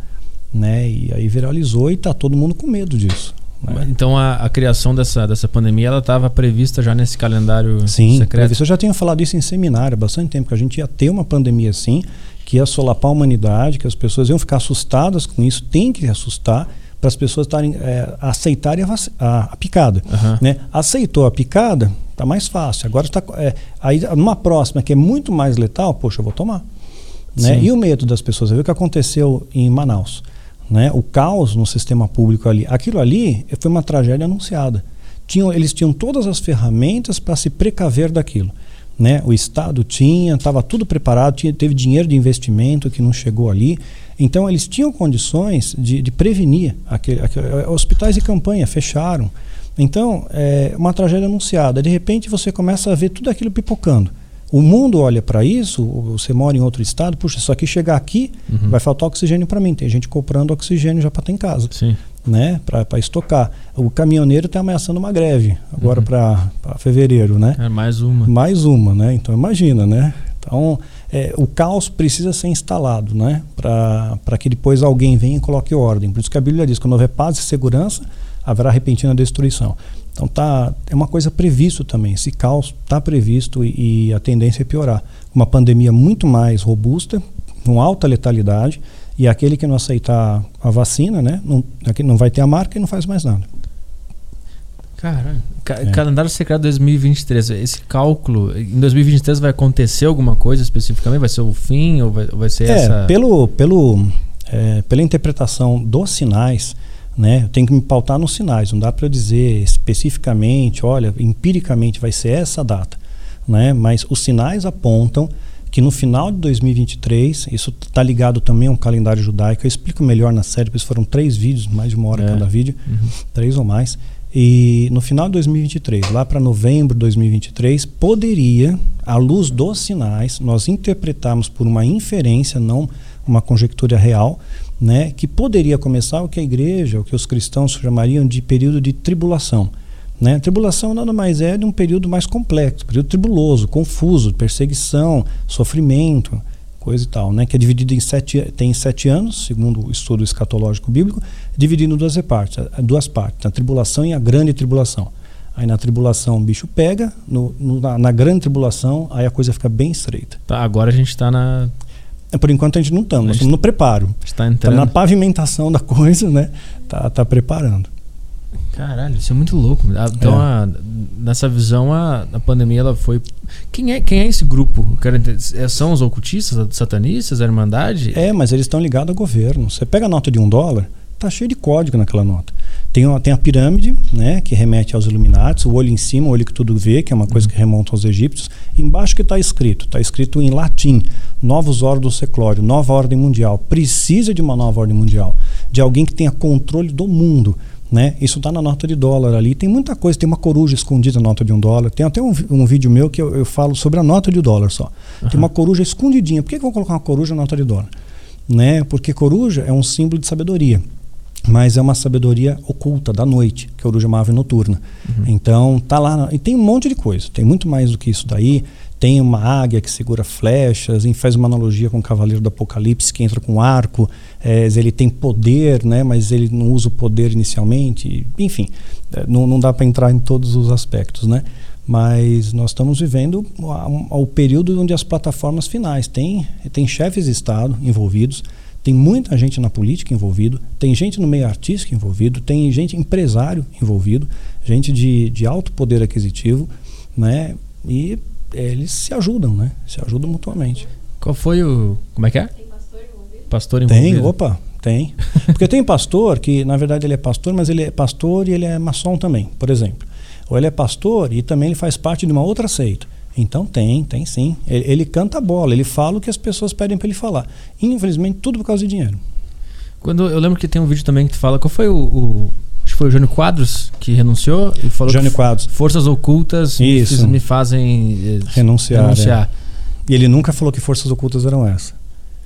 né? E aí viralizou e está todo mundo com medo disso. Né? Então a, a, criação dessa, dessa pandemia ela estava prevista já nesse calendário Sim, secreto? Sim, eu já tinha falado isso em seminário há bastante tempo, que a gente ia ter uma pandemia assim, que ia solapar a humanidade, que as pessoas iam ficar assustadas com isso, tem que assustar, para as pessoas estarem é, aceitarem a, a, a picada. Uhum. Né? Aceitou a picada, está mais fácil. Agora está é, aí numa próxima que é muito mais letal, poxa, eu vou tomar. Né? E o medo das pessoas, viu o que aconteceu em Manaus, né? O caos no sistema público ali, aquilo ali foi uma tragédia anunciada. Tinham, eles tinham todas as ferramentas para se precaver daquilo. Né? O Estado tinha, estava tudo preparado, tinha, teve dinheiro de investimento que não chegou ali. Então, eles tinham condições de, de prevenir. Aquele, aquele, eh, hospitais de campanha fecharam. Então, é uma tragédia anunciada. De repente, você começa a ver tudo aquilo pipocando. O mundo olha para isso, você mora em outro estado, puxa, isso aqui chegar aqui, uhum. vai faltar oxigênio para mim. Tem gente comprando oxigênio já para ter em casa. Sim. Né, para estocar. O caminhoneiro está ameaçando uma greve agora uhum. para fevereiro, né? É mais uma. Mais uma, né? Então imagina, né? Então é, o caos precisa ser instalado, né? Para que depois alguém venha e coloque ordem. Por isso que a Bíblia diz: quando houver paz e segurança, haverá repentina destruição. Então tá, é uma coisa previsto também. Esse caos está previsto e, e, a tendência é piorar. Uma pandemia muito mais robusta, com alta letalidade, e aquele que não aceitar a vacina, né, não, não vai ter a marca e não faz mais nada. Caralho. Ca é. Calendário secreto 2023. Esse cálculo, em 2023 vai acontecer alguma coisa especificamente? Vai ser o fim ou vai, vai ser é, essa. Pelo, pelo, é, pela interpretação dos sinais, né, eu tenho que me pautar nos sinais. Não dá para eu dizer especificamente, olha, empiricamente vai ser essa data. Né, mas os sinais apontam que no final de 2023, isso está ligado também a um calendário judaico, eu explico melhor na série, porque foram três vídeos, mais de uma hora é. cada vídeo, uhum. três ou mais. E no final de 2023, lá para novembro de 2023, poderia, à luz dos sinais, nós interpretarmos por uma inferência, não uma conjectura real, né, que poderia começar o que a igreja, o que os cristãos chamariam de período de tribulação. Né? Tribulação nada mais é de um período mais complexo, período tribuloso, confuso, perseguição, sofrimento, coisa e tal, né? Que é dividido em sete, tem sete anos, segundo o estudo escatológico bíblico, dividido em duas partes, duas partes, a tribulação e a grande tribulação. Aí na tribulação o bicho pega, no, no, na, na, grande tribulação, aí a coisa fica bem estreita. Tá, agora a gente está na. Por enquanto a gente não estamos, nós estamos no preparo. Está entrando. Tá na pavimentação da coisa, né? Tá, tá preparando. Caralho, isso é muito louco. Então, é. a, nessa visão, a, a pandemia ela foi. Quem é, quem é esse grupo? É, são os ocultistas, satanistas, a Irmandade? É, mas eles estão ligados ao governo. Você pega a nota de um dólar, tá cheio de código naquela nota. Tem, uma, tem a pirâmide, né, que remete aos Illuminati, o olho em cima, o olho que tudo vê, que é uma coisa que remonta aos egípcios. Embaixo que está escrito, está escrito em latim, novos ordem do seclório, nova ordem mundial. Precisa de uma nova ordem mundial, de alguém que tenha controle do mundo. Né? Isso está na nota de dólar ali. Tem muita coisa, tem uma coruja escondida na nota de um dólar. Tem até um, um vídeo meu que eu, eu, falo sobre a nota de dólar só. Uhum. Tem uma coruja escondidinha. Por que, que eu vou colocar uma coruja na nota de dólar? Né? Porque coruja é um símbolo de sabedoria. Mas é uma sabedoria oculta da noite, que a coruja é uma ave noturna. Uhum. Então, tá lá. E tem um monte de coisa. Tem muito mais do que isso daí tem uma águia que segura flechas, e faz uma analogia com o cavaleiro do Apocalipse que entra com arco, é, ele tem poder, né, mas ele não usa o poder inicialmente, enfim, é, não, não dá para entrar em todos os aspectos, né? Mas nós estamos vivendo o período onde as plataformas finais tem tem chefes de estado envolvidos, tem muita gente na política envolvido, tem gente no meio artístico envolvido, tem gente empresário envolvido, gente de, de alto poder aquisitivo, né? E eles se ajudam, né? Se ajudam mutuamente. Qual foi o. Como é que é? Tem pastor envolvido? Pastor envolvido? Tem, opa, tem. Porque tem pastor que, na verdade, ele é pastor, mas ele é pastor e ele é maçom também, por exemplo. Ou ele é pastor e também ele faz parte de uma outra seita. Então tem, tem sim. Ele, ele canta a bola, ele fala o que as pessoas pedem para ele falar. Infelizmente, tudo por causa de dinheiro. Quando eu lembro que tem um vídeo também que tu fala, qual foi o, o acho que foi o Jânio Quadros que renunciou e falou Jânio Quadros. forças ocultas Isso. me fazem eh, renunciar. renunciar. É. E ele nunca falou que forças ocultas eram essas.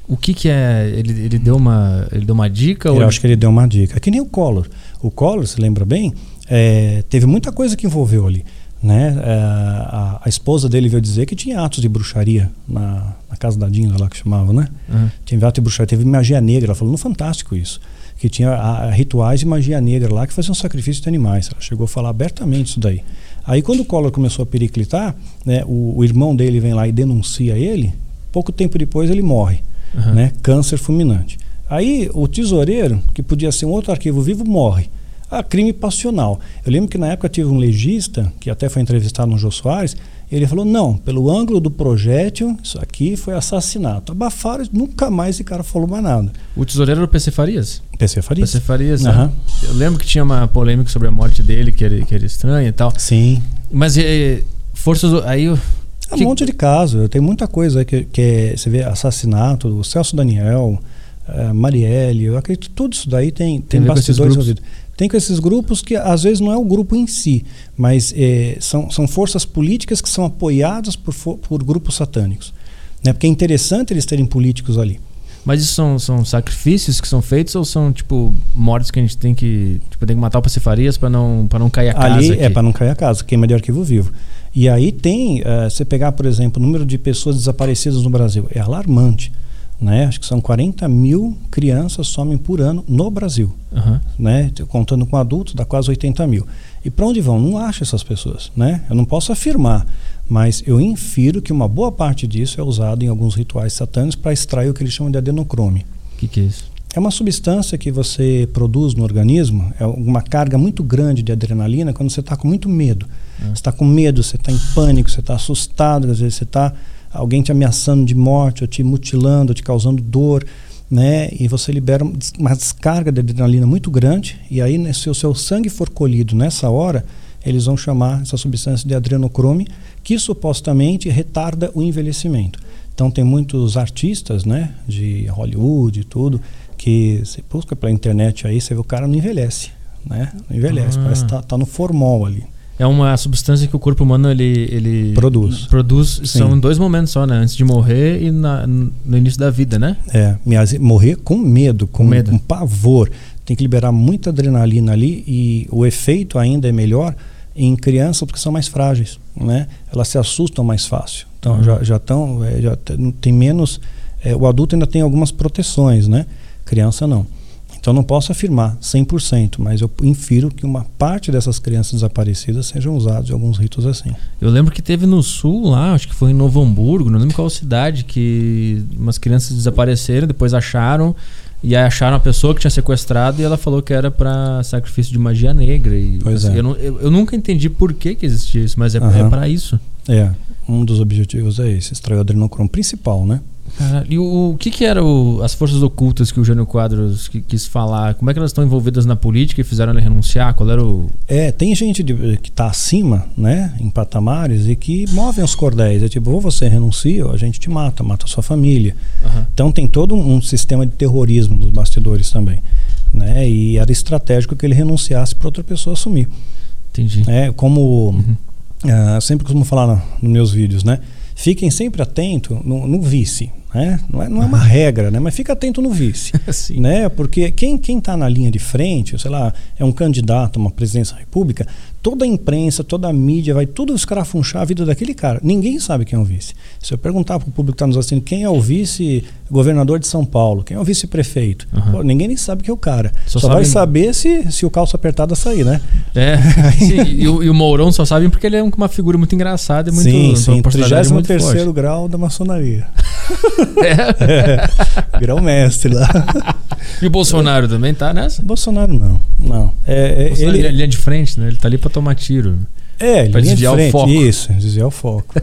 O que, que é? Ele, ele, deu uma, ele deu uma dica? Eu ou acho que ele deu uma dica. É que nem o Collor. O Collor, se lembra bem, é, teve muita coisa que envolveu ali. Né? É, a, a, esposa dele veio dizer que tinha atos de bruxaria na, na casa da Dinda lá que chamava, né? Uhum. Tinha atos de bruxaria, teve magia negra. Ela falou, no fantástico isso que tinha a, a rituais de magia negra lá que faziam sacrifício de animais. Ela chegou a falar abertamente isso daí. Aí quando o Collor começou a periclitar, né, o, o, irmão dele vem lá e denuncia ele, pouco tempo depois ele morre, uhum. né, câncer fulminante. Aí o tesoureiro, que podia ser um outro arquivo vivo, morre. Ah, crime passional. Eu lembro que na época tive um legista, que até foi entrevistado no Jô Soares, ele falou: não, pelo ângulo do projétil, isso aqui foi assassinato. Abafaram, nunca mais esse cara falou mais nada. O tesoureiro era o PC Farias? PC Farias. PC Farias, uhum. né? Eu lembro que tinha uma polêmica sobre a morte dele, que era, que era estranha e tal. Sim. Mas e, forças. Aí. É um monte de caso. Tem muita coisa que, que é, você vê assassinato, o Celso Daniel, uh, Marielle, eu acredito que tudo isso daí tem, tem, tem bastidores envolvidos. Tem com esses grupos que às vezes não é o grupo em si, mas é, são, são forças políticas que são apoiadas por, por grupos satânicos. Né? Porque é interessante eles terem políticos ali. Mas isso são, são sacrifícios que são feitos ou são tipo mortes que a gente tem que tipo, tem que matar o Pacifarias para não para não cair a casa? Ali aqui. é para não cair a casa, queima de arquivo vivo. E aí tem, uh, você pegar por exemplo o número de pessoas desaparecidas no Brasil é alarmante. Né? Acho que são 40 mil crianças somem por ano no Brasil. Uhum. Né? Contando com adultos, dá quase 80 mil. E para onde vão? Não acho essas pessoas. Né? Eu não posso afirmar, mas eu infiro que uma boa parte disso é usado em alguns rituais satânicos para extrair o que eles chamam de adenocrome. O que, que é isso? É uma substância que você produz no organismo, é uma carga muito grande de adrenalina quando você está com muito medo. Uhum. Você está com medo, você está em pânico, você está assustado, às vezes você está alguém te ameaçando de morte, ou te mutilando, ou te causando dor, né? E você libera uma descarga de adrenalina muito grande, e aí né, se o seu sangue for colhido nessa hora, eles vão chamar essa substância de adrenocrome, que supostamente retarda o envelhecimento. Então tem muitos artistas, né, de Hollywood e tudo, que você busca pela internet aí, você vê o cara não envelhece, né? Não envelhece, ah. parece que tá, tá no formol ali é uma substância que o corpo humano ele, ele produz. Produz Sim. são dois momentos só, né? Antes de morrer e na, no início da vida, né? É, morrer com medo, com, com medo. com pavor. Tem que liberar muita adrenalina ali e o efeito ainda é melhor em crianças porque são mais frágeis, né? Elas se assustam mais fácil. Então uhum. já já estão é, já tem menos é, o adulto ainda tem algumas proteções, né? Criança não. Então não posso afirmar 100%, mas eu infiro que uma parte dessas crianças desaparecidas sejam usadas em alguns ritos assim. Eu lembro que teve no sul lá, acho que foi em Novo Hamburgo, não lembro qual cidade, que umas crianças desapareceram, depois acharam e aí acharam a pessoa que tinha sequestrado e ela falou que era para sacrifício de magia negra. E, pois assim, é. eu, não, eu, eu, nunca entendi por que, que existia isso, mas é, Aham. é para isso. É, um dos objetivos é esse, extrair o adrenocromo principal, né? Caralho, e o, o que que eram as forças ocultas que o Jânio Quadros qui- quis falar? Como é que elas estão envolvidas na política e fizeram ele renunciar? Qual era o... É, tem gente de- que está acima, né, em patamares e que movem os cordéis. É tipo, ou você renuncia ou a gente te mata, mata a sua família. Aham. Então tem todo um, um sistema de terrorismo nos bastidores também, né? E era estratégico que ele renunciasse para outra pessoa assumir. Entendi. É, como Uhum. ah, sempre costumo falar na- nos meus vídeos, né? Fiquem sempre atento no, no vice, né? Não é, não é uma <laughs> regra, né? Mas fica atento no vice. <laughs> Né? Porque quem está na linha de frente, sei lá, é um candidato a uma presidência da República, toda a imprensa, toda a mídia vai tudo escarafunchar a vida daquele cara. Ninguém sabe quem é o vice. Se eu perguntar para o público que está nos assistindo quem é o vice-governador de São Paulo, quem é o vice-prefeito, pô, ninguém nem sabe quem é o cara. Só Só, vai sabem- saber se, se o calço apertado sair, né? É, <laughs> sim, e, o, e o Mourão só sabem porque ele é uma figura muito engraçada e muito sim, sim. personalidade muito 33 forte. grau da maçonaria. É. <laughs> Grau mestre lá. <laughs> E o Bolsonaro também tá nessa? Bolsonaro não. Não. É, é, Bolsonaro, ele, ele é de frente, né? Ele tá ali pra tomar tiro. é, ele pra de desviar o frente. foco. Isso, desviar o foco. <laughs>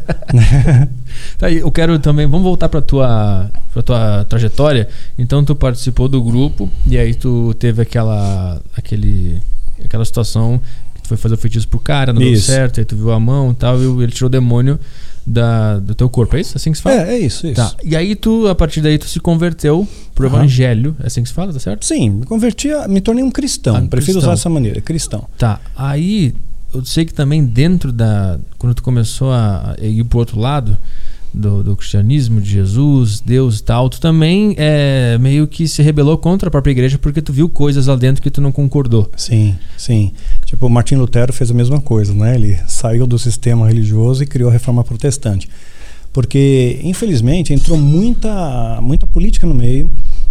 Tá, eu quero também, vamos voltar pra tua, pra tua trajetória. Então tu participou do grupo e aí tu teve aquela, aquele, aquela situação que tu foi fazer o feitiço pro cara, não deu Isso. certo, aí tu viu a mão e tal, e ele tirou o demônio da, do teu corpo. É isso? Assim que se fala? É, é isso, isso. Tá. E aí tu, a partir daí, tu se converteu pro Aham. evangelho. É assim que se fala, tá certo? Sim, me converti, a, me tornei um cristão. Ah, um Prefiro cristão. usar essa maneira, cristão. Tá. Aí eu sei que também dentro da. Quando tu começou a, a ir pro outro lado do, do cristianismo, de Jesus, Deus e tal, tu também é, meio que se rebelou contra a própria igreja porque tu viu coisas lá dentro que tu não concordou. Sim, sim. Tipo, Martin Lutero fez a mesma coisa, né? Ele saiu do sistema religioso e criou a reforma protestante. Porque, infelizmente, entrou muita, muita política no meio.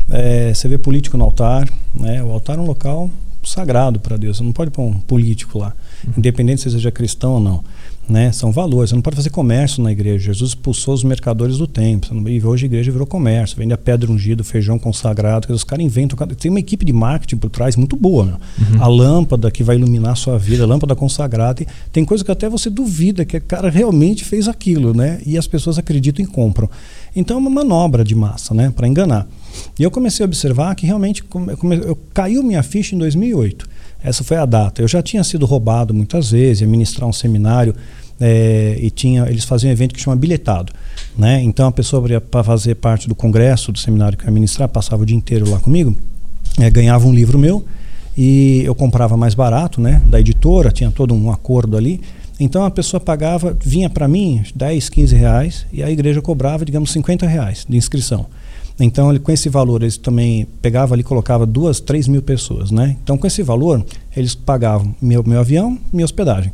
É, você vê político no altar, né? O altar é um local sagrado para Deus. Você não pode pôr um político lá, independente se seja cristão ou não. Né? São valores. Você não pode fazer comércio na igreja. Jesus expulsou os mercadores do templo. E hoje a igreja virou comércio. Vende a pedra ungida, o feijão consagrado. Os caras inventam. Tem uma equipe de marketing por trás muito boa. Meu. A lâmpada que vai iluminar a sua vida, a lâmpada consagrada. Tem coisa que até você duvida que o cara realmente fez aquilo. Né? E as pessoas acreditam e compram. Então é uma manobra de massa né? para enganar. E eu comecei a observar que realmente come- come- eu, caiu minha ficha em 2008. Essa foi a data. Eu já tinha sido roubado muitas vezes, ia ministrar um seminário eh, e tinha, eles faziam um evento que chama bilhetado. Né? Então a pessoa para fazer parte do congresso do seminário que eu ia ministrar, passava o dia inteiro lá comigo, eh, ganhava um livro meu e eu comprava mais barato, né, da editora, tinha todo um acordo ali. Então a pessoa pagava, vinha para mim 10, 15 reais e a igreja cobrava, digamos, 50 reais de inscrição. Então, ele, com esse valor, eles também pegavam ali colocava duas, três mil pessoas, né? Então, com esse valor, eles pagavam meu, meu avião, minha hospedagem,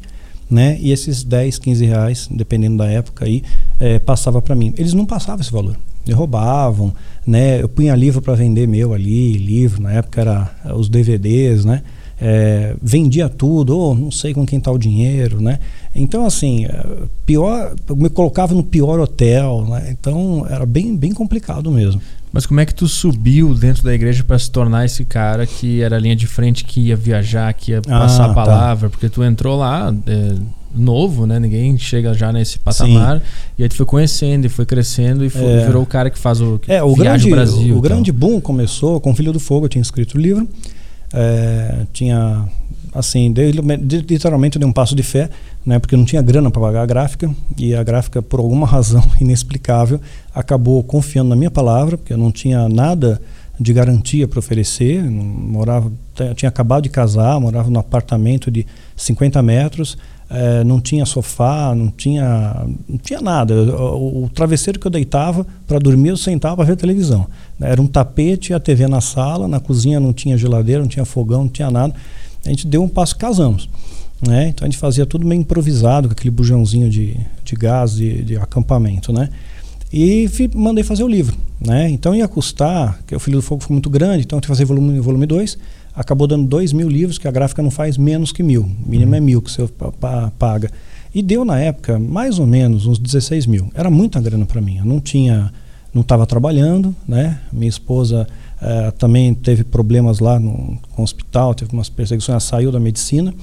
né? E esses 10, 15 reais, dependendo da época aí, eh, passava para mim. Eles não passavam esse valor. Eles roubavam, né? Eu punha livro para vender meu ali, livro, na época era eh, os DVDs, né? Eh, vendia tudo, ou não sei com quem tá o dinheiro, né? Então, assim, eh, pior, eu me colocava no pior hotel, né? Então, era bem, bem complicado mesmo. Mas como é que tu subiu dentro da igreja pra se tornar esse cara que era a linha de frente, que ia viajar, que ia Ah, passar a tá. palavra? Porque tu entrou lá é, novo, né? Ninguém chega já nesse patamar. E aí tu foi conhecendo e foi crescendo e foi- É. virou o cara que faz o que É, o grande, o Brasil. o e tal. grande boom começou com Filho do Fogo, eu tinha escrito o livro. É, tinha, assim, dei- de- literalmente dei um passo de fé, né, porque não tinha grana para pagar a gráfica, e a gráfica, por alguma <laughs> razão inexplicável, acabou confiando na minha palavra, porque eu não tinha nada de garantia para oferecer, morava, tinha acabado de casar, morava num apartamento de 50 metros, eh, não tinha sofá, não tinha, não tinha nada. O, o travesseiro que eu deitava para dormir, eu sentava para ver televisão. Era um tapete a TV na sala, na cozinha não tinha geladeira, não tinha fogão, não tinha nada. A gente deu um passo, casamos. Né? Então a gente fazia tudo meio improvisado, com aquele bujãozinho de, de gás de, de acampamento. Né? E mandei fazer o livro. Né? Então ia custar, que o Filho do Fogo foi muito grande, então eu tive que fazer volume 2. Volume dois, acabou dando dois mil livros, que a gráfica não faz menos que mil. O mínimo é mil que você paga. E deu na época mais ou menos uns 16 mil. Era muita grana para mim. Eu não tinha, não estava trabalhando, né? Minha esposa uh, também teve problemas lá no, hospital, teve umas perseguições, ela saiu da medicina.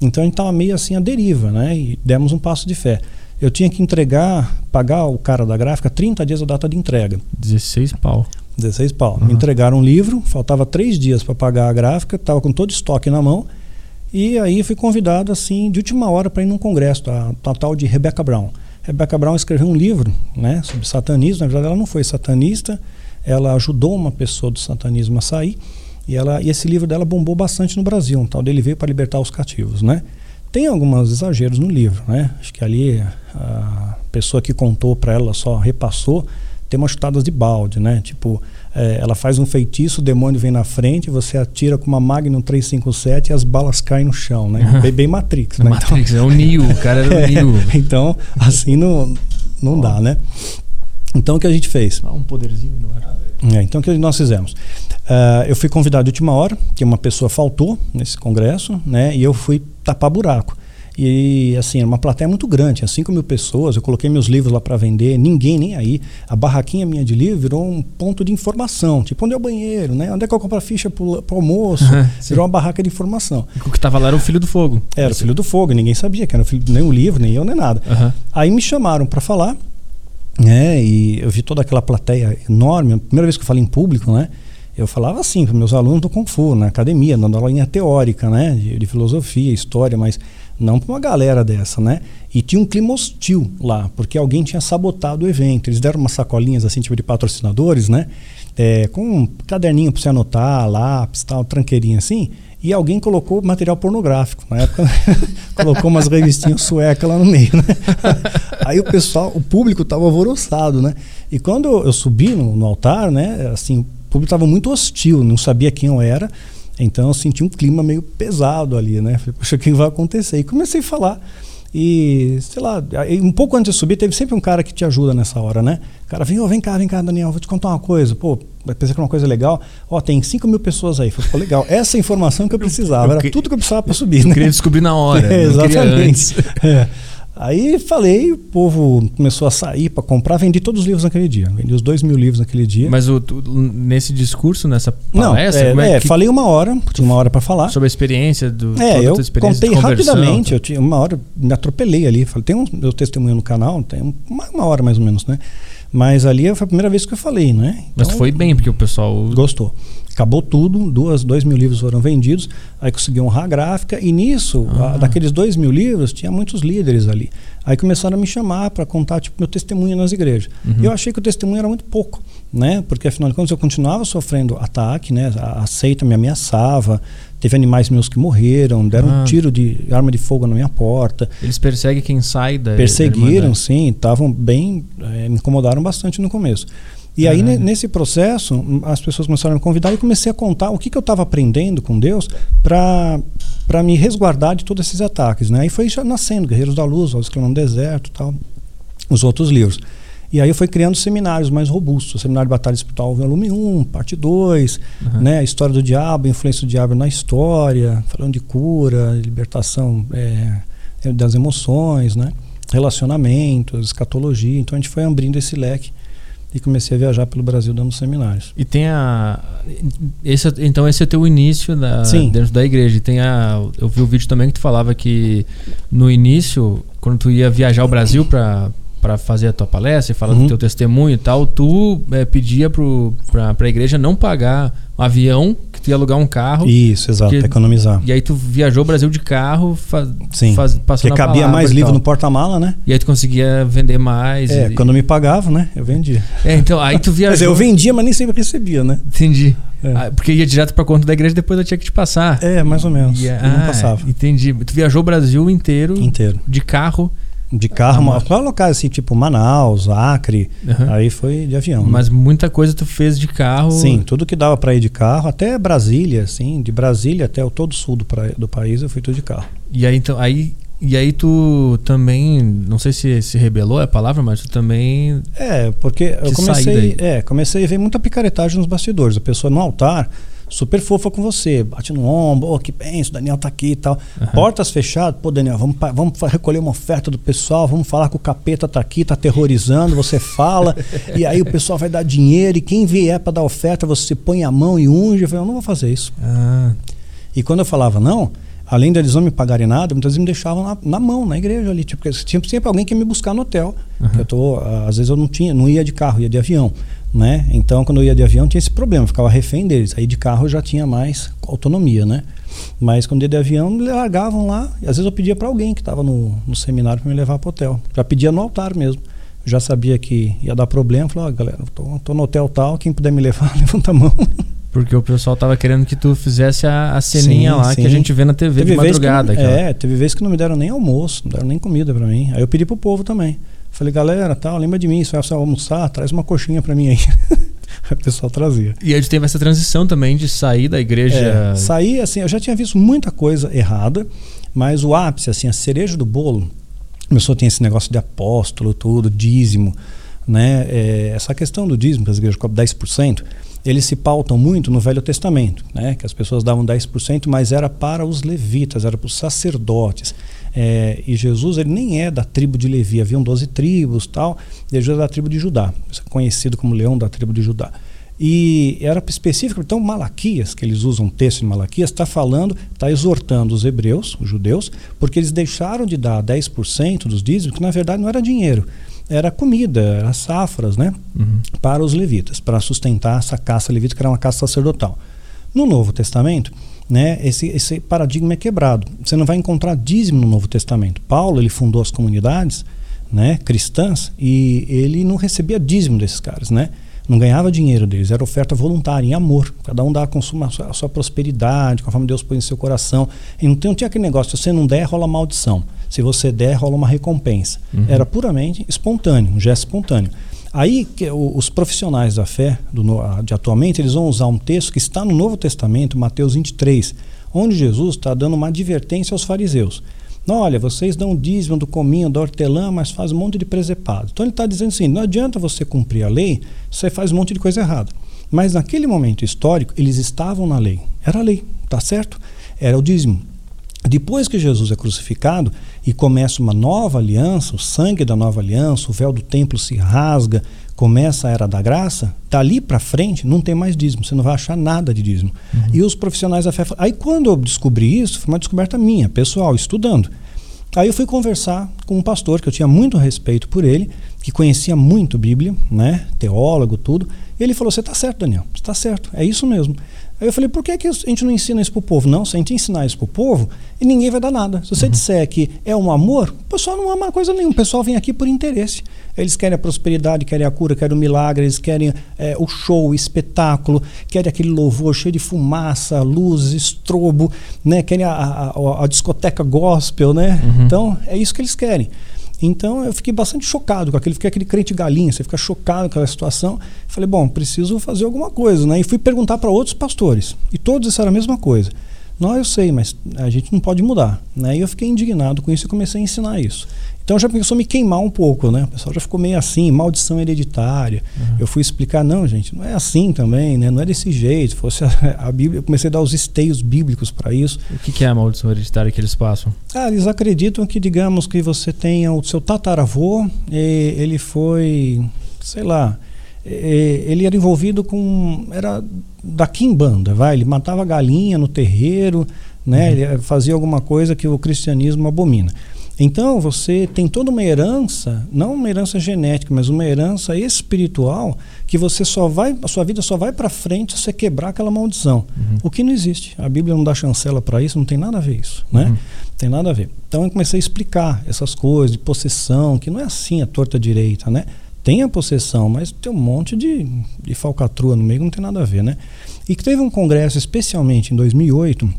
Então a gente estava meio assim à deriva, né? E demos um passo de fé. Eu tinha que entregar, pagar o cara da gráfica 30 dias a data de entrega. 16 pau. 16 pau. Uhum. Me entregaram um livro, faltava três dias para pagar a gráfica, estava com todo o estoque na mão. E aí fui convidado assim de última hora para ir num congresso, a, a tal de Rebecca Brown. Rebecca Brown escreveu um livro né, sobre satanismo. Na verdade, ela não foi satanista, ela ajudou uma pessoa do satanismo a sair. E, ela, e esse livro dela bombou bastante no Brasil, um tal dele veio para libertar os cativos, né? Tem alguns exageros no livro, né? Acho que ali a pessoa que contou para ela só repassou, tem umas chutadas de balde, né? Tipo, é, ela faz um feitiço, o demônio vem na frente, você atira com uma Magnum 357 e as balas caem no chão, né? <laughs> Bem, bem Matrix, né? Matrix, então, é o Neo, o cara era o <laughs> é, Neo. Então, assim não, não dá, né? Então, o que a gente fez? Um poderzinho no ar. É, então, o que nós fizemos? Uh, eu fui convidado de última hora, que uma pessoa faltou nesse congresso, né? E eu fui tapar buraco. E assim, era uma plateia muito grande, tinha 5 mil pessoas. Eu coloquei meus livros lá para vender, ninguém nem aí. A barraquinha minha de livro virou um ponto de informação. Tipo, onde é o banheiro, né? Onde é que eu compro a ficha pro, pro almoço? <laughs> virou uma barraca de informação. E o que tava lá era o filho do fogo. Era o filho do fogo, ninguém sabia que era o filho, nem o livro, nem eu, nem nada. Uhum. Aí me chamaram para falar, né? E eu vi toda aquela plateia enorme. A primeira vez que eu falei em público, né? eu falava assim para meus alunos do Kung Fu, na academia, dando aula teórica, né, de, de filosofia, história, mas não para uma galera dessa, né? E tinha um clima hostil lá, porque alguém tinha sabotado o evento. Eles deram umas sacolinhas assim, tipo de patrocinadores, né? É, com um caderninho para você anotar, lápis, tal, tranqueirinha assim. E alguém colocou material pornográfico. Na época, <laughs> colocou umas revistinhas suecas lá no meio, né? <laughs> Aí o pessoal, o público estava alvoroçado, né? E quando eu subi no, no altar, né? Assim, o público estava muito hostil, não sabia quem eu era. Então eu senti um clima meio pesado ali, né? Falei, poxa, o que vai acontecer? E comecei a falar. E, sei lá, um pouco antes de subir, teve sempre um cara que te ajuda nessa hora, né? O cara vem, oh, vem cá, vem cá, Daniel, vou te contar uma coisa. Pô, pensei que era uma coisa legal. Ó, oh, tem 5 mil pessoas aí. Ficou legal. Essa é informação que eu precisava, eu, eu, era tudo que eu precisava para subir. Eu né? queria descobrir na hora. <laughs> É, exatamente. É. Aí falei, o povo começou a sair para comprar, vendi todos os livros naquele dia. Vendi os dois mil livros naquele dia. Mas o, nesse discurso, nessa palestra? Não, é, é, é que... falei uma hora, tinha uma hora para falar. Sobre a experiência do. É, eu contei rapidamente, eu tinha uma hora, me atropelei ali. Falei, tem um meu testemunho no canal, tem uma, uma hora mais ou menos, né? Mas ali foi a primeira vez que eu falei, né? Então, Mas foi bem, porque o pessoal. Gostou. Acabou tudo, duas, dois mil livros foram vendidos, aí consegui honrar a gráfica, e nisso, ah. a, daqueles dois mil livros, tinha muitos líderes ali. Aí começaram a me chamar para contar tipo, meu testemunho nas igrejas. Uhum. Eu achei que o testemunho era muito pouco, né? Porque afinal de contas eu continuava sofrendo ataque, né? A, a seita me ameaçava, teve animais meus que morreram, deram ah. um tiro de arma de fogo na minha porta. Eles perseguem quem sai da. Perseguiram, da sim, estavam bem. É, me incomodaram bastante no começo. E aí, nesse processo, as pessoas começaram a me convidar e comecei a contar o que, que eu estava aprendendo com Deus para me resguardar de todos esses ataques. Né? Aí foi já nascendo Guerreiros da Luz, Os Clamando no Deserto tal, os outros livros. E aí eu fui criando seminários mais robustos. Seminário de Batalha Espiritual, volume 1, parte 2, uhum. né? história do diabo, influência do diabo na história, falando de cura, libertação é, das emoções, né? relacionamentos, escatologia. Então a gente foi abrindo esse leque e comecei a viajar pelo Brasil dando seminários. E tem a esse, então esse é teu início da, Sim. dentro da igreja. E tem a eu vi o vídeo também que tu falava que no início, quando tu ia viajar ao Brasil para para fazer a tua palestra e falar uhum. do teu testemunho e tal, tu é, pedia para a igreja não pagar um avião, que tu ia alugar um carro. Isso, exato, economizar. E aí tu viajou o Brasil de carro, faz, Sim, faz, passando porque cabia mais livro no porta-mala, né? E aí tu conseguia vender mais. É, e... quando me pagavam, né? Eu vendia. É, então, aí tu <laughs> viajou... mas eu vendia, mas nem sempre recebia, né? Entendi. É. Ah, porque ia direto para conta da igreja depois eu tinha que te passar. É, mais ou menos. E, ah, não passava. Entendi. Tu viajou o Brasil inteiro. Inteiro. De carro de carro, ah, qual locais assim, tipo Manaus, Acre, uhum. aí foi de avião. Né? Mas né? muita coisa tu fez de carro. Sim, tudo que dava para ir de carro, até Brasília, assim, de Brasília até o todo sul do, pra, do país eu fui tudo de carro. E aí então, aí E aí tu também, não sei se se rebelou é a palavra, mas tu também É, porque eu comecei, é, comecei a ver muita picaretagem nos bastidores. A pessoa no altar, super fofa com você, bate no ombro, oh, que penso, o Daniel tá aqui e tal. Portas fechadas, pô, Daniel, vamos, vamos recolher uma oferta do pessoal, vamos falar que o capeta tá aqui, tá aterrorizando, você fala, e aí o pessoal vai dar dinheiro, e quem vier para dar oferta, você põe a mão e unge. Eu falei, eu não vou fazer isso. ah, E quando eu falava não, além deles não me pagarem nada, muitas vezes me deixavam na, na mão, na igreja ali. Tipo, porque tinha sempre alguém que ia me buscar no hotel. Eu tô, às vezes eu não tinha, não ia de carro, ia de avião. Né? Então, quando eu ia de avião, tinha esse problema, ficava refém deles. Aí de carro eu já tinha mais autonomia, né? Mas quando ia de avião, me largavam lá. E às vezes eu pedia para alguém que estava no, no seminário para me levar para o hotel. Já pedia no altar mesmo. Eu já sabia que ia dar problema. Falei, ó, galera, eu tô, tô no hotel tal, quem puder me levar, <laughs> levanta a mão. porque o pessoal tava querendo que tu fizesse a, a ceninha Sim, lá que a sim. gente vê na TV de vezes que madrugada. aquela. é, teve vezes que não me deram nem almoço, não deram nem comida pra mim. Aí eu pedi pro povo também. Falei, galera, tal, lembra de mim, se você almoçar, traz uma coxinha pra mim aí. <laughs> O pessoal trazia. E aí teve essa transição também de sair da igreja. É, saí, assim, eu já tinha visto muita coisa errada, mas o ápice, assim, a cereja do bolo, começou a ter esse negócio de apóstolo, tudo, dízimo, né? É, essa questão do dízimo, que as igrejas cobram 10%, eles se pautam muito no Velho Testamento, né? Que as pessoas davam 10%, mas era para os levitas, era para os sacerdotes. É, e Jesus, ele nem é da tribo de Levi, haviam 12 tribos tal, e Jesus é da tribo de Judá, conhecido como leão da tribo de Judá. E era específico, então Malaquias, que eles usam o texto de Malaquias, está falando, está exortando os hebreus, os judeus, porque eles deixaram de dar 10% dos dízimos, que na verdade não era dinheiro, era comida, era safras, né? Uhum. Para os levitas, para sustentar essa caça levita, que era uma caça sacerdotal. No Novo Testamento, né, esse, esse paradigma é quebrado. Você não vai encontrar dízimo no Novo Testamento. Paulo, ele fundou as comunidades né, cristãs e ele não recebia dízimo desses caras, né? Não ganhava dinheiro deles, era oferta voluntária, em amor. Cada um dá consumo a sua, a sua prosperidade, conforme Deus põe em seu coração. E não, tem, não tinha aquele negócio, se você não der, rola maldição. Se você der, rola uma recompensa. Era puramente espontâneo, um gesto espontâneo. Aí que os profissionais da fé do, de atualmente eles vão usar um texto que está no Novo Testamento, Mateus 23, onde Jesus está dando uma advertência aos fariseus. Não, olha, vocês dão dízimo do cominho, da hortelã, mas faz um monte de presepado. Então ele está dizendo assim: não adianta você cumprir a lei, você faz um monte de coisa errada. Mas naquele momento histórico, eles estavam na lei. Era a lei, tá certo? Era o dízimo. Depois que Jesus é crucificado e começa uma nova aliança, o sangue da nova aliança, o véu do templo se rasga, começa a era da graça, dali para frente não tem mais dízimo, você não vai achar nada de dízimo. E os profissionais da fé. Aí quando eu descobri isso, foi uma descoberta minha, pessoal, estudando. Aí eu fui conversar com um pastor que eu tinha muito respeito por ele, que conhecia muito Bíblia, né, teólogo, tudo. E ele falou: "Você está certo, Daniel. Você está certo. É isso mesmo." Aí eu falei: "Por que, que a gente não ensina isso pro povo?" Não, se a gente ensinar isso pro povo, e ninguém vai dar nada. Se você disser que é um amor, o pessoal não ama coisa nenhuma. O pessoal vem aqui por interesse. Eles querem a prosperidade, querem a cura, querem o milagre, eles querem é, o show, o espetáculo, querem aquele louvor cheio de fumaça, luzes, estrobo, né? Querem a, a- a- a discoteca gospel, né? Então é isso que eles querem. Então eu fiquei bastante chocado com aquele, fiquei aquele crente galinha, você fica chocado com aquela situação. Falei, bom, preciso fazer alguma coisa, né? E fui perguntar para outros pastores, e todos disseram a mesma coisa. Não, eu sei, mas a gente não pode mudar, né? E eu fiquei indignado com isso e comecei a ensinar isso. Então já começou a me queimar um pouco, né? O pessoal já ficou meio assim, maldição hereditária. Eu fui explicar, não, gente, não é assim também, né? Não é desse jeito. Se fosse a, a Bíblia, eu comecei a dar os esteios bíblicos para isso. O que, que é a maldição hereditária que eles passam? Ah, eles acreditam que, digamos, que você tenha o seu tataravô, e ele foi, sei lá, ele era envolvido com. Era da quimbanda, vai. Ele matava galinha no terreiro, né? Ele fazia alguma coisa que o cristianismo abomina. Então você tem toda uma herança, não uma herança genética, mas uma herança espiritual que você só vai, a sua vida só vai para frente se você quebrar aquela maldição. O que não existe. A Bíblia não dá chancela para isso, não tem nada a ver isso, né? Tem nada a ver. Então eu comecei a explicar essas coisas de possessão, que não é assim a torta direita, né? Tem a possessão, mas tem um monte de, de falcatrua no meio que não tem nada a ver, né? E que teve um congresso, especialmente em 2008,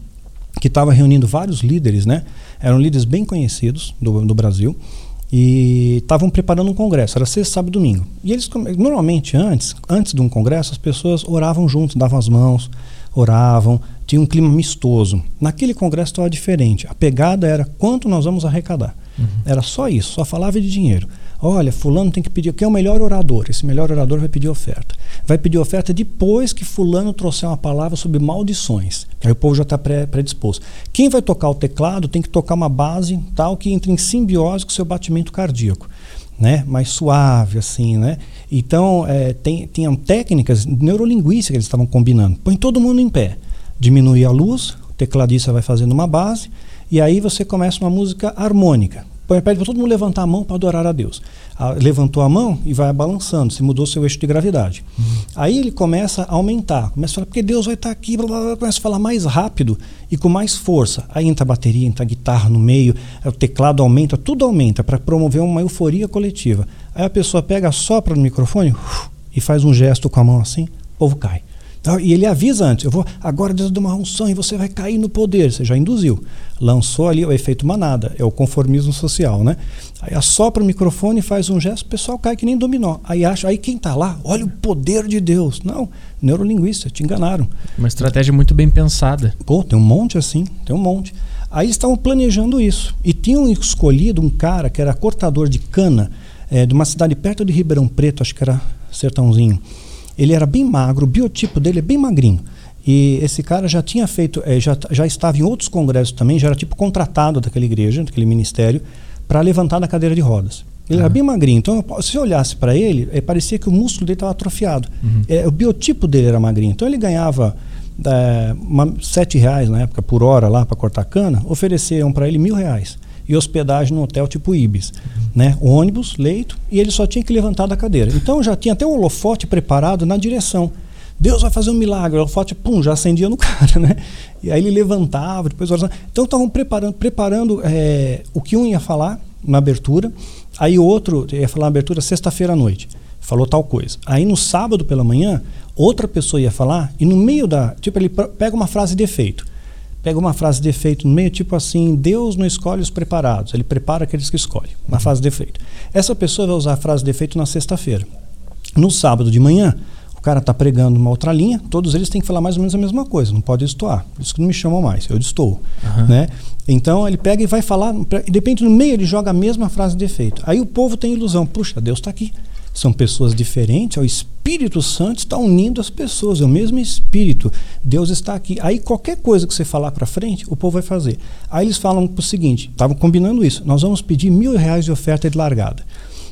que estava reunindo vários líderes, né? Eram líderes bem conhecidos do, do Brasil e estavam preparando um congresso. Era sexta, sábado e domingo. E eles normalmente antes, antes de um congresso, as pessoas oravam juntos, davam as mãos, oravam, tinha um clima amistoso. Naquele congresso estava diferente. A pegada era quanto nós vamos arrecadar. Uhum. Era só isso, só falava de dinheiro. Olha, fulano tem que pedir, quem é o melhor orador? Esse melhor orador vai pedir oferta. Vai pedir oferta depois que fulano trouxer uma palavra sobre maldições. Aí o povo já está predisposto. Quem vai tocar o teclado tem que tocar uma base tal que entre em simbiose com o seu batimento cardíaco. Né? mais suave, assim, né? Então, é, tem, tinham técnicas neurolinguísticas que eles estavam combinando. Põe todo mundo em pé, diminui a luz, o tecladista vai fazendo uma base, e aí você começa uma música harmônica. Pede para todo mundo levantar a mão para adorar a Deus. Ah, levantou a mão e vai balançando, se mudou seu eixo de gravidade. Uhum. Aí ele começa a aumentar, começa a falar, porque Deus vai estar tá aqui, blá, blá, blá, começa a falar mais rápido e com mais força. Aí entra a bateria, entra a guitarra no meio, o teclado aumenta, tudo aumenta para promover uma euforia coletiva. Aí a pessoa pega, sopra no microfone uf, e faz um gesto com a mão assim, o povo cai. Tá? E ele avisa antes, eu vou agora Deus dá uma unção e você vai cair no poder. Você já induziu. Lançou ali o efeito manada, é o conformismo social, né? Aí assopra o microfone, faz um gesto, o pessoal cai que nem dominó. Aí acha, aí quem está lá, olha o poder de Deus. Não, neurolinguista, te enganaram. Uma estratégia muito bem pensada. Pô, tem um monte assim, tem um monte. Aí estavam planejando isso. E tinham escolhido um cara que era cortador de cana é, de uma cidade perto de Ribeirão Preto, acho que era Sertãozinho. Ele era bem magro, o biotipo dele é bem magrinho. E esse cara já tinha feito, é, já, já estava em outros congressos também, já era tipo contratado daquela igreja, daquele ministério, para levantar da cadeira de rodas. Ele era bem magrinho, então se você olhasse para ele, é, parecia que o músculo dele estava atrofiado. Uhum. É, o biotipo dele era magrinho, então ele ganhava é, uma, sete reais na época por hora lá para cortar cana, ofereceram para ele mil reais e hospedagem no hotel tipo Ibis. Né? Ônibus, leito, e ele só tinha que levantar da cadeira. Então já tinha até o holofote preparado na direção. Deus vai fazer um milagre. O holofote, pum, já acendia no <laughs> cara, né? E aí ele levantava, depois orava. Então estavam preparando, preparando é, o que um ia falar na abertura, aí outro ia falar na abertura sexta-feira à noite. Falou tal coisa. Aí no sábado pela manhã, outra pessoa ia falar, e no meio da. Tipo, ele pega uma frase de efeito pega uma frase de efeito no meio, tipo assim: Deus não escolhe os preparados, ele prepara aqueles que escolhe. Uma frase de efeito. Essa pessoa vai usar a frase de efeito na sexta-feira. No sábado de manhã, o cara está pregando uma outra linha, todos eles têm que falar mais ou menos a mesma coisa, não pode destoar. Por isso que não me chamam mais, eu estou. Uhum. Né? Então ele pega e vai falar, e de repente no meio ele joga a mesma frase de efeito. Aí o povo tem ilusão: puxa, Deus está aqui são pessoas diferentes, o Espírito Santo está unindo as pessoas, é o mesmo Espírito. Deus está aqui. Aí qualquer coisa que você falar para frente, o povo vai fazer. Aí eles falam o seguinte: estavam combinando isso, nós vamos pedir mil reais de oferta de largada.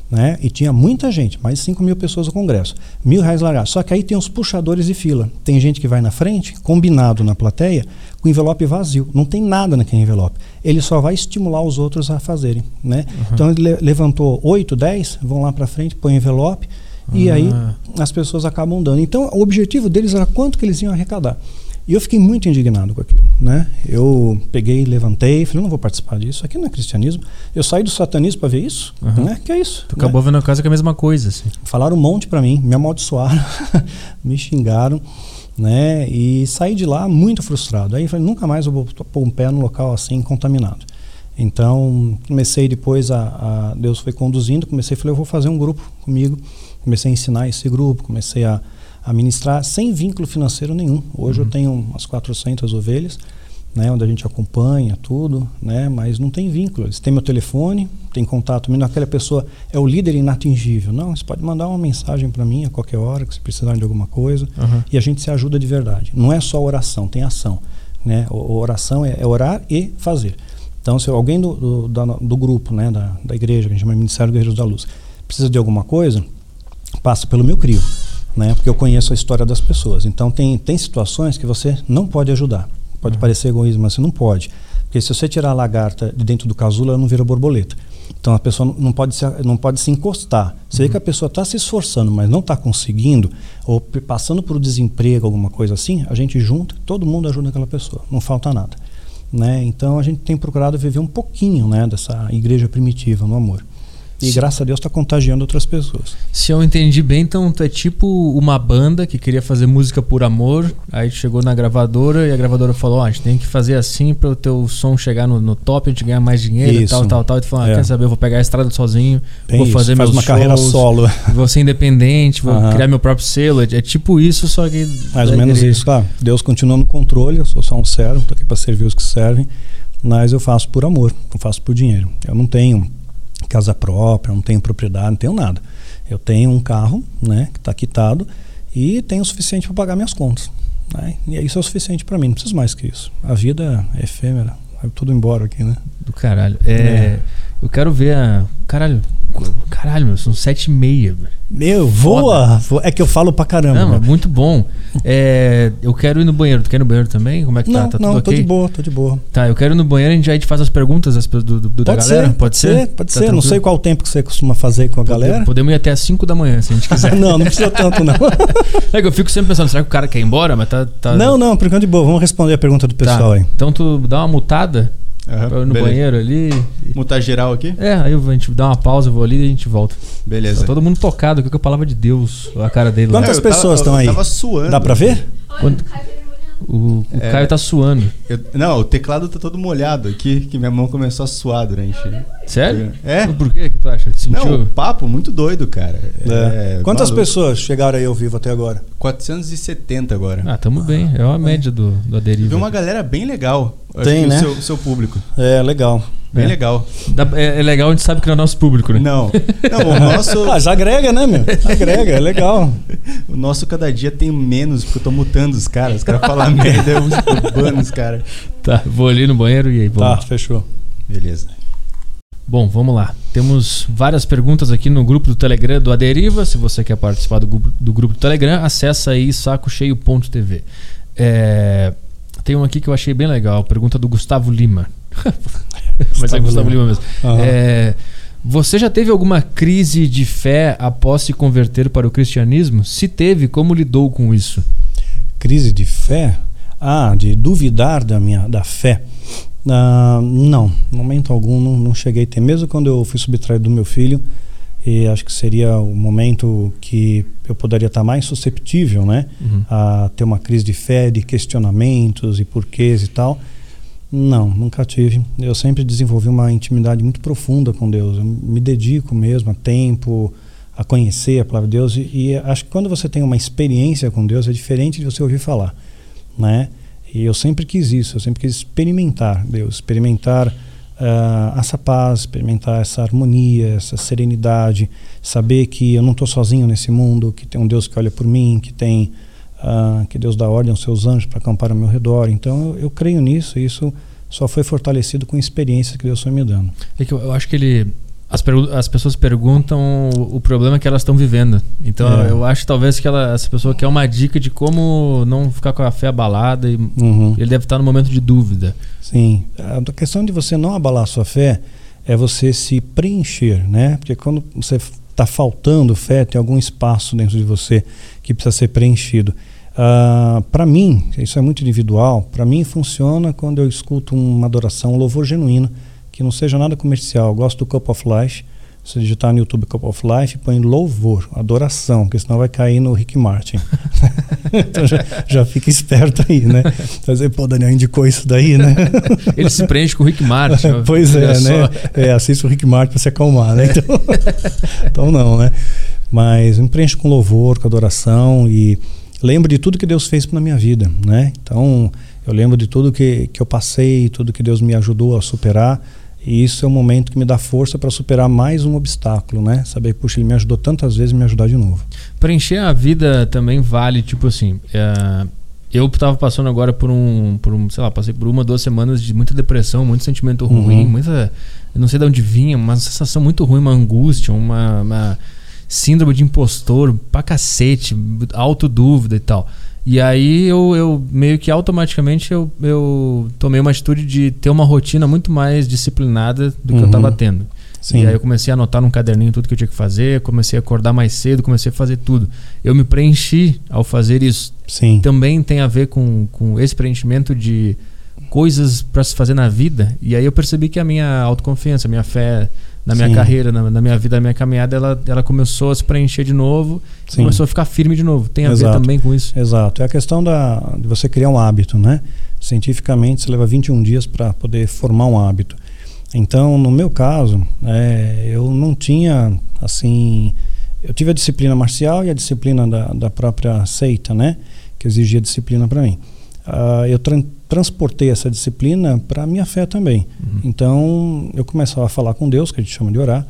Né? E tinha muita gente, mais de 5 mil pessoas no Congresso. Mil reais largados. Só que aí tem os puxadores de fila. Tem gente que vai na frente, combinado na plateia, com envelope vazio. Não tem nada naquele envelope. Ele só vai estimular os outros a fazerem. Né? Uhum. Então ele levantou 8, 10, vão lá para frente, põe envelope, uhum. e aí ah. as pessoas acabam dando. Então o objetivo deles era quanto que eles iam arrecadar. E eu fiquei muito indignado com aquilo, né? Eu peguei, levantei, falei, não vou participar disso, aqui não é cristianismo. Eu saí do satanismo para ver isso, uhum. né? Que é isso. Tu né? acabou vendo a casa que é a mesma coisa, assim. Falaram um monte para mim, me amaldiçoaram, <laughs> me xingaram, né? E saí de lá muito frustrado. Aí falei, nunca mais eu vou pôr um pé num local assim contaminado. Então, comecei depois a, a Deus foi conduzindo, comecei, falei, eu vou fazer um grupo comigo. Comecei a ensinar esse grupo, comecei a a ministrar sem vínculo financeiro nenhum. Hoje uhum. eu tenho umas 400 ovelhas, né, onde a gente acompanha tudo, né, mas não tem vínculo. Eles têm meu telefone, tem contato, mas aquela pessoa é o líder inatingível. Não, você pode mandar uma mensagem para mim a qualquer hora que você precisar de alguma coisa uhum. e a gente se ajuda de verdade. Não é só oração, tem ação. Né? O, oração é, é, orar e fazer. Então, se alguém do, do, da, do grupo, né, da, da igreja, que a gente chama de Ministério Guerreiros da Luz, precisa de alguma coisa, passa pelo meu crio né? Porque eu conheço a história das pessoas. Então tem tem situações que você não pode ajudar. Pode uhum. parecer egoísmo, mas você não pode. Porque se você tirar a lagarta de dentro do casulo, ela não vira borboleta. Então a pessoa não pode se, não pode se encostar. Você uhum. vê que a pessoa está se esforçando, mas não está conseguindo, ou passando por desemprego, alguma coisa assim, a gente junta, todo mundo ajuda aquela pessoa. Não falta nada. Né? Então a gente tem procurado viver um pouquinho né, dessa igreja primitiva no amor. E Sim. graças a Deus está contagiando outras pessoas. Se eu entendi bem, então tu é tipo uma banda que queria fazer música por amor, aí chegou na gravadora e a gravadora falou: Ó, a gente tem que fazer assim para o teu som chegar no, no top, a gente ganhar mais dinheiro e Isso. tal, tal, tal. E tu falou: ah, É. quer saber, eu vou pegar a estrada sozinho, vou isso, fazer faz meus uma carreira shows, solo. <laughs> Vou ser independente, vou Aham. criar meu próprio selo. É, é tipo isso, só que. Mais ou menos isso. Claro, Deus continua no controle, eu sou só um servo, estou aqui para servir os que servem, mas eu faço por amor, não faço por dinheiro. Eu não tenho casa própria, não tenho propriedade, não tenho nada. Eu tenho um carro, né, que está quitado e tenho o suficiente para pagar minhas contas. Né? E isso é o suficiente para mim, não preciso mais que isso. A vida é efêmera, vai tudo embora aqui, né? Do caralho. É, É. Eu quero ver a. Caralho. Caralho, meu, são sete e meia. Meu, voa! É que eu falo pra caramba. Não, mas muito bom. É, eu quero ir no banheiro. Tu quer ir no banheiro também? Como é que tá? não, Tá não, tudo tô de boa, tô de boa. Tá, eu quero ir no banheiro e a gente, a gente faz as perguntas das do, do- do- da Pode galera. ser, pode ser? Pode Tá ser, não sei qual tempo que você costuma fazer com a galera. Podemos ir até as 5 da manhã, se a gente quiser. <laughs> não, não precisa tanto, não. <laughs> É que eu fico sempre pensando, será que o cara quer ir embora? Mas tá. tá- Não, não, por enquanto de boa. Vamos responder a pergunta do tá. pessoal aí. Então tu dá uma mutada Ir no beleza. banheiro ali. Mutar geral aqui? É, aí a gente dá uma pausa, eu vou ali e a gente volta. Beleza. Tá todo mundo tocado aqui com a palavra de Deus, a cara dele lá. Quantas eu tava- pessoas estão eu aí? Tava suando. Dá pra ver? Quando- O, o É. Caio tá suando. Eu- não, o teclado tá todo molhado aqui, que minha mão começou a suar durante. Sério? É? Por que que tu acha? Sentiu? Não, o papo muito doido, cara. É. É, Quantas maluco. pessoas chegaram aí ao vivo até agora? 470 agora. Ah, tamo bem. É uma média do, do Aderiva. Vi uma galera bem legal. Tem, né? O seu, seu público. É, legal. Bem É. legal. É, é legal, a gente sabe que não é nosso público, né? Não. Não, o nosso, Ah, já agrega, né, meu? Agrega, é legal. <laughs> o nosso cada dia tem menos, porque eu tô mutando os caras. Os caras falam <laughs> merda, eu bano os caras. Tá, vou ali no banheiro e aí Tá, vamos. fechou. Beleza. Bom, vamos lá. Temos várias perguntas aqui no grupo do Telegram do Aderiva. Se você quer participar do grupo do, grupo do Telegram, acessa aí sacocheio.tv. É, tem uma aqui que eu achei bem legal. Pergunta do Gustavo Lima. Mas é Gustavo Lima, mesmo. Aham. É, você já teve alguma crise de fé após se converter para o cristianismo? Se teve, como lidou com isso? Crise de fé? Ah, de duvidar da minha da fé. Ah, não, momento algum não, não cheguei a ter. Mesmo quando eu fui subtraído do meu filho, e acho que seria o momento que eu poderia estar mais susceptível, né? Uhum. a ter uma crise de fé, de questionamentos e porquês e tal. Não, nunca tive. Eu sempre desenvolvi uma intimidade muito profunda com Deus. Eu me dedico mesmo a tempo, a conhecer a palavra de Deus. E, e acho que quando você tem uma experiência com Deus, é diferente de você ouvir falar, né? E eu sempre quis isso, eu sempre quis experimentar Deus, experimentar ah, essa paz, experimentar essa harmonia, essa serenidade, saber que eu não estou sozinho nesse mundo, que tem um Deus que olha por mim, que tem ah, que Deus dá ordem aos seus anjos para acampar ao meu redor. Então eu, eu creio nisso e isso só foi fortalecido com experiências que Deus foi me dando. É que eu, eu acho que ele. As, as pessoas perguntam o, o problema que elas estão vivendo. Então É. eu acho talvez que ela, essa pessoa quer uma dica de como não ficar com a fé abalada. E Uhum. ele deve estar no momento de dúvida. Sim, a questão de você não abalar a sua fé é você se preencher, né? Porque quando você está faltando fé, tem algum espaço dentro de você que precisa ser preenchido. para mim, isso é muito individual, para mim funciona quando eu escuto uma adoração, um louvor genuíno, que não seja nada comercial. Eu gosto do Cup of Life. Se digitar no YouTube Cup of Life, põe louvor, adoração, porque senão vai cair no Rick Martin. <laughs> então já, já fica esperto aí, né? Fazer, pô, Daniel indicou isso daí, né? <laughs> Ele se preenche com o Rick Martin. pois é, só. né? É, assista o Rick Martin para se acalmar, né? Então, <laughs> então não, né? Mas me preencho com louvor, com adoração e lembro de tudo que Deus fez na minha vida, né? Então eu lembro de tudo que, que eu passei, tudo que Deus me ajudou a superar e isso é um momento que me dá força para superar mais um obstáculo, né? Saber, puxa, ele me ajudou tantas vezes, me ajudar de novo. Preencher a vida também vale, tipo assim. é, eu tava passando agora por um, por um, sei lá, passei por uma, duas semanas de muita depressão, muito sentimento Uhum. ruim, muita. Eu não sei de onde vinha, uma sensação muito ruim, uma angústia, uma, uma síndrome de impostor pra cacete, autodúvida e tal. E aí eu, eu meio que automaticamente eu, eu tomei uma atitude de ter uma rotina muito mais disciplinada do que eu Uhum. tava tendo. Sim. E aí eu comecei a anotar num caderninho tudo que eu tinha que fazer, comecei a acordar mais cedo, comecei a fazer tudo. Eu me preenchi ao fazer isso. Sim. Também tem a ver com, com esse preenchimento de coisas para se fazer na vida. E aí eu percebi que a minha autoconfiança, a minha fé na minha Sim. carreira, na, na minha vida, na minha caminhada, ela, ela começou a se preencher de novo, Sim. começou a ficar firme de novo. Tem a ver Exato. também com isso. Exato. É a questão da, de você criar um hábito, né? Cientificamente, você leva 21 dias para poder formar um hábito. Então, no meu caso, é, eu não tinha, assim... Eu tive a disciplina marcial e a disciplina da, da própria seita, né? Que exigia disciplina para mim. Ah, eu transportei essa disciplina para a minha fé também. Uhum. Então, eu começava a falar com Deus, que a gente chama de orar,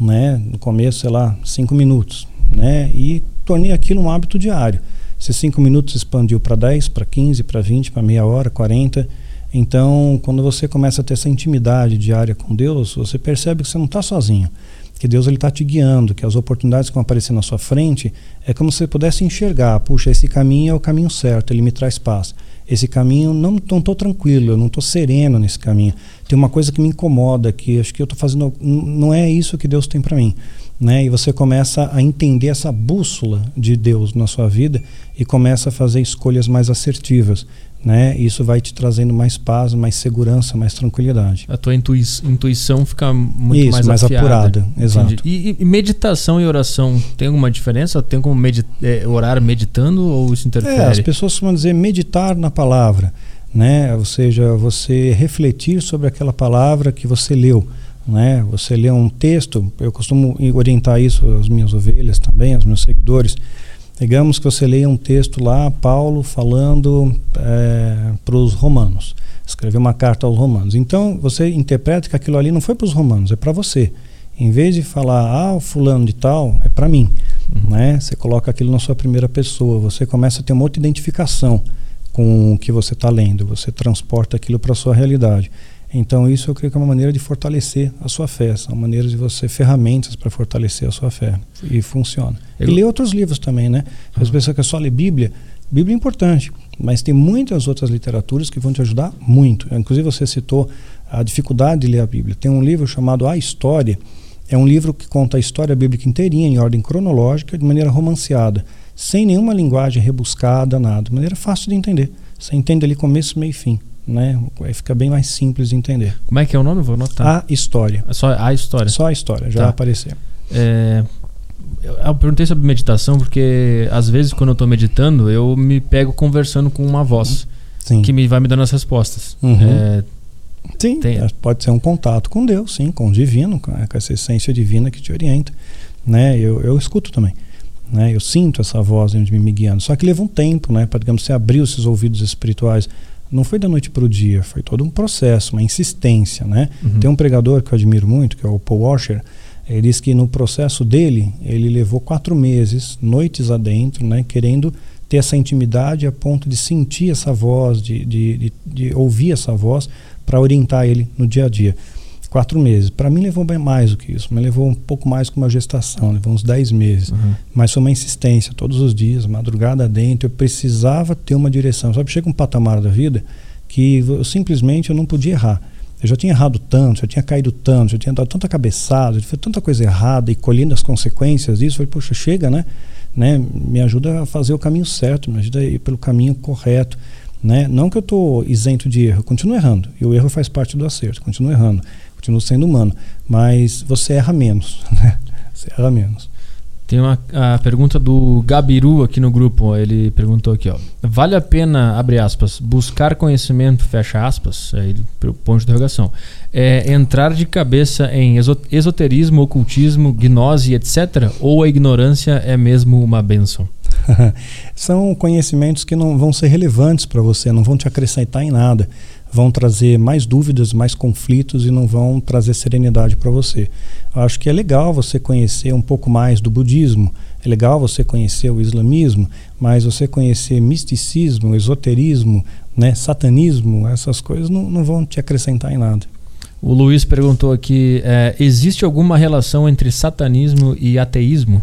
né? No começo, sei lá, cinco minutos, né? E tornei aquilo um hábito diário. Esses cinco minutos expandiu para 10, para 15, para 20, para meia hora, 40. Então, quando você começa a ter essa intimidade diária com Deus, você percebe que você não está sozinho. Que Deus está te guiando, que as oportunidades que vão aparecer na sua frente é como se você pudesse enxergar: puxa, esse caminho é o caminho certo, ele me traz paz. Esse caminho, não estou tranquilo, eu não estou sereno nesse caminho. Tem uma coisa que me incomoda, que acho que eu estou fazendo. Não é isso que Deus tem para mim. Né? E você começa a entender essa bússola de Deus na sua vida e começa a fazer escolhas mais assertivas. Né? Isso vai te trazendo mais paz, mais segurança, mais tranquilidade. A tua intui intuição fica muito Isso, mais, mais afiada. apurada, exato. E, e meditação e oração, tem alguma diferença? Tem como medi é, orar meditando ou isso interfere? É, as pessoas costumam dizer meditar na palavra, né? Ou seja, você refletir sobre aquela palavra que você leu, né? Você lê um texto, eu costumo orientar isso às minhas ovelhas também, aos meus seguidores. Digamos que você leia um texto lá, Paulo falando para os romanos, escreveu uma carta aos romanos. Então você interpreta que aquilo ali não foi para os romanos, é para você. Em vez de falar, ah, o fulano de tal, é para mim. Uhum. Né? Você coloca aquilo na sua primeira pessoa, você começa a ter uma outra identificação com o que você está lendo, você transporta aquilo para a sua realidade. Então isso eu creio que é uma maneira de fortalecer a sua fé, são maneiras de você ferramentas para fortalecer a sua fé e funciona. Eu- E ler outros livros também, né? As Uhum. pessoas que só lê Bíblia, Bíblia é importante, mas tem muitas outras literaturas que vão te ajudar muito. Inclusive você citou a dificuldade de ler a Bíblia. Tem um livro chamado A História, é um livro que conta a história bíblica inteirinha em ordem cronológica, de maneira romanceada, sem nenhuma linguagem rebuscada, nada, de maneira fácil de entender. Você entende ali começo, meio e fim, né? Aí fica bem mais simples de entender. Como é que é o nome? Vou anotar. A História. É só a história. Só a história, já Tá. vai aparecer. É, eu, perguntei sobre meditação porque às vezes quando eu tô meditando eu me pego conversando com uma voz Sim. que me vai me dando as respostas. Uhum. É, Sim, Tem- é, pode ser um contato com Deus, sim, com o divino, com, com essa essência divina que te orienta. Né? Eu, eu escuto também. Né? Eu sinto essa voz de me guiando. Só que leva um tempo, né? Para, digamos, você abrir esses ouvidos espirituais. Não foi da noite para o dia, foi todo um processo, uma insistência, né? Uhum. Tem um pregador que eu admiro muito, que é o Paul Washer. Ele diz que no processo dele, ele levou quatro meses, noites adentro, né? Querendo ter essa intimidade a ponto de sentir essa voz, de, de, de, de ouvir essa voz para orientar ele no dia a dia. Quatro meses. Para mim levou bem mais do que isso, mas levou um pouco mais que uma gestação, levou uns dez meses. Uhum. Mas foi uma insistência, todos os dias, madrugada dentro, eu precisava ter uma direção. Sabe, chega um patamar da vida que eu, simplesmente eu não podia errar. Eu já tinha errado tanto, já tinha caído tanto, já tinha dado tanta cabeçada, já feito tanta coisa errada e colhendo as consequências disso. Eu falei, poxa, chega, né? né? Me ajuda a fazer o caminho certo, me ajuda a ir pelo caminho correto. Né? Não que eu estou isento de erro, eu continuo errando. E o erro faz parte do acerto, continuo errando, continuo sendo humano. Mas você erra menos, <laughs> né? Você erra menos. Tem uma a pergunta do Gabiru aqui no grupo. ó, Ele perguntou aqui, ó. Vale a pena, abre aspas, buscar conhecimento, fecha aspas, aí ponto de interrogação. É, entrar de cabeça em esoterismo, ocultismo, gnose, etc. Ou a ignorância é mesmo uma benção? <laughs> São conhecimentos que não vão ser relevantes para você, não vão te acrescentar em nada. Vão trazer mais dúvidas, mais conflitos e não vão trazer serenidade para você. Eu acho que é legal você conhecer um pouco mais do budismo, é legal você conhecer o islamismo, mas você conhecer misticismo, esoterismo, né, satanismo, essas coisas não, não vão te acrescentar em nada. O Luiz perguntou aqui: é, existe alguma relação entre satanismo e ateísmo?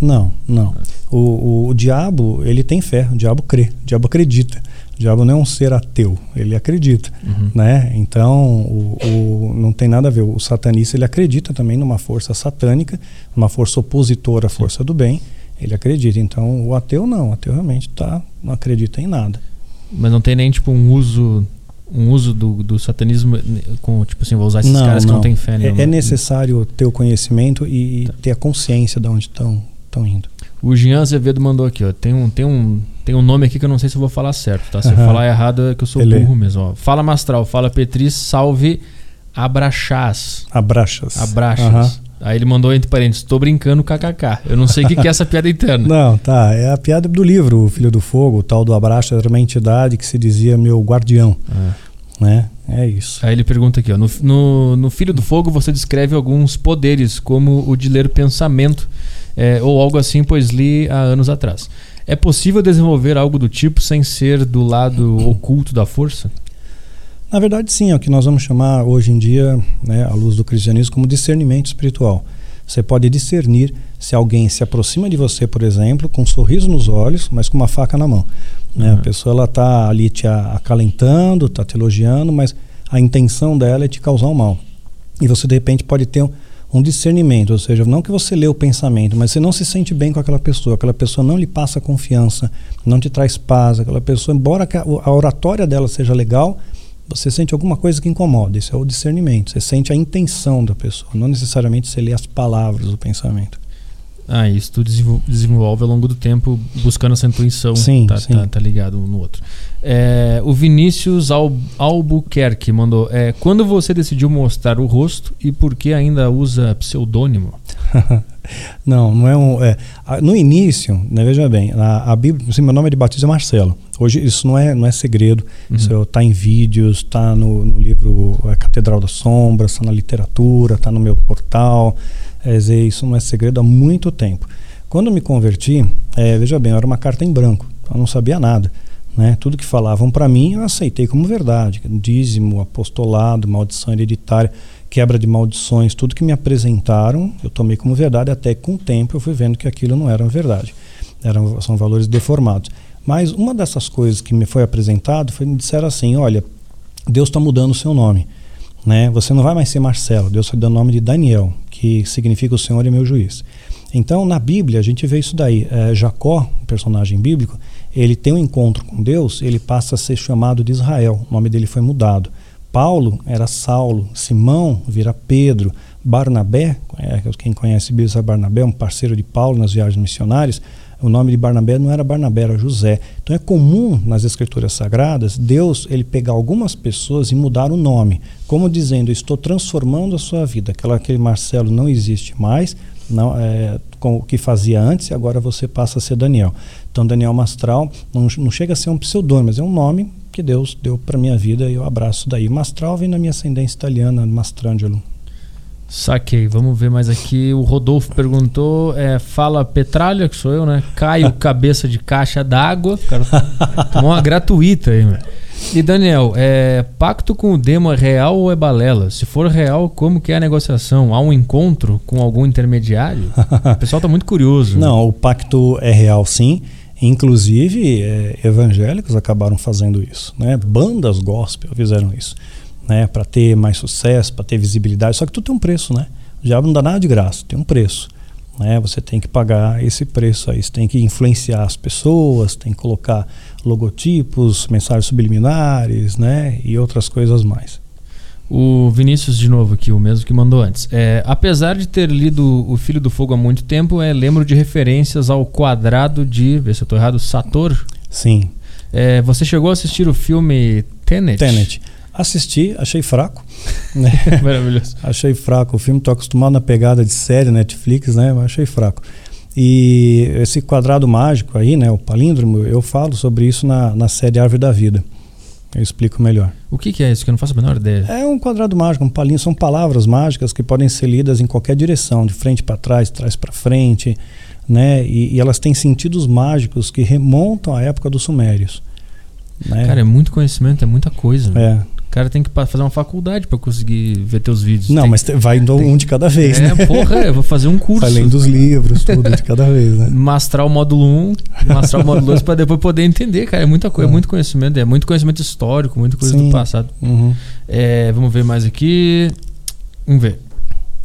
Não, não. O, o, o diabo, ele tem fé, o diabo crê, o diabo acredita. O diabo não é um ser ateu, ele acredita, Uhum. né? Então, o, o- não tem nada a ver. O satanista, ele acredita também numa força satânica, uma força opositora à força do bem, ele acredita. Então, o ateu não, o ateu realmente tá, não acredita em nada. Mas não tem nem tipo um uso um uso do, do satanismo né, com, tipo assim, vou usar esses Não, caras que não não. têm fé É, nenhuma. é necessário ter o conhecimento e, Tá. ter a consciência de onde estão indo. O Jean Azevedo mandou aqui, ó. Tem um, tem, um, tem um nome aqui que eu não sei se eu vou falar certo, tá? Se eu Aham. falar errado é que eu sou Beleza. burro mesmo, ó. Fala Mastral, fala Petri, salve Abraxás. Abraxas. Abraxas. Aham. Aí ele mandou entre parênteses, tô brincando kkk. Eu não sei o que, que é essa piada interna. <laughs> Não, tá. É a piada do livro, O Filho do Fogo, o tal do Abraxas era uma entidade que se dizia meu guardião, Ah. Né? É isso. Aí ele pergunta aqui, ó. No, no, no Filho do Fogo você descreve alguns poderes, como o de ler pensamento, é, ou algo assim, pois li há anos atrás. É possível desenvolver algo do tipo sem ser do lado oculto da força? Na verdade, sim, é o que nós vamos chamar hoje em dia, né, à luz do cristianismo, como discernimento espiritual. Você pode discernir se alguém se aproxima de você, por exemplo, com um sorriso nos olhos, mas com uma faca na mão. Né? A Uhum. pessoa ela está ali te a- acalentando, está te elogiando, mas a intenção dela é te causar um mal. E você, de repente, pode ter um, um discernimento, ou seja, não que você lê o pensamento, mas você não se sente bem com aquela pessoa, aquela pessoa não lhe passa confiança, não te traz paz, aquela pessoa, embora a, a oratória dela seja legal, você sente alguma coisa que incomoda. Isso é o discernimento. Você sente a intenção da pessoa, não necessariamente você lê as palavras do pensamento. Ah, isso tu desenvol- desenvolve ao longo do tempo buscando essa intuição. Sim, tá, sim. Tá, tá ligado um no outro. É, o Vinícius Al- Albuquerque mandou. É, quando você decidiu mostrar o rosto e por que ainda usa pseudônimo? <laughs> Não, não é um. é, a- no início, né, veja bem, a, a Bíblia, assim, meu nome de batismo é Marcelo. Hoje isso não é, não é segredo, Uhum. isso está em vídeos, está no, no livro é, Catedral das Sombras, está na literatura, está no meu portal. É, dizer, isso não é segredo há muito tempo. Quando me converti, é, veja bem, era uma carta em branco, eu não sabia nada. Né? Tudo que falavam para mim eu aceitei como verdade. Dízimo, apostolado, maldição hereditária, quebra de maldições, tudo que me apresentaram eu tomei como verdade, até com o tempo eu fui vendo que aquilo não era verdade. Eram, são valores deformados. Mas uma dessas coisas que me foi apresentado foi me disseram assim: olha, Deus está mudando o seu nome. Né? Você não vai mais ser Marcelo, Deus está dando o nome de Daniel, que significa o Senhor é meu juiz. Então, na Bíblia, a gente vê isso daí. É, Jacó, um personagem bíblico, ele tem um encontro com Deus, ele passa a ser chamado de Israel. O nome dele foi mudado. Paulo era Saulo, Simão vira Pedro, Barnabé, é, quem conhece Bíblia Barnabé, um parceiro de Paulo nas viagens missionárias, o nome de Barnabé não era Barnabé, era José. Então é comum nas escrituras sagradas Deus ele pegar algumas pessoas e mudar o nome, como dizendo, estou transformando a sua vida. Aquela, aquele Marcelo não existe mais, não, é, com o que fazia antes, e agora você passa a ser Daniel. Então Daniel Mastral não, não chega a ser um pseudônimo, mas é um nome que Deus deu para minha vida e eu abraço daí. Mastral vem na minha ascendência italiana, Mastrangelo. Saquei, vamos ver mais aqui. O Rodolfo perguntou: é, fala Petralha, que sou eu, né? Caio, <laughs> cabeça de caixa d'água. Cara tomou uma gratuita aí, mano. E Daniel, é, pacto com o demo é real ou é balela? Se for real, como que é a negociação? Há um encontro com algum intermediário? O pessoal tá muito curioso. Não, o pacto é real sim. Inclusive, é, evangélicos acabaram fazendo isso. Né? Bandas gospel fizeram isso. Né? Para ter mais sucesso, para ter visibilidade. Só que tudo tem um preço, né? O diabo não dá nada de graça, tem um preço. Né? Você tem que pagar esse preço aí. Você tem que influenciar as pessoas, tem que colocar logotipos, mensagens subliminares né? e outras coisas mais. O Vinícius, de novo aqui, o mesmo que mandou antes. É, apesar de ter lido O Filho do Fogo há muito tempo, é, lembro de referências ao quadrado de. Vê se eu tô errado, Sator. Sim. É, você chegou a assistir o filme Tenet? Tenet. Assisti, achei fraco. <laughs> Né? Maravilhoso. achei fraco o filme. Estou acostumado na pegada de série Netflix, né? Mas achei fraco. E esse quadrado mágico aí, né? O palíndromo, eu falo sobre isso na, na série Árvore da Vida. Eu explico melhor. O que, que é isso? Que eu não faço a menor ideia. É um quadrado mágico, um palíndromo. São palavras mágicas que podem ser lidas em qualquer direção, de frente para trás, de trás para frente, né? E, e, elas têm sentidos mágicos que remontam à época dos sumérios. Né? Cara, é muito conhecimento, é muita coisa. É. O cara tem que fazer uma faculdade para conseguir ver teus vídeos. Não, tem... mas vai indo um de cada vez, é, né? porra, eu vou fazer um curso. Além dos livros, tudo de cada vez, né? <laughs> Mastrar o módulo 1, mastrar o módulo 2 para depois poder entender, cara. É muita coisa, é. muito conhecimento, é muito conhecimento histórico, muita coisa Sim. do passado. Uhum. É, vamos ver mais aqui. Vamos ver.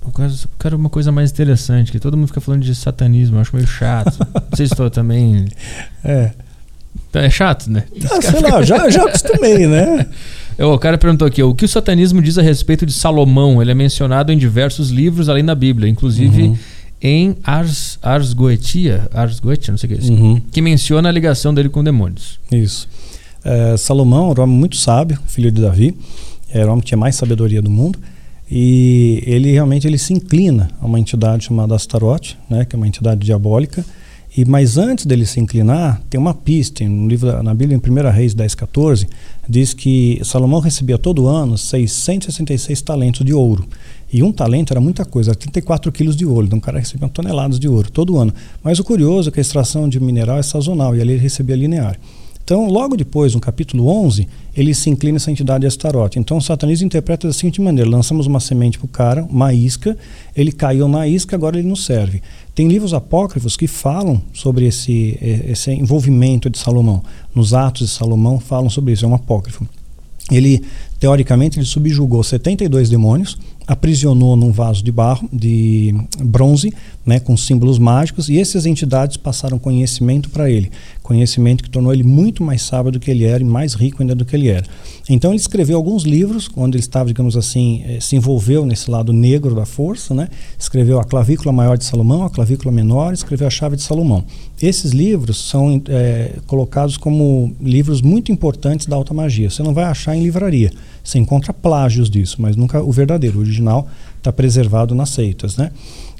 Eu quero, eu quero, uma coisa mais interessante, que todo mundo fica falando de satanismo, eu acho meio chato. Não sei se estou também. <laughs> É. É chato, né? Ah, sei lá, já, já acostumei, né? O cara perguntou aqui: o que o satanismo diz a respeito de Salomão? Ele é mencionado em diversos livros além da Bíblia, inclusive Uhum. em Ars, Ars Goetia, Ars Goetia, não sei o que é isso, Uhum. que menciona a ligação dele com demônios. Isso. É, Salomão era um homem muito sábio, filho de Davi. Era o homem que tinha mais sabedoria do mundo. E ele realmente ele se inclina a uma entidade chamada Astarote, né, que é uma entidade diabólica. E mas antes dele se inclinar, tem uma pista no livro na Bíblia em 1 Reis 10:14, diz que Salomão recebia todo ano 666 talentos de ouro. E um talento era muita coisa, era 34 quilos de ouro. Então o cara recebia toneladas de ouro todo ano. Mas o curioso é que a extração de mineral é sazonal e ali ele recebia linear. Então, logo depois, no capítulo 11, ele se inclina essa entidade de Astarote. Então, o satanismo interpreta da seguinte maneira: lançamos uma semente para o cara, uma isca, ele caiu na isca, agora ele nos serve. Tem livros apócrifos que falam sobre esse, esse envolvimento de Salomão. Nos Atos de Salomão falam sobre isso, é um apócrifo. Ele, teoricamente, ele subjugou 72 demônios, aprisionou num vaso de barro, de bronze, né, com símbolos mágicos, e essas entidades passaram conhecimento para ele. Conhecimento que tornou ele muito mais sábio do que ele era e mais rico ainda do que ele era. Então ele escreveu alguns livros, onde ele estava, digamos assim, eh, se envolveu nesse lado negro da força, né? Escreveu a clavícula maior de Salomão, a clavícula menor, escreveu a chave de Salomão. Esses livros são eh, colocados como livros muito importantes da alta magia. Você não vai achar em livraria. Você encontra plágios disso, mas nunca o verdadeiro, o original, está preservado nas seitas, né?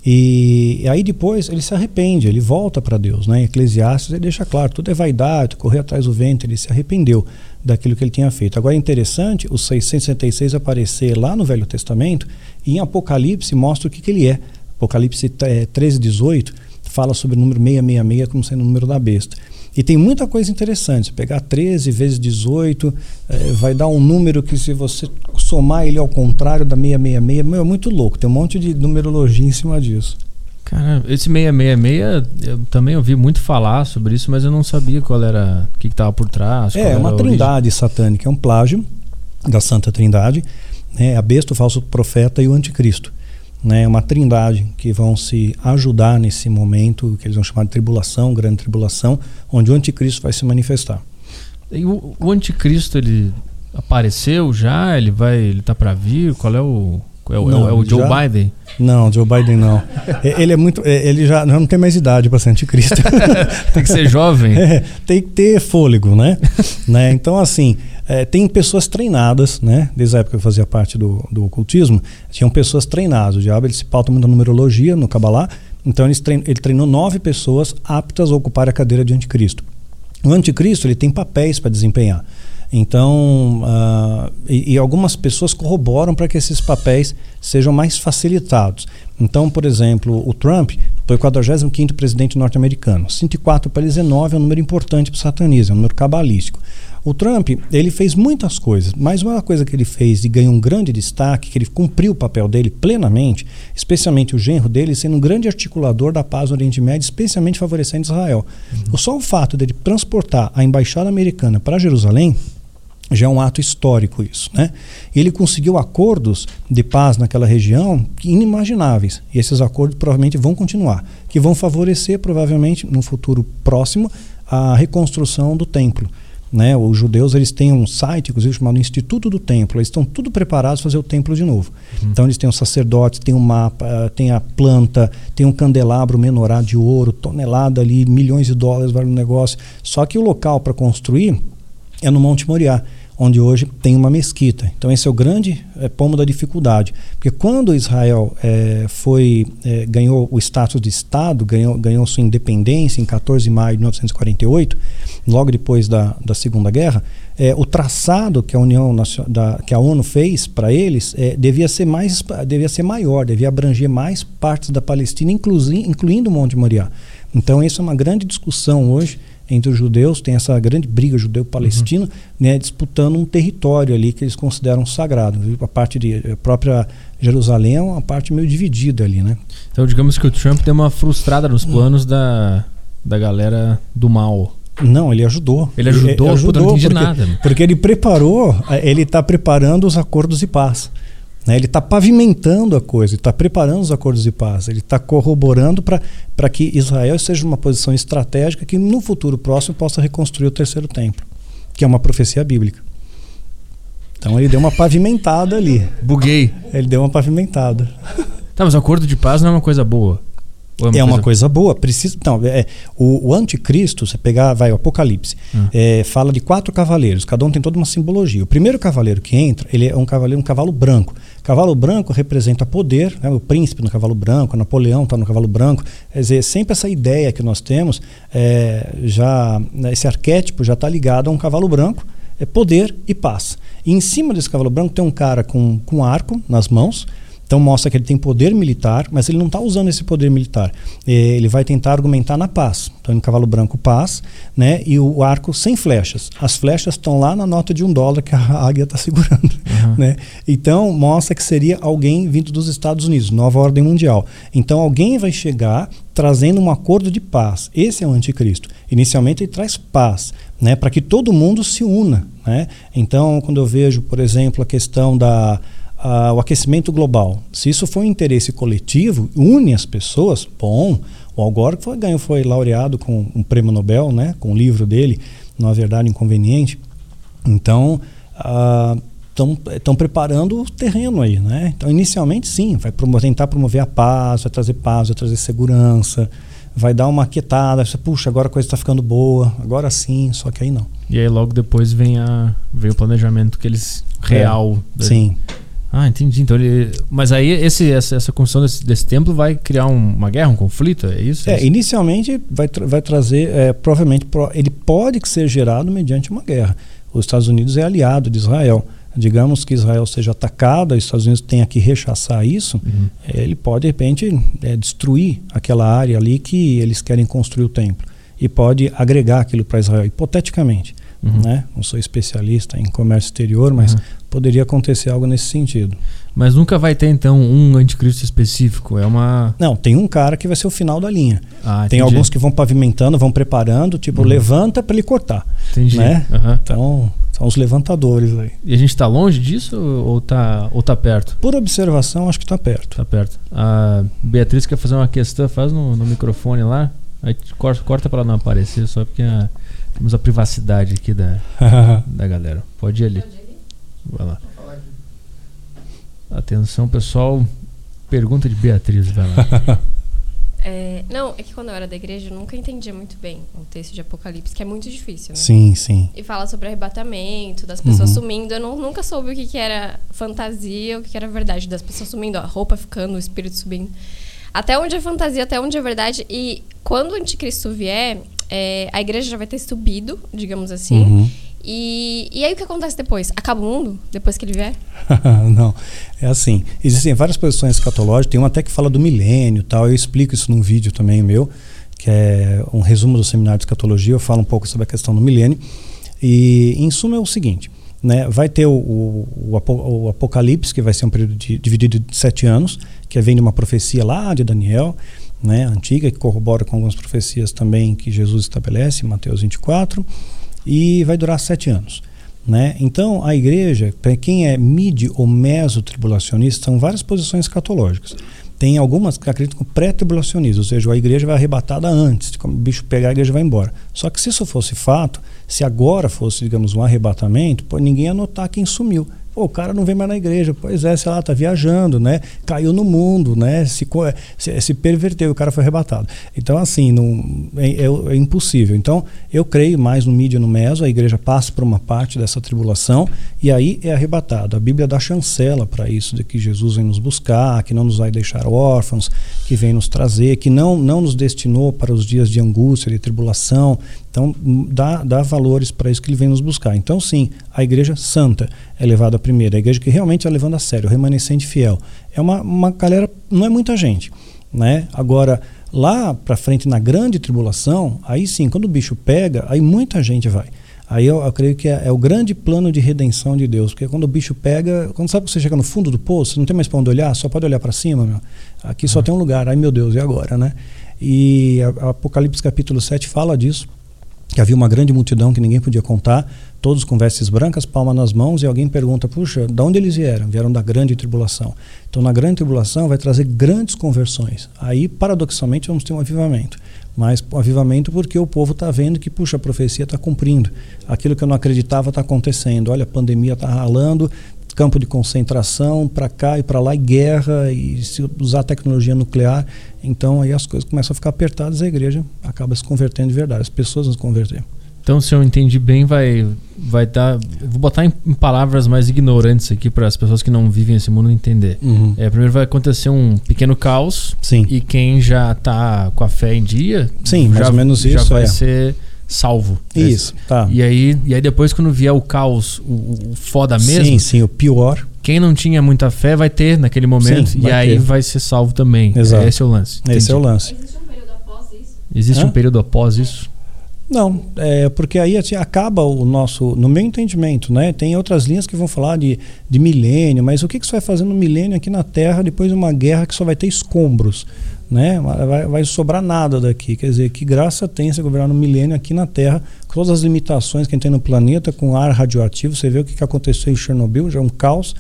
E, aí depois ele se arrepende, ele volta para Deus, né? Em Eclesiastes ele deixa claro, tudo é vaidade, correr atrás do vento, ele se arrependeu daquilo que ele tinha feito. Agora é interessante o 666 aparecer lá no Velho Testamento e em Apocalipse mostra o que, que ele é. Apocalipse é, 13, 18 fala sobre o número 666 como sendo o número da besta. E tem muita coisa interessante. Se pegar 13 vezes 18, eh, vai dar um número que, se você somar ele ao contrário da 666, meu, é muito louco. Tem um monte de numerologia em cima disso. Cara, esse 666, eu também ouvi muito falar sobre isso, mas eu não sabia qual era, o que estava por trás. É, era uma trindade satânica, é um plágio da Santa Trindade, né, a besta, o falso profeta e o anticristo. Né, uma trindade que vão se ajudar nesse momento que eles vão chamar de tribulação, grande tribulação, onde o anticristo vai se manifestar. E o, o anticristo, ele apareceu já? Ele vai, ele tá para vir? Qual é o... É o, Não, é o Joe já- Biden? Não, Joe Biden não. <laughs> Ele é muito, é, ele já não tem mais idade para ser anticristo. <laughs> Tem que ser jovem. <laughs> É, tem que ter fôlego, né? né? Então, assim, é, tem pessoas treinadas, né? Desde a época que eu fazia parte do, do ocultismo, tinham pessoas treinadas. O diabo ele se pauta muito na numerologia, no Kabbalah. Então, eles trein- ele treinou nove pessoas aptas a ocupar a cadeira de anticristo. O anticristo ele tem papéis para desempenhar. Então, ah, e, e algumas pessoas corroboram para que esses papéis sejam mais facilitados. Então, por exemplo, o Trump foi o 45º presidente norte-americano. 104 para ele 19 é um número importante para o satanismo, é um número cabalístico. O Trump, ele fez muitas coisas, mas uma coisa que ele fez e ganhou um grande destaque, que ele cumpriu o papel dele plenamente, especialmente o genro dele sendo um grande articulador da paz no Oriente Médio, especialmente favorecendo Israel. O Só o fato dele transportar a embaixada americana para Jerusalém já é um ato histórico isso, né? Ele conseguiu acordos de paz naquela região inimagináveis. E esses acordos provavelmente vão continuar, que vão favorecer provavelmente no futuro próximo a reconstrução do templo. Né? Os judeus eles têm um site, inclusive chamado Instituto do Templo. Eles estão tudo preparados para fazer o templo de novo. Então eles têm os sacerdotes, tem um mapa, eh, tem a planta, tem um candelabro menorá de ouro, tonelada ali, milhões de dólares vale o negócio. Só que o local para construir é no Monte Moriá, onde hoje tem uma mesquita. Então esse é o grande é, pomo da dificuldade, porque quando Israel é, foi é, ganhou o status de Estado, ganhou, ganhou sua independência em 14 de maio de 1948, logo depois da, da Segunda Guerra, o traçado que a União da, que a ONU fez para eles devia ser mais devia ser maior, devia abranger mais partes da Palestina, incluindo o Monte Moriá. Então isso é uma grande discussão hoje entre os judeus, tem essa grande briga judeu-palestino, né, disputando um território ali que eles consideram sagrado. viu? A parte de a própria Jerusalém é uma parte meio dividida ali, né? Então, digamos que o Trump deu uma frustrada nos planos da, da galera do mal. Não, ele ajudou. Ele ajudou? Eu não entendi porque, nada. porque ele preparou, eh, ele está preparando os acordos de paz. Né? Ele está pavimentando a coisa, ele está preparando os acordos de paz, ele está corroborando para que Israel seja uma posição estratégica que no futuro próximo possa reconstruir o terceiro templo, que é uma profecia bíblica. Então ele deu uma pavimentada ali. Buguei. Ele deu uma pavimentada. Tá, mas o acordo de paz não é uma coisa boa. Ou é uma, coisa... boa. Precisa, não, é, o, o anticristo, você pegar, vai, o Apocalipse, Hum. é, fala de quatro cavaleiros, cada um tem toda uma simbologia. O primeiro cavaleiro que entra, ele é um cavaleiro, um cavalo branco. Cavalo branco representa poder, né, o príncipe no cavalo branco, Napoleão está no cavalo branco. Quer dizer, sempre essa ideia que nós temos, é, já né, esse arquétipo já está ligado a um cavalo branco, é poder e paz. E em cima desse cavalo branco tem um cara com, com arco nas mãos, então mostra que ele tem poder militar, mas ele não está usando esse poder militar. Eh, Ele vai tentar argumentar na paz. Então, no cavalo branco, paz, né? E o arco sem flechas. As flechas estão lá na nota de um dólar que a <laughs> águia está segurando, né? Então mostra que seria alguém vindo dos Estados Unidos, nova ordem mundial. Então alguém vai chegar trazendo um acordo de paz. Esse é o anticristo. Inicialmente ele traz paz, né? Para que todo mundo se una, né? Então quando eu vejo, por exemplo, a questão da ah, o aquecimento global. Se isso for um interesse coletivo, une as pessoas, bom. O Al Gore foi, ganhou, foi laureado com um prêmio Nobel, né, com o livro dele, Não há Verdade Inconveniente. Então, estão preparando o terreno aí. Né? Então, inicialmente, sim, vai promover, tentar promover a paz, vai trazer paz, vai trazer segurança, vai dar uma quietada. Você, Puxa, agora a coisa está ficando boa, agora sim, só que aí não. E aí logo depois vem, a, vem o planejamento que eles real. É, sim. Ah, entendi. Então ele, mas aí esse, essa, essa construção desse, desse templo vai criar um, uma guerra, um conflito, é isso? É, inicialmente vai, tra vai trazer, é, provavelmente, pro, ele pode ser gerado mediante uma guerra. Os Estados Unidos é aliado de Israel. Digamos que Israel seja atacada, os Estados Unidos tenha que rechaçar isso, Uhum. ele pode de repente é, destruir aquela área ali que eles querem construir o templo e pode agregar aquilo para Israel, hipoteticamente. Uhum. Né? Não sou especialista em comércio exterior, mas Uhum. poderia acontecer algo nesse sentido. Mas nunca vai ter então um anticristo específico. É uma. Não, tem um cara que vai ser o final da linha. Ah, tem alguns que vão pavimentando, vão preparando, tipo, Uhum. levanta para ele cortar. Entendi. né? Aham. Então, são os levantadores aí. E a gente tá longe disso ou tá, ou tá perto? Por observação, acho que está perto. Tá perto. A Beatriz quer fazer uma questão, faz no, no microfone lá. Aí corta, corta pra ela não aparecer, só porque a- temos a privacidade aqui da, <laughs> da galera. Pode ir ali. Vai lá. Atenção, pessoal. Pergunta de Beatriz, vai lá. <laughs> É, não, é que quando eu era da igreja eu nunca entendia muito bem o texto de Apocalipse, que é muito difícil, né? sim, sim. E fala sobre arrebatamento, das pessoas Uhum. sumindo. Eu não- nunca soube o que, que era fantasia, o que, que era verdade. Das pessoas sumindo, a roupa ficando, o espírito subindo. Até onde é fantasia, até onde é verdade. E quando o anticristo vier, é, a igreja já vai ter subido, digamos assim. Uhum. E, e aí o que acontece depois? Acaba o mundo depois que ele vier? <laughs> Não, é assim. Existem várias posições escatológicas, tem uma até que fala do milênio tal. Eu explico isso num vídeo também meu, que é um resumo do seminário de escatologia. Eu falo um pouco sobre a questão do milênio. E, em suma, é o seguinte: né, vai ter o, o, o Apocalipse, que vai ser um período de- dividido de sete anos, que vem de uma profecia lá de Daniel, né, antiga, que corrobora com algumas profecias também que Jesus estabelece, Mateus 24, e vai durar sete anos. Né? Então, a igreja, para quem é mid ou meso-tribulacionista, são várias posições escatológicas. Tem algumas que acreditam pré-tribulacionismo, ou seja, a igreja vai arrebatada antes, quando o bicho pegar, a igreja vai embora. Só que se isso fosse fato, se agora fosse, digamos, um arrebatamento, pô, ninguém ia notar quem sumiu. Pô, o cara não vem mais na igreja. Pois é, sei lá, tá viajando, né? Caiu no mundo, né? Se, se, se perverteu, o cara foi arrebatado. Então, assim, não, é, é- é impossível. Então, eu creio mais no mídia no meso, a igreja passa por uma parte dessa tribulação e aí é arrebatado. A Bíblia dá chancela para isso, de que Jesus vem nos buscar, que não nos vai deixar órfãos, que vem nos trazer, que não, não nos destinou para os dias de angústia, de tribulação. Então, dá, dá valores para isso que ele vem nos buscar. Então, sim, a igreja santa é levada a primeira, a igreja que realmente está levando a sério, o remanescente fiel. É uma, uma galera, não é muita gente. Né? Agora, lá para frente, na grande tribulação, aí sim, quando o bicho pega, aí muita gente vai. Aí eu, eu creio que é, é o grande plano de redenção de Deus, porque quando o bicho pega, quando sabe que você chega no fundo do poço, você não tem mais para onde olhar, só pode olhar para cima, meu. Aqui só tem um lugar, ai meu Deus, e agora, né? E a, a Apocalipse capítulo 7 fala disso, que havia uma grande multidão que ninguém podia contar, todos com vestes brancas, palma nas mãos, e alguém pergunta: puxa, de onde eles vieram? Vieram da grande tribulação. Então, na grande tribulação, vai trazer grandes conversões. Aí, paradoxalmente, vamos ter um avivamento. Mas avivamento porque o povo está vendo que, puxa, a profecia está cumprindo. Aquilo que eu não acreditava está acontecendo. Olha, a pandemia está ralando, campo de concentração para cá e para lá, e guerra, e se usar tecnologia nuclear. Então aí as coisas começam a ficar apertadas e a igreja acaba se convertendo de verdade, as pessoas nos converter. Então, se eu entendi bem, vai vai dar. Vou botar em, em palavras mais ignorantes aqui para as pessoas que não vivem esse mundo entender. Uhum. É, primeiro vai acontecer um pequeno caos. Sim. E quem já está com a fé em dia. Sim, já, mais ou menos já isso. vai é. ser salvo. Isso, tá. E aí, e aí depois, quando vier o caos, o, o foda mesmo, Sim, sim, o pior. quem não tinha muita fé vai ter naquele momento. Sim, e vai aí ter. vai ser salvo também. Exato. Esse é o lance. Esse é o Entendi. lance. Existe um período após isso? Existe Hã? um período após isso? Não, é porque aí assim, acaba o nosso, no meu entendimento, né? Tem outras linhas que vão falar de, de milênio, mas o que, que você vai fazer no milênio aqui na Terra depois de uma guerra que só vai ter escombros, né? Vai, vai sobrar nada daqui. Quer dizer, que graça tem você governar no milênio aqui na Terra, com todas as limitações que a gente tem no planeta, com ar radioativo. Você vê o que, que aconteceu em Chernobyl, já é um caos,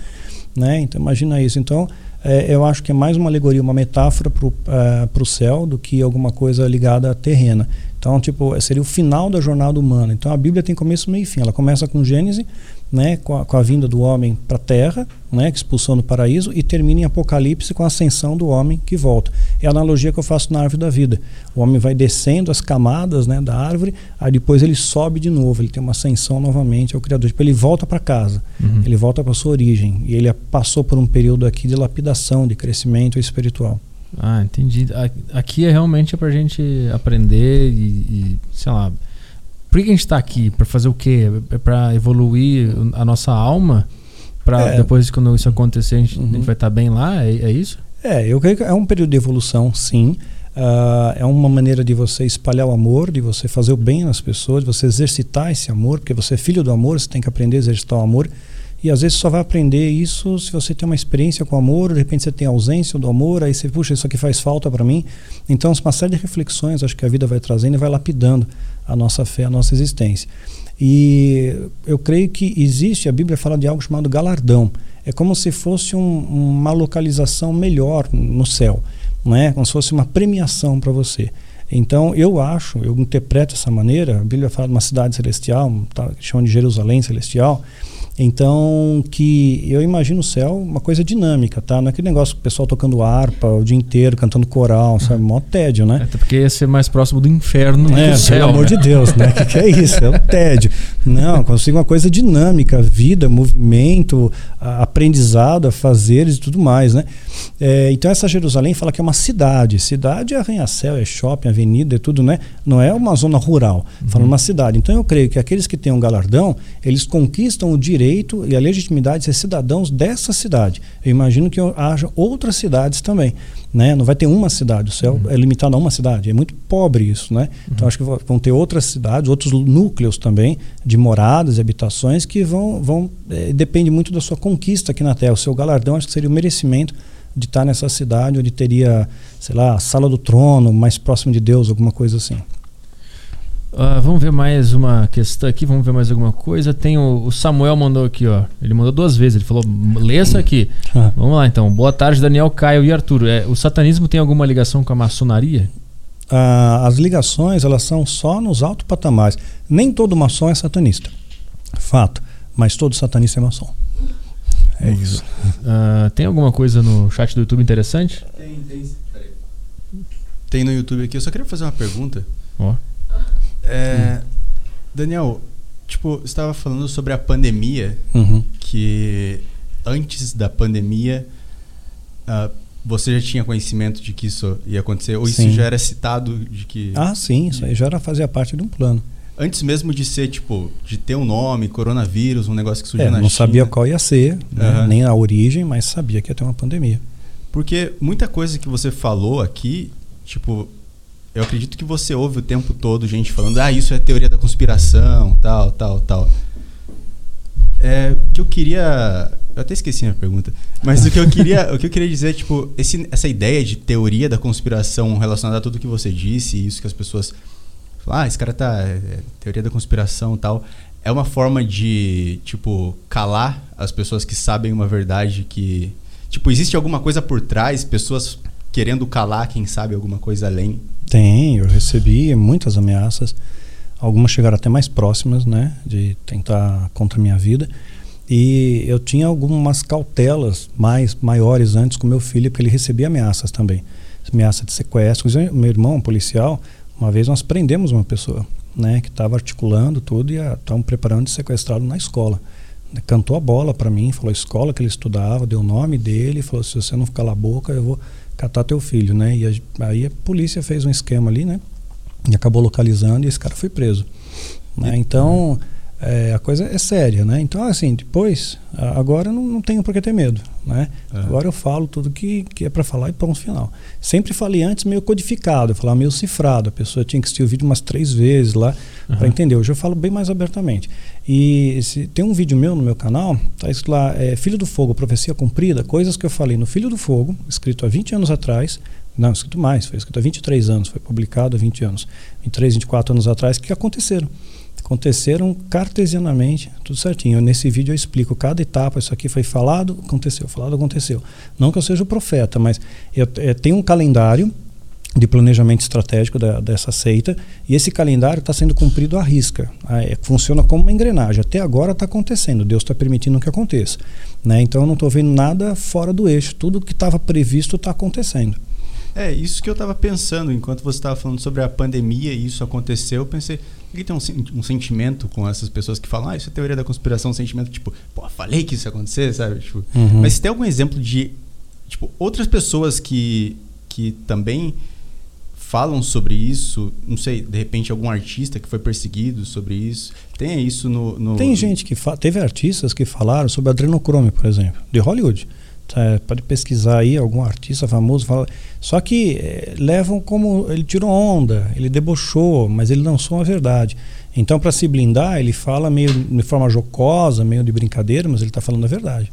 né? Então imagina isso. Então é, eu acho que é mais uma alegoria, uma metáfora para o céu do que alguma coisa ligada à terrena. Então, tipo, seria o final da jornada humana. Então, a Bíblia tem começo, meio e fim. Ela começa com Gênesis, né, com a, com a vinda do homem para a terra, né, que expulsão do paraíso, e termina em Apocalipse com a ascensão do homem que volta. É a analogia que eu faço na árvore da vida. O homem vai descendo as camadas né, da árvore, aí depois ele sobe de novo, ele tem uma ascensão novamente ao Criador. Tipo, ele volta para casa, Uhum. ele volta para sua origem. E ele passou por um período aqui de lapidação, de crescimento espiritual. Ah, entendi. Aqui é realmente pra gente aprender e, e, sei lá. Por que a gente tá aqui? Pra fazer o quê? É pra evoluir a nossa alma? Pra É. depois, quando isso acontecer, a gente, a gente Uhum. vai estar bem lá? É, é isso? É, eu creio que é um período de evolução, sim. Ah, é uma maneira de você espalhar o amor, de você fazer o bem nas pessoas, de você exercitar esse amor, porque você é filho do amor, você tem que aprender a exercitar o amor. E às vezes só vai aprender isso se você tem uma experiência com amor, de repente você tem ausência do amor, aí você, puxa, isso aqui faz falta para mim. Então, uma série de reflexões, acho que a vida vai trazendo e vai lapidando a nossa fé, a nossa existência. E eu creio que existe, a Bíblia fala de algo chamado galardão. É como se fosse um- uma localização melhor no céu, não é? Como se fosse uma premiação para você. Então, eu acho, eu interpreto dessa maneira, a Bíblia fala de uma cidade celestial, tá, chama de Jerusalém celestial, então, que eu imagino o céu uma coisa dinâmica, tá? Não é aquele negócio o pessoal tocando harpa o dia inteiro, cantando coral, sabe? Mó tédio, né? Até porque ia ser mais próximo do inferno É, do céu. pelo amor né? de Deus, né? O que, que é isso? É o tédio. Não, consigo uma coisa dinâmica, vida, movimento, aprendizado, a fazeres e tudo mais, né? É, então essa Jerusalém fala que é uma cidade. Cidade é arranha-céu, é shopping, avenida, é tudo, né? Não é uma zona rural. Fala uma cidade. Então eu creio que aqueles que têm um galardão, eles conquistam o direito e a legitimidade de ser cidadãos dessa cidade. Eu imagino que haja outras cidades também. Né? Não vai ter uma cidade, o céu é limitado a uma cidade. É muito pobre isso, né? Então acho que vão ter outras cidades, outros núcleos também de moradas e habitações que vão, vão eh, depende muito da sua conquista aqui na Terra. O seu galardão acho que seria o merecimento de estar nessa cidade onde teria, sei lá, a sala do trono, mais próximo de Deus, alguma coisa assim. Ah, vamos ver mais uma questão aqui, vamos ver mais alguma coisa. Tem o, o Samuel mandou aqui, ó. Ele mandou duas vezes, ele falou, lê essa aqui. Ah. Vamos lá então. Boa tarde, Daniel, Caio e Arthur. É, o satanismo tem alguma ligação com a maçonaria? Ah, as ligações elas são só nos altos patamares. Nem todo maçom é satanista, fato. Mas todo satanista é maçom. É isso. Ah, tem alguma coisa no chat do YouTube interessante? Tem, tem. Peraí. Tem no YouTube aqui. Eu só queria fazer uma pergunta. Ó. É, Daniel, tipo, estava falando sobre a pandemia, Uhum. que antes da pandemia ah, você já tinha conhecimento de que isso ia acontecer? Ou Sim. isso já era citado de que. Ah, sim, isso aí já era fazia parte de um plano. Antes mesmo de ser, tipo, de ter um nome, coronavírus, um negócio que surgiu É, na não China. sabia qual ia ser, né, nem a origem, mas sabia que ia ter uma pandemia. Porque muita coisa que você falou aqui, tipo, eu acredito que você ouve o tempo todo gente falando, ah, isso é teoria da conspiração, tal, tal, tal. É, que eu queria. Eu até esqueci a minha pergunta. Mas o que eu queria, o que eu queria dizer, tipo, esse, essa ideia de teoria da conspiração relacionada a tudo que você disse, e isso que as pessoas. falam, Ah, esse cara tá. é, é, teoria da conspiração tal. É uma forma de, tipo, calar as pessoas que sabem uma verdade que. Tipo, existe alguma coisa por trás, pessoas querendo calar quem sabe alguma coisa além Tem, eu recebi muitas ameaças. Algumas chegaram até mais próximas, né? De tentar contra a minha vida. E eu tinha algumas cautelas mais maiores antes com meu filho, porque ele recebia ameaças também. Ameaça de sequestro. Meu irmão, um policial, uma vez nós prendemos uma pessoa, né? Que estava articulando tudo e estavam preparando de sequestrá-lo na escola cantou a bola para mim, falou a escola que ele estudava, deu o nome dele, falou se você não ficar a boca, eu vou catar teu filho, né? E a, aí a polícia fez um esquema ali, né? E acabou localizando e esse cara foi preso. Né? Então, é, a coisa é séria, né? Então, assim, depois, agora não, não tenho por que ter medo, né? É. Agora eu falo tudo que, que é para falar e ponto final. Sempre falei antes meio codificado, eu falava meio cifrado. A pessoa tinha que assistir o vídeo umas três vezes lá uhum. para entender. Hoje eu falo bem mais abertamente. E se, tem um vídeo meu no meu canal, tá escrito lá, é, Filho do Fogo, Profecia Cumprida, coisas que eu falei no Filho do Fogo, escrito há 20 anos atrás, não, escrito mais, foi escrito há 23 anos, foi publicado há 20 anos, 23, 24 anos atrás, que aconteceram aconteceram cartesianamente, tudo certinho. Nesse vídeo eu explico cada etapa, isso aqui foi falado, aconteceu, falado, aconteceu. Não que eu seja o profeta, mas eu, eu é, tenho um calendário de planejamento estratégico da, dessa seita e esse calendário está sendo cumprido à risca. Ah, é, funciona como uma engrenagem. Até agora está acontecendo, Deus está permitindo que aconteça. Né? Então eu não estou vendo nada fora do eixo. Tudo que estava previsto está acontecendo. É, isso que eu estava pensando enquanto você estava falando sobre a pandemia e isso aconteceu. Eu pensei, que tem um, um, sentimento com essas pessoas que falam, ah, isso é teoria da conspiração, um sentimento tipo, pô, falei que isso ia acontecer, sabe? Tipo, uhum. Mas tem algum exemplo de, tipo, outras pessoas que, que também falam sobre isso? Não sei, de repente algum artista que foi perseguido sobre isso? Tem isso no. no... Tem gente que. Fa... Teve artistas que falaram sobre adrenocrome, por exemplo, de Hollywood. É, pode pesquisar aí algum artista famoso fala. Só que é, levam como ele tirou onda, ele debochou, mas ele lançou uma verdade. Então, para se blindar, ele fala meio de forma jocosa, meio de brincadeira, mas ele está falando a verdade.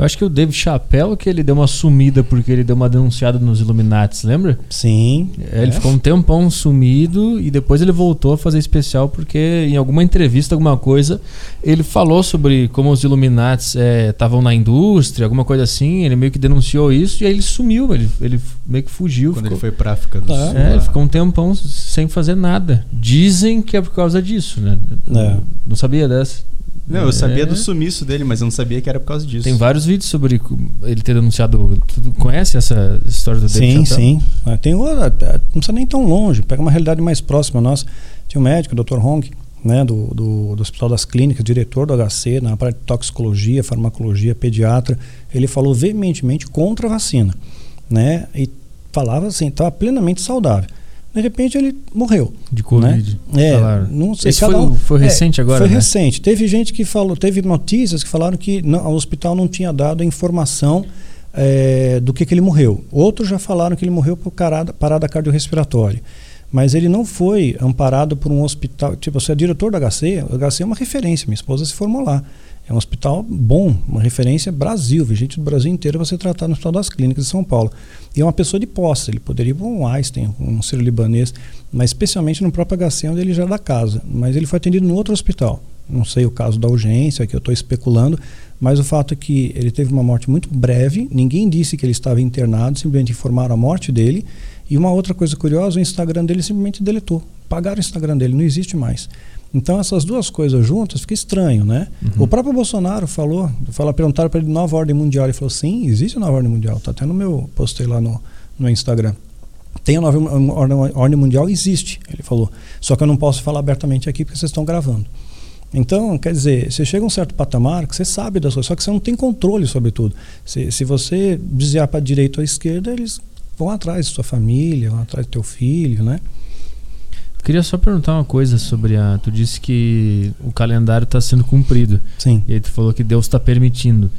Eu acho que o David Chappelle que ele deu uma sumida porque ele deu uma denunciada nos Illuminati, lembra? Sim. É, ele é. ficou um tempão sumido e depois ele voltou a fazer especial porque em alguma entrevista, alguma coisa, ele falou sobre como os Illuminati estavam é, na indústria, alguma coisa assim. Ele meio que denunciou isso e aí ele sumiu. Ele, ele meio que fugiu. Quando ficou... ele foi pra África do Sul. É, ele ficou um tempão sem fazer nada. Dizem que é por causa disso, né? É. Não sabia dessa. Não, eu sabia é. do sumiço dele, mas eu não sabia que era por causa disso. Tem vários vídeos sobre ele ter denunciado. Tu conhece essa história do David Sim, sim. Ah, tem outra, não precisa nem tão longe, pega uma realidade mais próxima nossa. Tinha um médico, o Dr. Hong, né, do, do, do, Hospital das Clínicas, diretor do HC, na parte de toxicologia, farmacologia, pediatra. Ele falou veementemente contra a vacina. Né, e falava assim, estava plenamente saudável de repente ele morreu. De Covid. Né? É, não sei. Esse foi, um, foi recente é, agora? Foi né? recente. Teve gente que falou, teve notícias que falaram que não, o hospital não tinha dado a informação é, do que, que ele morreu. Outros já falaram que ele morreu por parada, parada cardiorrespiratória. Mas ele não foi amparado por um hospital. Tipo, você é diretor da HC, o HC é uma referência, minha esposa se formou lá. É um hospital bom, uma referência Brasil, gente do Brasil inteiro você tratar no Hospital das Clínicas de São Paulo. E é uma pessoa de posse, ele poderia ir para um Einstein, um Ciro Libanês, mas especialmente no próprio HC, onde ele já é da casa. Mas ele foi atendido no outro hospital. Não sei o caso da urgência, que eu estou especulando, mas o fato é que ele teve uma morte muito breve, ninguém disse que ele estava internado, simplesmente informaram a morte dele. E uma outra coisa curiosa, o Instagram dele simplesmente deletou. Pagaram o Instagram dele, não existe mais. Então essas duas coisas juntas fica estranho, né? Uhum. O próprio Bolsonaro falou, falou perguntaram para ele nova ordem mundial, ele falou sim, existe a nova ordem mundial, tá até no meu postei lá no, no Instagram. Tem a nova ordem, ordem mundial, existe, ele falou. Só que eu não posso falar abertamente aqui porque vocês estão gravando. Então, quer dizer, você chega a um certo patamar que você sabe das coisas, só que você não tem controle sobre tudo. Se, se você desviar para a direita ou à esquerda, eles vão atrás da sua família, vão atrás do teu filho, né? Queria só perguntar uma coisa sobre a. Tu disse que o calendário está sendo cumprido. Sim. E aí tu falou que Deus está permitindo.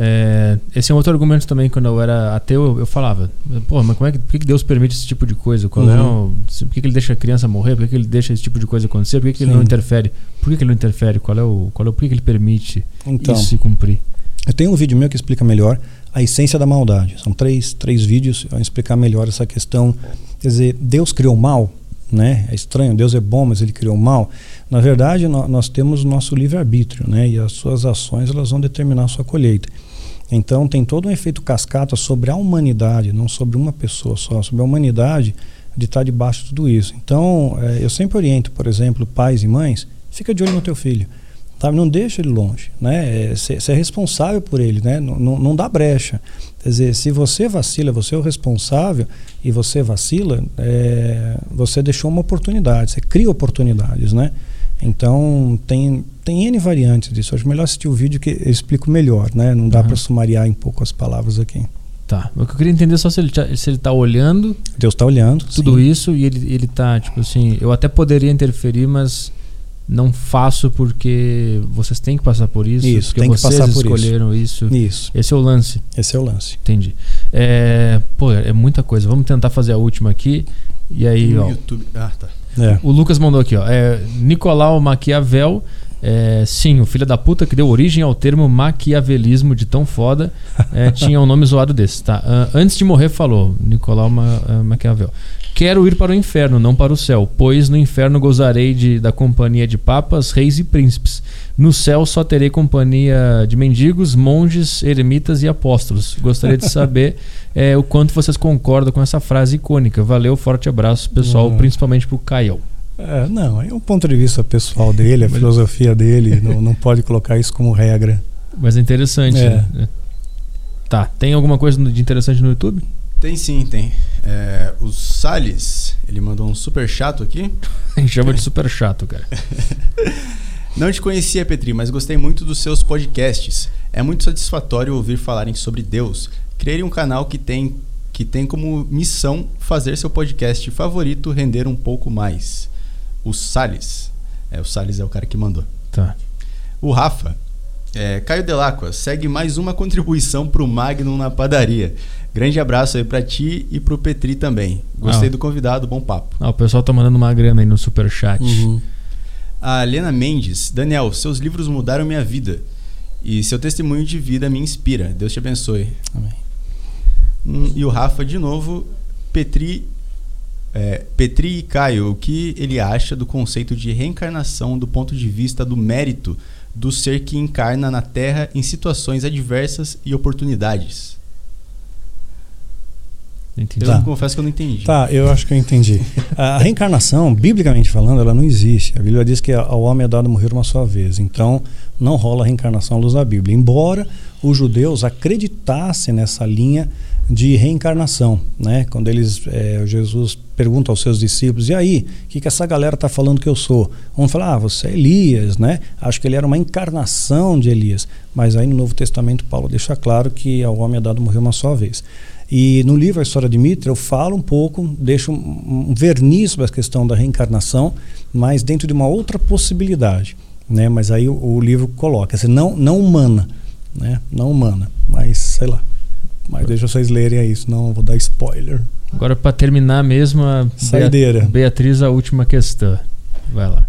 É, esse é um outro argumento também, quando eu era ateu, eu, eu falava, pô, mas como é que, por que Deus permite esse tipo de coisa? Qual é uhum. é o, por que, ele deixa a criança morrer? Por que, ele deixa esse tipo de coisa acontecer? Por que, ele não interfere? Por que, ele não interfere? Qual é o, qual é o, por que, ele permite então, isso se cumprir? Eu tenho um vídeo meu que explica melhor a essência da maldade. São três, três vídeos para explicar melhor essa questão. Quer dizer, Deus criou o mal? Né? É estranho, Deus é bom, mas ele criou o mal. Na verdade, nós, temos o nosso livre-arbítrio, né? E as suas ações elas vão determinar a sua colheita. Então tem todo um efeito cascata sobre a humanidade, não sobre uma pessoa só, sobre a humanidade de estar debaixo de tudo isso. Então, é, eu sempre oriento, por exemplo, pais e mães, fica de olho no teu filho. Sabe? Não deixa ele longe. Né? Você é, é responsável por ele, né? não, não dá brecha. Quer dizer, se você vacila, você é o responsável e você vacila, é, você deixou uma oportunidade, você cria oportunidades, né? Então, tem, tem N variantes disso. Acho melhor assistir o vídeo que eu explico melhor, né? Não dá uhum. para sumariar em pouco as palavras aqui. Tá. O que eu queria entender é só se ele, se ele tá olhando. Deus está olhando. Tudo sim. isso e ele, ele tá, tipo assim, eu até poderia interferir, mas não faço porque vocês têm que passar por isso. Isso, porque tem que vocês passar por escolheram isso. isso. Isso. Esse é o lance. Esse é o lance. Entendi. É, pô, é muita coisa. Vamos tentar fazer a última aqui. E aí, no ó. YouTube. Ah, tá. É. O Lucas mandou aqui, ó. É, Nicolau Maquiavel é, sim, o filho da puta que deu origem ao termo maquiavelismo de tão foda é, <laughs> tinha um nome zoado desse. Tá? Uh, antes de morrer, falou Nicolau Ma uh, Maquiavel. Quero ir para o inferno, não para o céu, pois no inferno gozarei de, da companhia de papas, reis e príncipes. No céu só terei companhia de mendigos, monges, eremitas e apóstolos. Gostaria de <laughs> saber é, o quanto vocês concordam com essa frase icônica. Valeu, forte abraço, pessoal, uhum. principalmente para o Caio. É, não, é um ponto de vista pessoal dele, a filosofia dele, <laughs> não, não pode colocar isso como regra. Mas é interessante. É. Né? Tá, tem alguma coisa de interessante no YouTube? Tem sim, tem. É, o Salles, ele mandou um super chato aqui. <laughs> A gente chama de super chato, cara. <laughs> Não te conhecia, Petri, mas gostei muito dos seus podcasts. É muito satisfatório ouvir falarem sobre Deus. Criei um canal que tem, que tem como missão fazer seu podcast favorito render um pouco mais o Salles. É, o Salles é o cara que mandou. Tá. O Rafa. É, Caio Delacqua, segue mais uma contribuição pro Magnum na padaria. Grande abraço aí pra ti e pro Petri também. Gostei ah. do convidado, bom papo. Ah, o pessoal tá mandando uma grana aí no superchat. Uhum. A Helena Mendes. Daniel, seus livros mudaram minha vida. E seu testemunho de vida me inspira. Deus te abençoe. Amém. Hum, e o Rafa, de novo. Petri é, Petri e Caio, o que ele acha do conceito de reencarnação do ponto de vista do mérito do ser que encarna na Terra em situações adversas e oportunidades? Entendi. Eu tá. confesso que eu não entendi. Tá, eu acho que eu entendi. A reencarnação, biblicamente falando, ela não existe. A Bíblia diz que ao homem é dado morrer uma só vez. Então, não rola reencarnação à luz da Bíblia. Embora os judeus acreditassem nessa linha de reencarnação, né? Quando eles, é, Jesus pergunta aos seus discípulos, e aí, o que, que essa galera está falando que eu sou? Vamos falar, ah, você é Elias, né? Acho que ele era uma encarnação de Elias. Mas aí no Novo Testamento Paulo deixa claro que ao homem é dado morrer uma só vez. E no livro A História de Mitra eu falo um pouco, deixo um, um verniz sobre a questão da reencarnação, mas dentro de uma outra possibilidade, né? Mas aí o, o livro coloca, assim, não, não humana, né? Não humana, mas sei lá. Mas deixa vocês lerem aí, senão eu vou dar spoiler. Agora, para terminar mesmo, a Saideira. Beatriz, a última questão. Vai lá.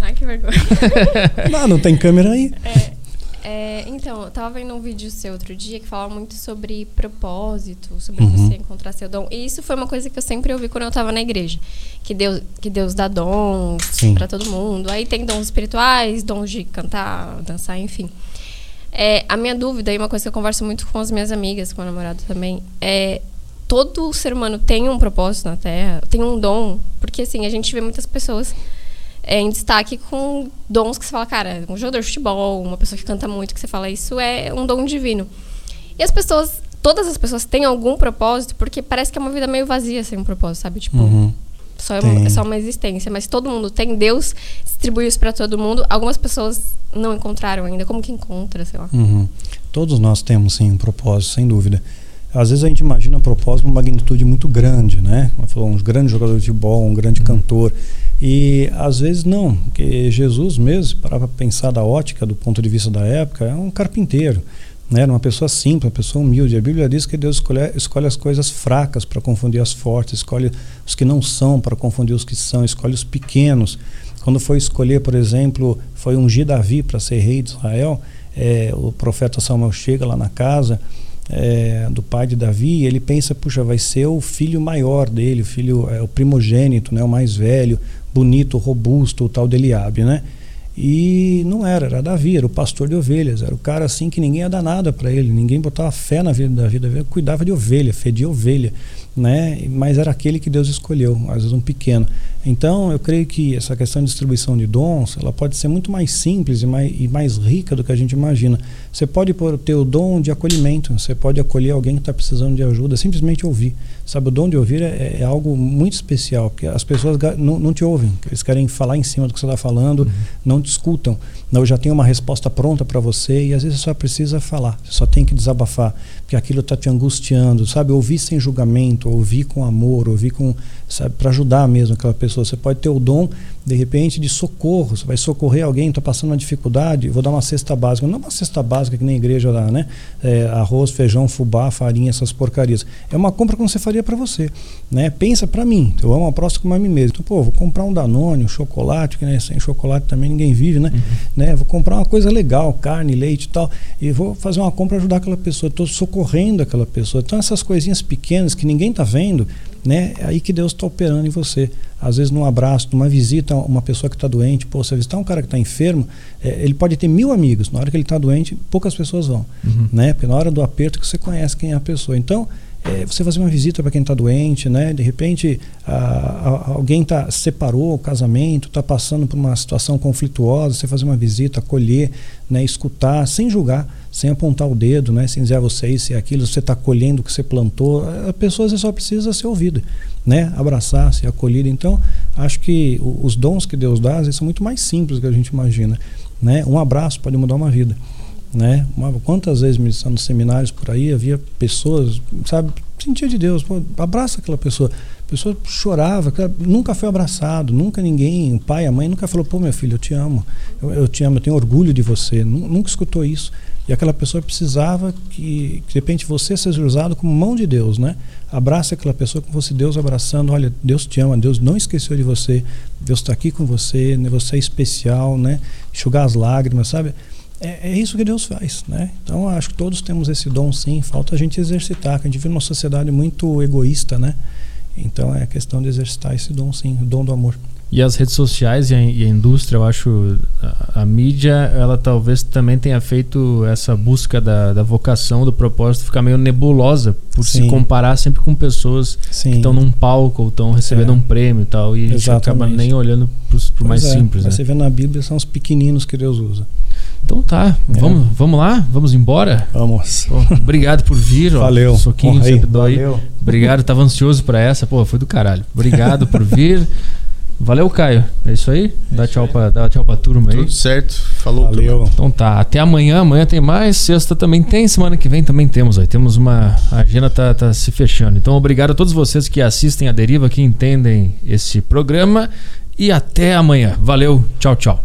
Ai, que vergonha. <laughs> não, não tem câmera aí. É, é, então, eu tava vendo um vídeo seu outro dia que falava muito sobre propósito, sobre uhum. você encontrar seu dom. E isso foi uma coisa que eu sempre ouvi quando eu tava na igreja. Que Deus, que Deus dá dons para todo mundo. Aí tem dons espirituais, dons de cantar, dançar, enfim. É, a minha dúvida, e uma coisa que eu converso muito com as minhas amigas, com o namorado também, é todo ser humano tem um propósito na Terra, tem um dom, porque assim, a gente vê muitas pessoas é, em destaque com dons que você fala, cara, um jogador de futebol, uma pessoa que canta muito, que você fala, isso é um dom divino. E as pessoas, todas as pessoas têm algum propósito, porque parece que é uma vida meio vazia sem um propósito, sabe? Tipo, uhum. Só é, uma, é, só uma existência. Mas todo mundo tem. Deus distribuiu isso para todo mundo. Algumas pessoas não encontraram ainda. Como que encontra, sei lá? Uhum. Todos nós temos, sim, um propósito, sem dúvida. Às vezes a gente imagina um propósito uma magnitude muito grande, né? Falou, um grande jogador de futebol, um grande uhum. cantor. E às vezes não, porque Jesus mesmo, para pensar da ótica, do ponto de vista da época, é um carpinteiro né? Era uma pessoa simples, uma pessoa humilde. A Bíblia diz que Deus escolhe, escolhe as coisas fracas para confundir as fortes, escolhe os que não são para confundir os que são, escolhe os pequenos. Quando foi escolher, por exemplo, foi ungir Davi para ser rei de Israel, é, o profeta Samuel chega lá na casa é, do pai de Davi ele pensa, puxa, vai ser o filho maior dele, o filho, é, o primogênito, né, o mais velho, bonito, robusto, o tal de Eliabe, né? E não era, era Davi, era o pastor de ovelhas, era o cara assim que ninguém ia dar nada para ele, ninguém botava fé na vida da vida, cuidava de ovelha, fedia ovelha né? Mas era aquele que Deus escolheu, às vezes um pequeno. Então, eu creio que essa questão de distribuição de dons, ela pode ser muito mais simples e mais, e mais rica do que a gente imagina. Você pode ter o dom de acolhimento, você pode acolher alguém que está precisando de ajuda, simplesmente ouvir. Sabe, o dom de ouvir é, é algo muito especial, porque as pessoas não, não, te ouvem, eles querem falar em cima do que você está falando, uhum. não te escutam. Não, já tem uma resposta pronta para você e às vezes você só precisa falar, você só tem que desabafar, porque aquilo está te angustiando, sabe? Ouvir sem julgamento, ouvir com amor, ouvir com, sabe, para ajudar mesmo aquela pessoa. Você pode ter o dom de repente, de socorro. Você vai socorrer alguém, está passando uma dificuldade, vou dar uma cesta básica. Não uma cesta básica que nem igreja dá, né? É, arroz, feijão, fubá, farinha, essas porcarias. É uma compra que você faria para você. Né? Pensa para mim, eu amo a próxima como a mim mesmo. Então, pô, vou comprar um Danone, um chocolate, que né, sem chocolate também ninguém vive, né? Uhum. né? Vou comprar uma coisa legal, carne, leite e tal, e vou fazer uma compra para ajudar aquela pessoa. Estou socorrendo aquela pessoa. Então, essas coisinhas pequenas que ninguém está vendo, né? É aí que Deus está operando em você. Às vezes, num abraço, numa visita a uma pessoa que está doente, pô, você visitar um cara que está enfermo, é, ele pode ter mil amigos. Na hora que ele está doente, poucas pessoas vão, uhum. né? Porque na hora do aperto que você conhece quem é a pessoa. Então, é, você fazer uma visita para quem está doente, né? De repente, a, a, alguém tá separou o casamento, está passando por uma situação conflituosa, você fazer uma visita, acolher, né? Escutar, sem julgar sem apontar o dedo, né? sem dizer a você isso e aquilo, você está colhendo o que você plantou. A pessoa só precisa ser ouvida, né? abraçar, ser acolhida. Então, acho que os dons que Deus dá são muito mais simples do que a gente imagina. Né? Um abraço pode mudar uma vida. Né? Quantas vezes me nos seminários por aí, havia pessoas, sabe, sentia de Deus, pô, abraça aquela pessoa. A pessoa chorava, nunca foi abraçado, nunca ninguém, o pai, a mãe, nunca falou, pô, meu filho, eu te amo, eu, eu te amo, eu tenho orgulho de você. Nunca escutou isso. E aquela pessoa precisava que, que de repente você seja usado como mão de Deus, né? Abraça aquela pessoa como fosse Deus abraçando. Olha, Deus te ama, Deus não esqueceu de você, Deus está aqui com você, né? você é especial, né? Enxugar as lágrimas, sabe? É, é, isso que Deus faz, né? Então acho que todos temos esse dom, sim. Falta a gente exercitar, que a gente vive numa sociedade muito egoísta, né? Então é questão de exercitar esse dom, sim, o dom do amor. E as redes sociais e a, e a indústria, eu acho, a, a, mídia, ela talvez também tenha feito essa busca da, da vocação, do propósito, ficar meio nebulosa, por Sim. se comparar sempre com pessoas Sim. que estão num palco ou estão recebendo é. um prêmio e tal. E Exatamente. a gente acaba nem olhando para o mais é. simples. Né? Você vê na Bíblia, são os pequeninos que Deus usa. Então tá, é. vamos, vamos lá? Vamos embora? Vamos. Pô, obrigado por vir. Valeu. Ó, soquinho sempre dói. Valeu. Obrigado, tava ansioso para essa. Pô, foi do caralho. Obrigado por vir. Valeu, Caio. É isso aí? Dá, é tchau, Pra, dá tchau pra turma aí. Tudo certo. Falou, Valeu. Turma. Então tá. Até amanhã. Amanhã tem mais. Sexta também tem. Semana que vem também temos. Aí. Temos uma. A agenda tá, tá se fechando. Então, obrigado a todos vocês que assistem a Deriva, que entendem esse programa. E até amanhã. Valeu. Tchau, tchau.